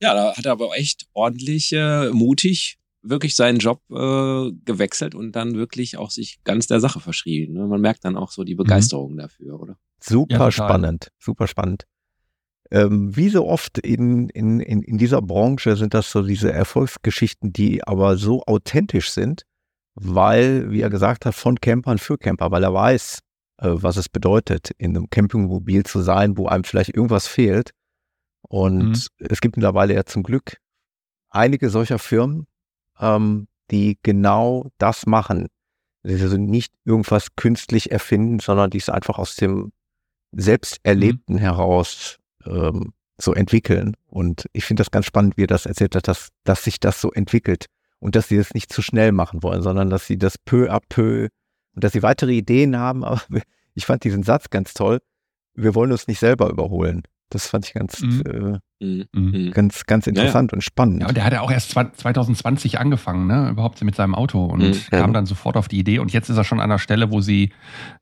Ja, da hat er aber echt ordentlich äh, mutig wirklich seinen Job äh, gewechselt und dann wirklich auch sich ganz der Sache verschrieben. Ne? Man merkt dann auch so die Begeisterung dafür, oder? Super Ja, spannend, super spannend. Ähm, wie so oft in, in, in, in dieser Branche sind das so diese Erfolgsgeschichten, die aber so authentisch sind, weil, wie er gesagt hat, von Campern für Camper, weil er weiß, äh, was es bedeutet, in einem Campingmobil zu sein, wo einem vielleicht irgendwas fehlt. Und Mhm. es gibt mittlerweile ja zum Glück einige solcher Firmen, ähm, die genau das machen. Sie also nicht irgendwas künstlich erfinden, sondern die es einfach aus dem Selbsterlebten heraus ähm, so entwickeln. Und ich finde das ganz spannend, wie er das erzählt hat, dass, dass sich das so entwickelt und dass sie das nicht zu schnell machen wollen, sondern dass sie das peu à peu und dass sie weitere Ideen haben. Aber ich fand diesen Satz ganz toll. Wir wollen uns nicht selber überholen. Das fand ich ganz, Mhm. äh, Mhm. Mhm. Mhm. ganz, ganz ja. interessant und spannend. Ja, und der hat ja auch erst 2020 angefangen, ne, überhaupt mit seinem Auto und Mhm. kam Ja. dann sofort auf die Idee. Und jetzt ist er schon an der Stelle, wo sie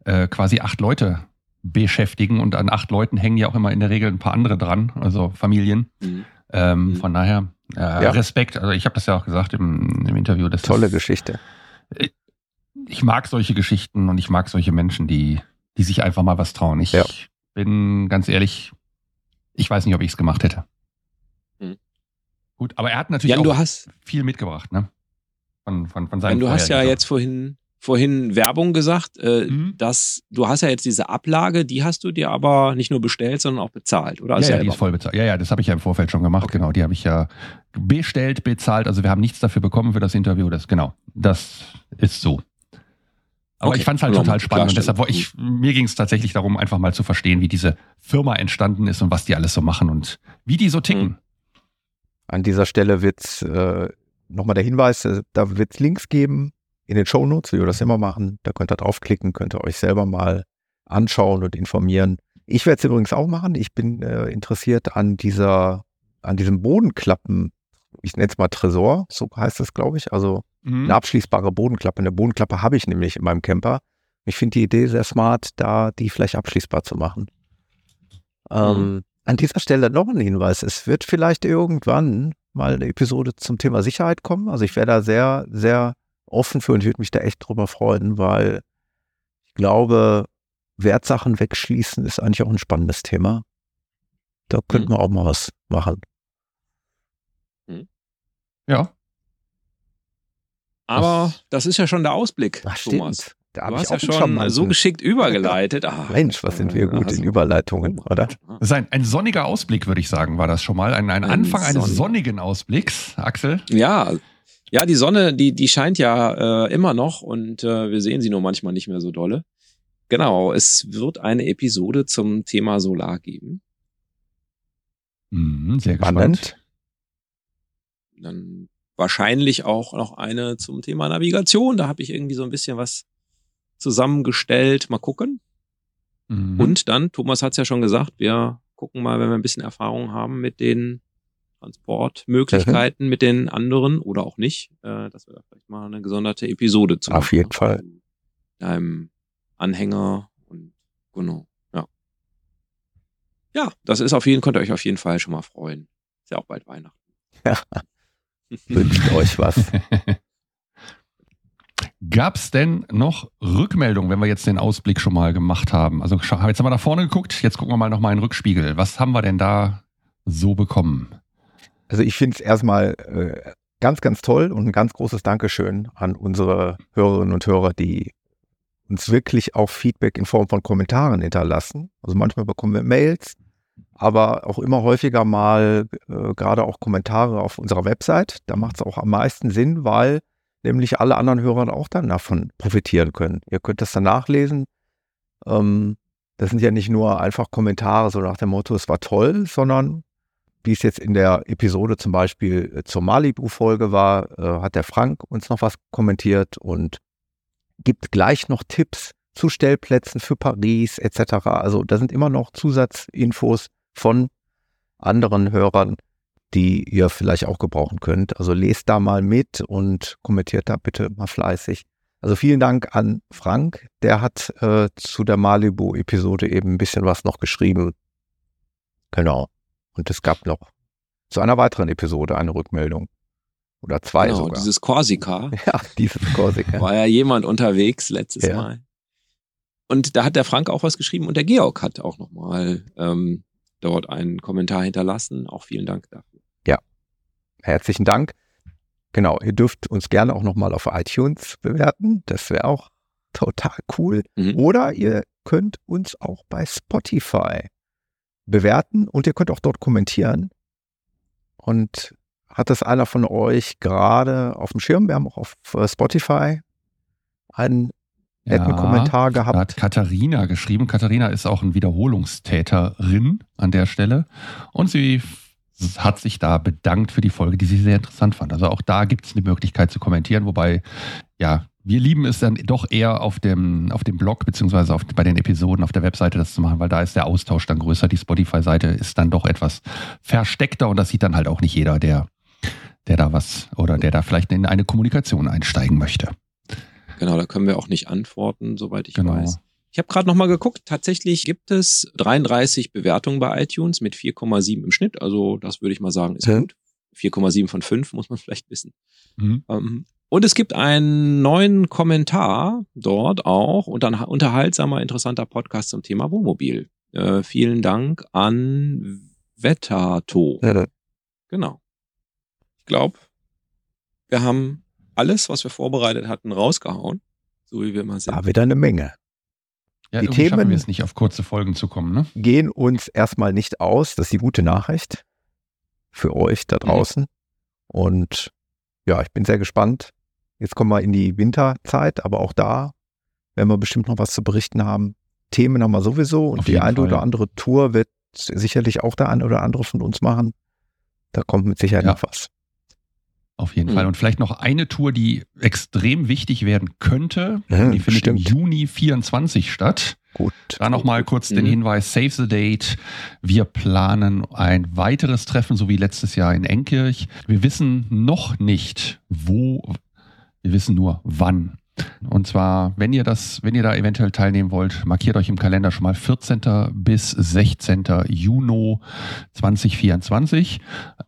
äh, quasi acht Leute beschäftigen und an acht Leuten hängen ja auch immer in der Regel ein paar andere dran, also Familien. Mhm. Ähm, Mhm. Von daher äh, Ja. Respekt. Also ich habe das ja auch gesagt im, im Interview. Das Tolle ist, Geschichte. Ich mag solche Geschichten und ich mag solche Menschen, die, die sich einfach mal was trauen. Ich Ja. bin ganz ehrlich, ich weiß nicht, ob ich es gemacht hätte. Mhm. Gut, aber er hat natürlich Jan, auch hast, viel mitgebracht, ne? Von, von, von seinem Jan, du hast ja jetzt vorhin, vorhin Werbung gesagt, äh, Mhm. dass du hast ja jetzt diese Ablage, die hast du dir aber nicht nur bestellt, sondern auch bezahlt, oder? Ja, ja, die ist voll bezahlt. Ja, ja, das habe ich ja im Vorfeld schon gemacht, genau. Die habe ich ja bestellt, bezahlt. Also wir haben nichts dafür bekommen für das Interview. Das, genau, das ist so. Aber Okay. ich fand es halt Ja, total spannend. Und deshalb, ich, mir ging es tatsächlich darum, einfach mal zu verstehen, wie diese Firma entstanden ist und was die alles so machen und wie die so ticken. An dieser Stelle wird äh, nochmal der Hinweis, äh, da wird es Links geben in den Shownotes, wie wir das immer machen. Da könnt ihr draufklicken, könnt ihr euch selber mal anschauen und informieren. Ich werde es übrigens auch machen. Ich bin äh, interessiert an dieser, an diesem Bodenklappen, ich nenne es mal Tresor, so heißt es, glaube ich. Also Mhm. eine abschließbare Bodenklappe. Eine Bodenklappe habe ich nämlich in meinem Camper. Ich finde die Idee sehr smart, da die vielleicht abschließbar zu machen. Ähm, an dieser Stelle noch ein Hinweis. Es wird vielleicht irgendwann mal eine Episode zum Thema Sicherheit kommen. Also ich wäre da sehr, sehr offen für und würde mich da echt drüber freuen, weil ich glaube, Wertsachen wegschließen ist eigentlich auch ein spannendes Thema. Da könnten wir auch mal was machen. Ja. Aber das ist ja schon der Ausblick, Ach, Thomas. stimmt. Da Du hast ja schon so geschickt übergeleitet. Ah, Mensch, was sind wir gut in Überleitungen, oder? Das ist ein, ein sonniger Ausblick, würde ich sagen, war das schon mal. Ein, ein Ein Anfang eines Sonn- sonnigen Ausblicks, Axel. Ja, ja, die Sonne, die, die scheint ja äh, immer noch und äh, wir sehen sie nur manchmal nicht mehr so dolle. Genau, es wird eine Episode zum Thema Solar geben. Mhm, sehr gespannt. Spannend. Dann wahrscheinlich auch noch eine zum Thema Navigation. Da habe ich irgendwie so ein bisschen was zusammengestellt. Mal gucken. Mhm. Und dann, Thomas hat es ja schon gesagt, wir gucken mal, wenn wir ein bisschen Erfahrung haben mit den Transportmöglichkeiten, mit den anderen oder auch nicht, äh, dass wir da vielleicht mal eine gesonderte Episode zu Auf jeden? Fall. Einem Anhänger und genau, ja. Ja, das ist auf jeden, könnt ihr euch auf jeden Fall schon mal freuen. Ist ja auch bald Weihnachten. Wünscht euch was. Gab es denn noch Rückmeldungen, wenn wir jetzt den Ausblick schon mal gemacht haben? Also jetzt haben wir nach vorne geguckt, jetzt gucken wir mal nochmal in den Rückspiegel. Was haben wir denn da so bekommen? Also ich finde es erstmal äh, ganz, ganz toll und ein ganz großes Dankeschön an unsere Hörerinnen und Hörer, die uns wirklich auch Feedback in Form von Kommentaren hinterlassen. Also manchmal bekommen wir Mails, aber auch immer häufiger mal äh, gerade auch Kommentare auf unserer Website. Da macht es auch am meisten Sinn, weil nämlich alle anderen Hörer auch dann davon profitieren können. Ihr könnt das dann nachlesen. Ähm, das sind ja nicht nur einfach Kommentare so nach dem Motto, es war toll, sondern wie es jetzt in der Episode zum Beispiel äh, zur Malibu-Folge war, äh, hat der Frank uns noch was kommentiert und gibt gleich noch Tipps zu Stellplätzen für Paris etc. Also da sind immer noch Zusatzinfos von anderen Hörern, die ihr vielleicht auch gebrauchen könnt. Also lest da mal mit und kommentiert da bitte mal fleißig. Also vielen Dank an Frank, der hat äh, zu der Malibu-Episode eben ein bisschen was noch geschrieben. Genau. Und es gab noch zu einer weiteren Episode eine Rückmeldung. Oder zwei genau, sogar. dieses Korsika. ja, dieses Korsika. War ja jemand unterwegs letztes Ja. Mal. Und da hat der Frank auch was geschrieben und der Georg hat auch nochmal ähm, dort einen Kommentar hinterlassen. Auch vielen Dank dafür. Herzlichen Dank. Genau, ihr dürft uns gerne auch nochmal auf iTunes bewerten. Das wäre auch total cool. Mhm. Oder ihr könnt uns auch bei Spotify bewerten und ihr könnt auch dort kommentieren. Und hat das einer von euch gerade auf dem Schirm? Wir haben auch auf äh, Spotify einen netten Ja, Kommentar Da gehabt. hat Katharina geschrieben. Katharina ist auch ein Wiederholungstäterin an der Stelle. Und sie hat sich da bedankt für die Folge, die sie sehr interessant fand. Also auch da gibt es eine Möglichkeit zu kommentieren, wobei, ja, wir lieben es dann doch eher auf dem, auf dem Blog, beziehungsweise auf, bei den Episoden auf der Webseite das zu machen, weil da ist der Austausch dann größer. Die Spotify-Seite ist dann doch etwas versteckter und das sieht dann halt auch nicht jeder, der, der da was oder der da vielleicht in eine Kommunikation einsteigen möchte. Genau, da können wir auch nicht antworten, soweit ich Genau. weiß. Ich habe gerade nochmal geguckt, tatsächlich gibt es 33 Bewertungen bei iTunes mit 4,7 im Schnitt. Also das würde ich mal sagen, ist Mhm. gut. 4,7 von 5 muss man vielleicht wissen. Mhm. Ähm, Und es gibt einen neuen Kommentar dort auch und ein unterhaltsamer, interessanter Podcast zum Thema Wohnmobil. Äh, vielen Dank an Wetterto. Ja, Genau. Ich glaube, wir haben alles, was wir vorbereitet hatten, rausgehauen. So wie wir mal sind. War wieder eine Menge. Ja, Die Themen- wir es nicht, auf kurze Folgen zu kommen, ne? Gehen uns erstmal nicht aus. Das ist die gute Nachricht für euch da draußen. Und ja, ich bin sehr gespannt. Jetzt kommen wir in die Winterzeit, aber auch da werden wir bestimmt noch was zu berichten haben. Themen haben wir sowieso und Auf die eine Fall. oder andere Tour wird sicherlich auch der eine oder andere von uns machen. Da kommt mit Sicherheit Ja. noch was. Auf jeden Mhm. Fall. Und vielleicht noch eine Tour, die extrem wichtig werden könnte. Ja, die findet stimmt. im Juni 24 statt. Gut. Da nochmal kurz den Mhm. Hinweis, save the date. Wir planen ein weiteres Treffen, so wie letztes Jahr in Enkirch. Wir wissen noch nicht, wo, wir wissen nur wann. Und zwar, wenn ihr das, wenn ihr da eventuell teilnehmen wollt, markiert euch im Kalender schon mal 14. bis 16. Juni 2024.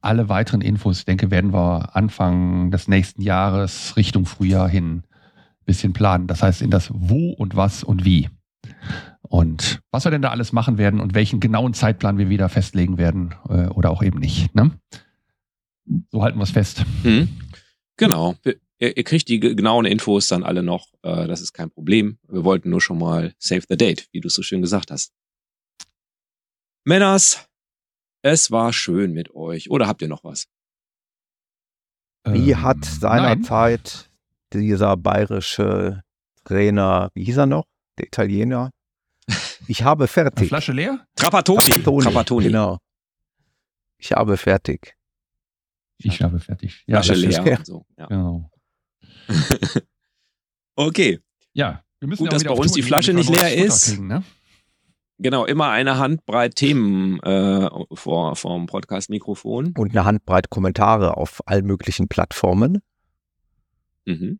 Alle weiteren Infos, ich denke, werden wir Anfang des nächsten Jahres Richtung Frühjahr hin ein bisschen planen. Das heißt, in das Wo und was und wie. Und was wir denn da alles machen werden und welchen genauen Zeitplan wir wieder festlegen werden äh, oder auch eben nicht. Ne? So halten wir es fest. Mhm. Genau. Wir- Ihr, ihr kriegt die ge- genauen Infos dann alle noch. Äh, das ist kein Problem. Wir wollten nur schon mal save the date, wie du es so schön gesagt hast. Männers, es war schön mit euch. Oder habt ihr noch was? Wie Ähm, hat nein. seinerzeit dieser bayerische Trainer, wie hieß er noch? Der Italiener? Ich habe Eine fertig. Flasche leer? Trapattoni. Trapattoni, Trapattoni. Genau. Ich habe fertig. Ich habe fertig. Ja, Flasche leer. So. Ja. genau. Okay. Ja, wir müssen Gut, ja dass bei uns die Flasche nicht leer ist. Kriegen, ne? Genau, immer eine Handbreit Themen äh, vor vom Podcast-Mikrofon. Und eine Handbreit Kommentare auf allen möglichen Plattformen. Mhm.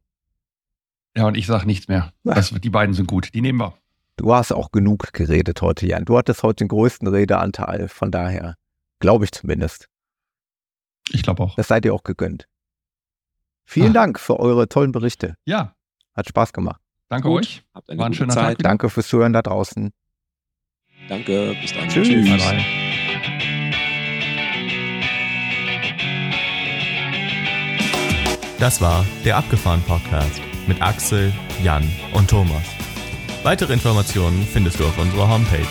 Ja, und ich sage nichts mehr. Das, die beiden sind gut. Die nehmen wir. Du hast auch genug geredet heute, Jan. Du hattest heute den größten Redeanteil, von daher. Glaube ich zumindest. Ich glaube auch. Das seid ihr auch gegönnt. Vielen Ah. Dank für eure tollen Berichte. Ja, Hat Spaß gemacht. danke Gut. euch. Habt eine War ein schöner Tag Zeit. wieder. Danke fürs Zuhören da draußen. Danke. Bis dann. Tschüss. Bye, bye. Das war der Abgefahren Podcast mit Axel, Jan und Thomas. Weitere Informationen findest du auf unserer Homepage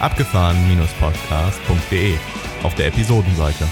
abgefahren-podcast.de auf der Episodenseite.